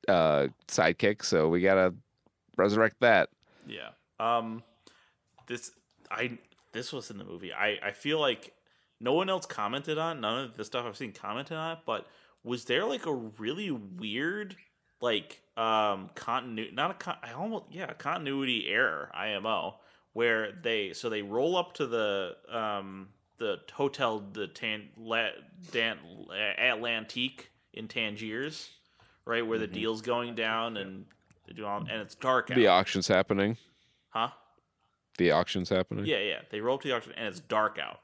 uh, sidekick, so we gotta resurrect that. Yeah. Um this I this was in the movie. I I feel like no one else commented on none of the stuff I've seen commented on, but was there like a really weird like um continuity not a con- I almost yeah, continuity error, IMO, where they so they roll up to the um the hotel the Tan La, Dan Atlantique in Tangiers, right where the mm-hmm. deal's going down and they do all, and it's dark out. The auction's happening. Huh? The auction's happening. Yeah, yeah. They roll up to the auction and it's dark out.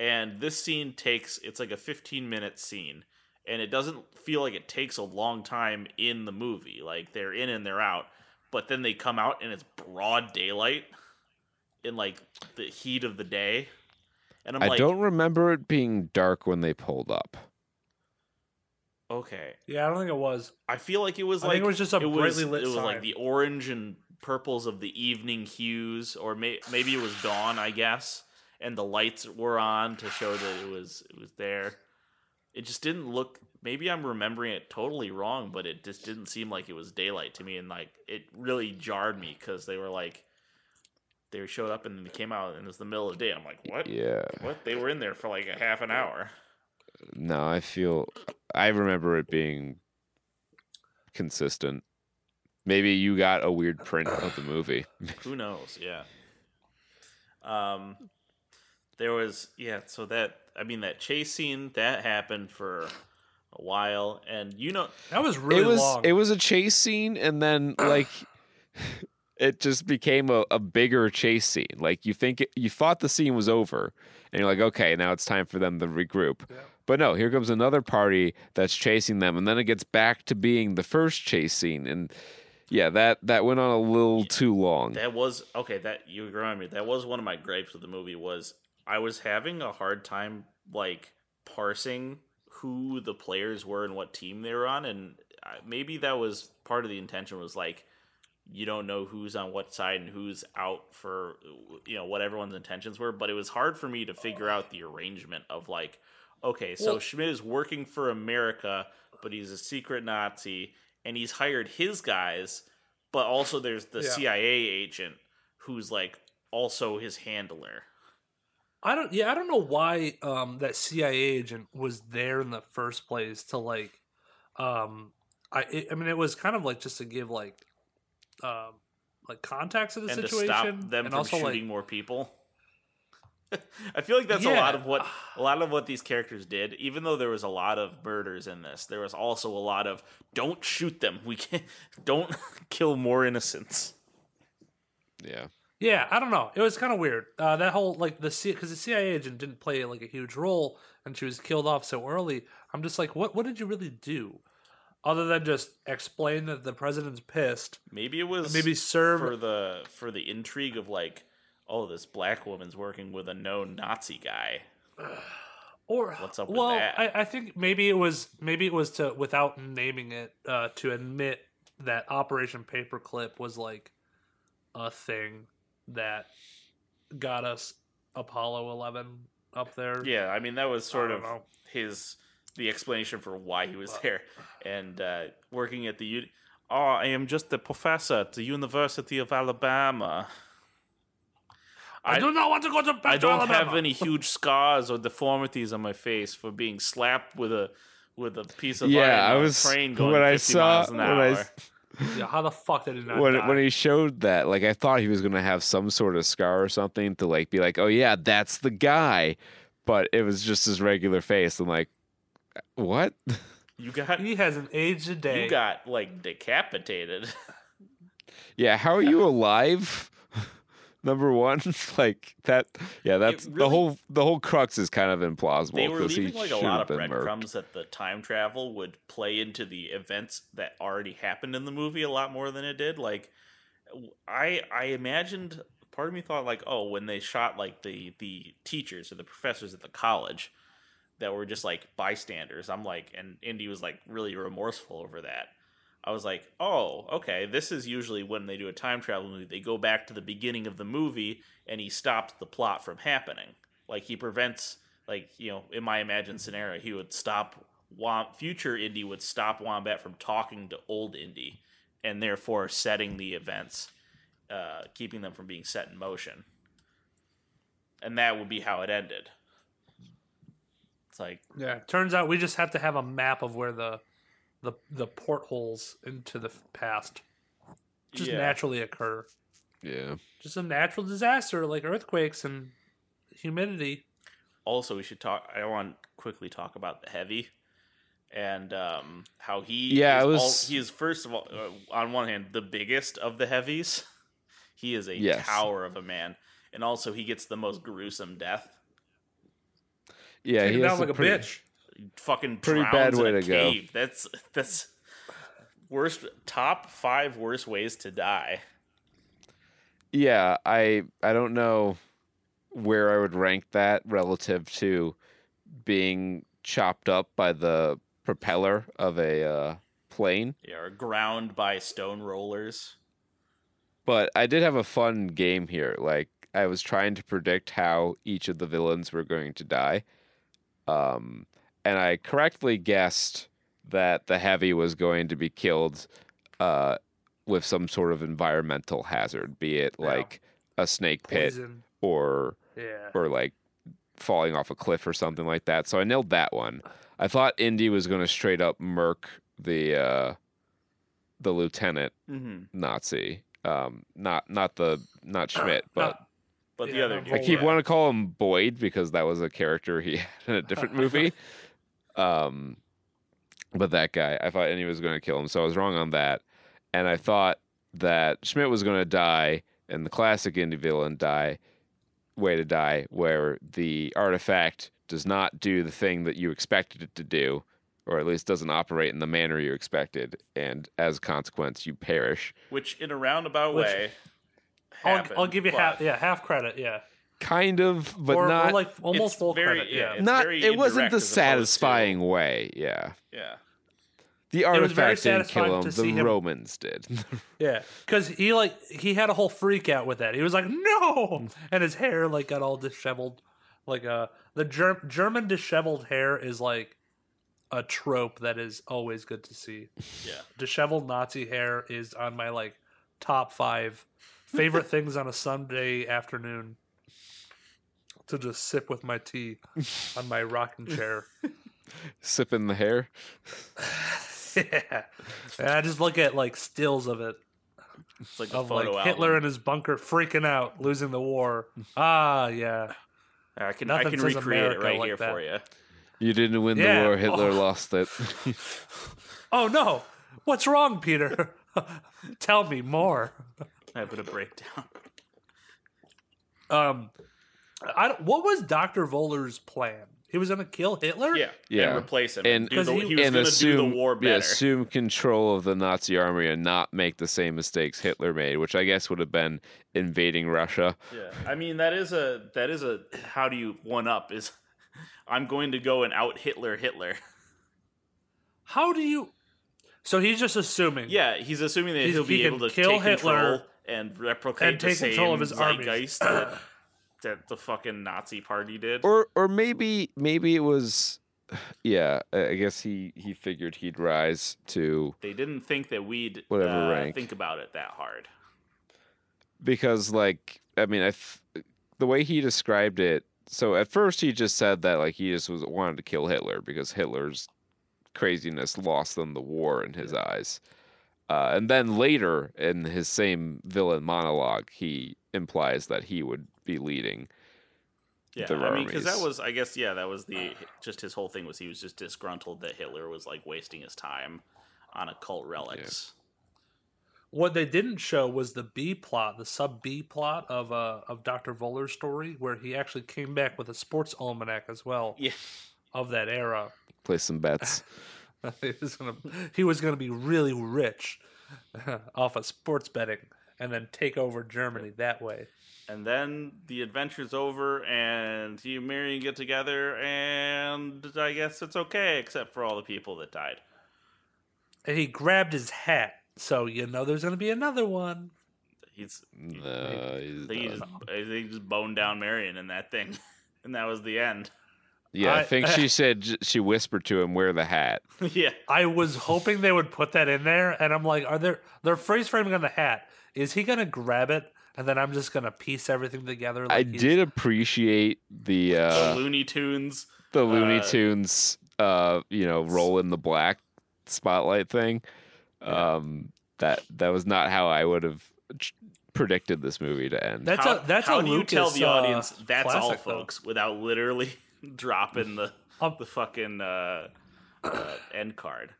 And this scene takes it's like a 15 minute scene. And it doesn't feel like it takes a long time in the movie. Like they're in and they're out. But then they come out and it's broad daylight in like the heat of the day. And I'm I like, don't remember it being dark when they pulled up. okay. Yeah, I don't think it was. I feel like it was I like think it was just a it was, brightly lit It was like the orange and purples of the evening hues, or may, maybe it was dawn, I guess, and the lights were on to show that it was it was there. It just didn't look. Maybe I'm remembering it totally wrong, but it just didn't seem like it was daylight to me, and like it really jarred me because they were like they showed up and they came out and it was the middle of the day. I'm like, what? Yeah. What? They were in there for like a half an hour. No, I feel I remember it being consistent. Maybe you got a weird print of the movie. Who knows? Yeah. Um, there was yeah. So that I mean that chase scene that happened for a while, and you know That was really it was long. it was a chase scene and then like it just became a, a bigger chase scene. Like you think it, you thought the scene was over and you're like, okay, now it's time for them to regroup. Yeah. But no, here comes another party that's chasing them, and then it gets back to being the first chase scene, and yeah, that that went on a little too long. that was okay. That you remind me. That was one of my gripes with the movie was I was having a hard time like parsing who the players were and what team they were on, and uh, maybe that was part of the intention was like you don't know who's on what side and who's out for you know what everyone's intentions were but it was hard for me to figure out the arrangement of like okay so Well- schmidt is working for america but he's a secret nazi and he's hired his guys but also there's the Yeah. cia agent who's like also his handler I don't. Yeah, I don't know why um, that CIA agent was there in the first place to like. Um, I I mean, it was kind of like just to give like, um, like context of the and to situation, stop them and from also shooting like more people I feel like that's a lot of what a lot of what these characters did. Even though there was a lot of murders in this, there was also a lot of don't shoot them. We can't don't kill more innocents. yeah, Yeah, I don't know. It was kind of weird. Uh, that whole like the because the CIA agent didn't play like a huge role, and she was killed off so early. I'm just like, what? What did you really do, other than just explain that the president's pissed? Maybe it was Maybe serve for the for the intrigue of like, oh, this black woman's working with a known Nazi guy. or What's up with well, that? I, I think maybe it was maybe it was to without naming it uh, to admit that Operation Paperclip was like a thing that got us Apollo 11 up there. Yeah, I mean that was sort of know. his the explanation for why he was there and uh, working at the. U- oh, I am just a professor at the University of Alabama. I, do not want to go to I don't Alabama. have any huge scars or deformities on my face for being slapped with a with a piece of Yeah, iron I was train going when 50 I saw miles an when hour. I s- Yeah, how the fuck did he not when die? when he showed that, like I thought he was gonna have some sort of scar or something to like be like, oh yeah, that's the guy, but it was just his regular face. I'm like, what? you got he hasn't aged a day. you got like decapitated. yeah, how are you alive? Number one, like that. Yeah, that's the whole the whole crux is kind of implausible. they were 'cause he leaving like a lot of breadcrumbs that the time travel would play into the events that already happened in the movie a lot more than it did. Like I I imagined part of me thought like, oh, when they shot like the the teachers or the professors at the college that were just like bystanders, I'm like and Indy was like really remorseful over that. I was like, oh, okay, this is usually when they do a time travel movie. They go back to the beginning of the movie and he stops the plot from happening. Like he prevents, like, you know, in my imagined scenario, he would stop, Wom- future Indy would stop Wombat from talking to old Indy and therefore setting the events, uh, keeping them from being set in motion. And that would be how it ended. It's like, Yeah, turns out we just have to have a map of where the the the portholes into the past just yeah. naturally occur. Yeah, Just a natural disaster like earthquakes and humidity. also we should talk i want to quickly talk about the heavy and um, how he Yeah, is it was- all, he is first of all uh, on one hand the biggest of the heavies he is a Yes. tower of a man and also he gets the most gruesome death yeah, Take he it has down like a pretty- bitch. fucking Pretty bad way a to go. that's that's worst top five worst ways to die Yeah, I I don't know where I would rank that relative to being chopped up by the propeller of a uh, plane. yeah, or ground by stone rollers But I did have a fun game here. Like I was trying to predict how each of the villains were going to die. Um, and I correctly guessed that the heavy was going to be killed uh, with some sort of environmental hazard, be it Yeah. like a snake pit Poison. or Yeah. or like falling off a cliff or something like that. So I nailed that one. I thought Indy was going to straight up murk the uh, the lieutenant mm-hmm. Nazi. Um, not not the not Schmidt, but Not- but the other not dude, I keep yeah. wanting to call him Boyd because that was a character he had in a different movie. um, but that guy, I thought Indy was going to kill him, so I was wrong on that. And I thought that Schmidt was going to die, and the classic indie villain die way to die, where the artifact does not do the thing that you expected it to do, or at least doesn't operate in the manner you expected, and as a consequence, you perish. which in a roundabout Which- way I'll, I'll give you half. Yeah, half credit. Yeah, Kind of, but or, or not. like almost It's full very- credit. yeah, Yeah, it's not. very It wasn't the as opposed to- satisfying way. Yeah. yeah The was artifact didn't kill him. The him- Romans did. Yeah, because he like he had a whole freak out with that. He was like, "No," and his hair like got all disheveled. Like uh, the Ger- German disheveled hair is like a trope that is always good to see. yeah Disheveled Nazi hair is on my like top five favorite things on a Sunday afternoon to just sip with my tea on my rocking chair. Sipping the hair. yeah, and I just look at like stills of it. it's like a of photo like album. Hitler in his bunker freaking out, losing the war. Ah, yeah. I can Nothing I can says recreate it right like here that. for you. You didn't win Yeah. the war. Hitler Oh. lost it. Oh no, what's wrong, Peter? Tell me more. I have a breakdown. Um, I don't- what was Doctor Voller's plan? He was gonna kill Hitler. Yeah, Yeah. and replace him. And- And, do the, he, he- was and going to do assume, the war yeah, assume control of the Nazi army and not make the same mistakes Hitler made, which I guess would have been invading Russia. Yeah, I mean that is a that is a how do you one up is I'm going to go and out Hitler Hitler. How do you? So he's just assuming. Yeah, he's assuming that He's- he'll he be able to kill take Hitler control and replicate and the take same control of his zeitgeist that, that the fucking Nazi party did. Or or maybe maybe it was yeah, I I guess he he figured he'd rise to they didn't think that we'd Whatever uh, rank. think about it that hard. because like I mean I f- the way he described it. So at first he just said that like he just was wanted to kill Hitler because Hitler's craziness lost them the war in his eyes. Uh, and then later in his same villain monologue, he implies that he would be leading. Yeah, the I mean, because that was, I guess, yeah, that was the just his whole thing was he was just disgruntled that Hitler was like wasting his time on occult relics. What they didn't show was the B plot, the sub B plot of uh, of Doctor Voller's story, where he actually came back with a sports almanac as well Yeah, of that era. Play some bets. he was gonna he was gonna be really rich off of sports betting and then take over Germany that way. and then the adventure's over, and he and Marion get together, and I guess it's okay, except for all the people that died. And he grabbed his hat, so you know there's gonna be another one. He's, No, he's I think he just, I think he just boned down Marion in that thing, and that was the end. Yeah, I, I- think she said she whispered to him, "Wear the hat." yeah, I was hoping they would put that in there, and I'm like, are there they're freeze framing on the hat? Is he gonna grab it, and then I'm just gonna piece everything together? I like he's- did appreciate the the uh, Looney Tunes. the Looney uh, Tunes, uh, you know, roll in the black spotlight thing. Um, that that was not how I would have ch- predicted this movie to end. That's how, a that's how a do you tell Lucas, the uh, audience that's all, classic, though. folks, without literally dropping the Um, the fucking uh, uh, end card?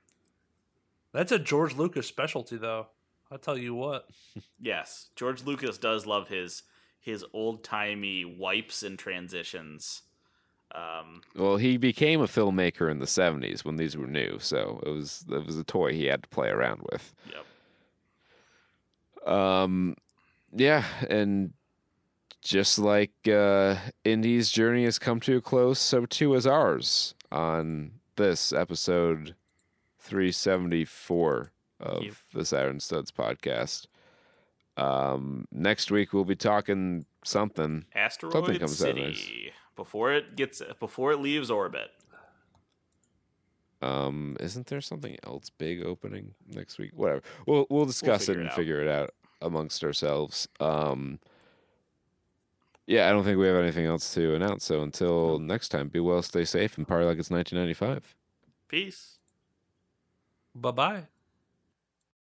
That's a George Lucas specialty, though. I'll tell you what. Yes, George Lucas does love his his old timey wipes and transitions. Um, Well, he became a filmmaker in the '70s when these were new, so it was it was a toy he had to play around with. yep. Um, yeah, and just like uh, Indy's journey has come to a close, so too has ours on this episode 374 of Yep. the Saturn Studs podcast. Um, next week we'll be talking something. Asteroid comes out City nice. before it gets before it leaves orbit. Um, isn't there something else big opening next week? Whatever. We'll we'll discuss figure it and out. figure it out amongst ourselves. Um, yeah, I don't think we have anything else to announce. So until next time, be well, stay safe, and party like it's 1995. Peace. Bye bye.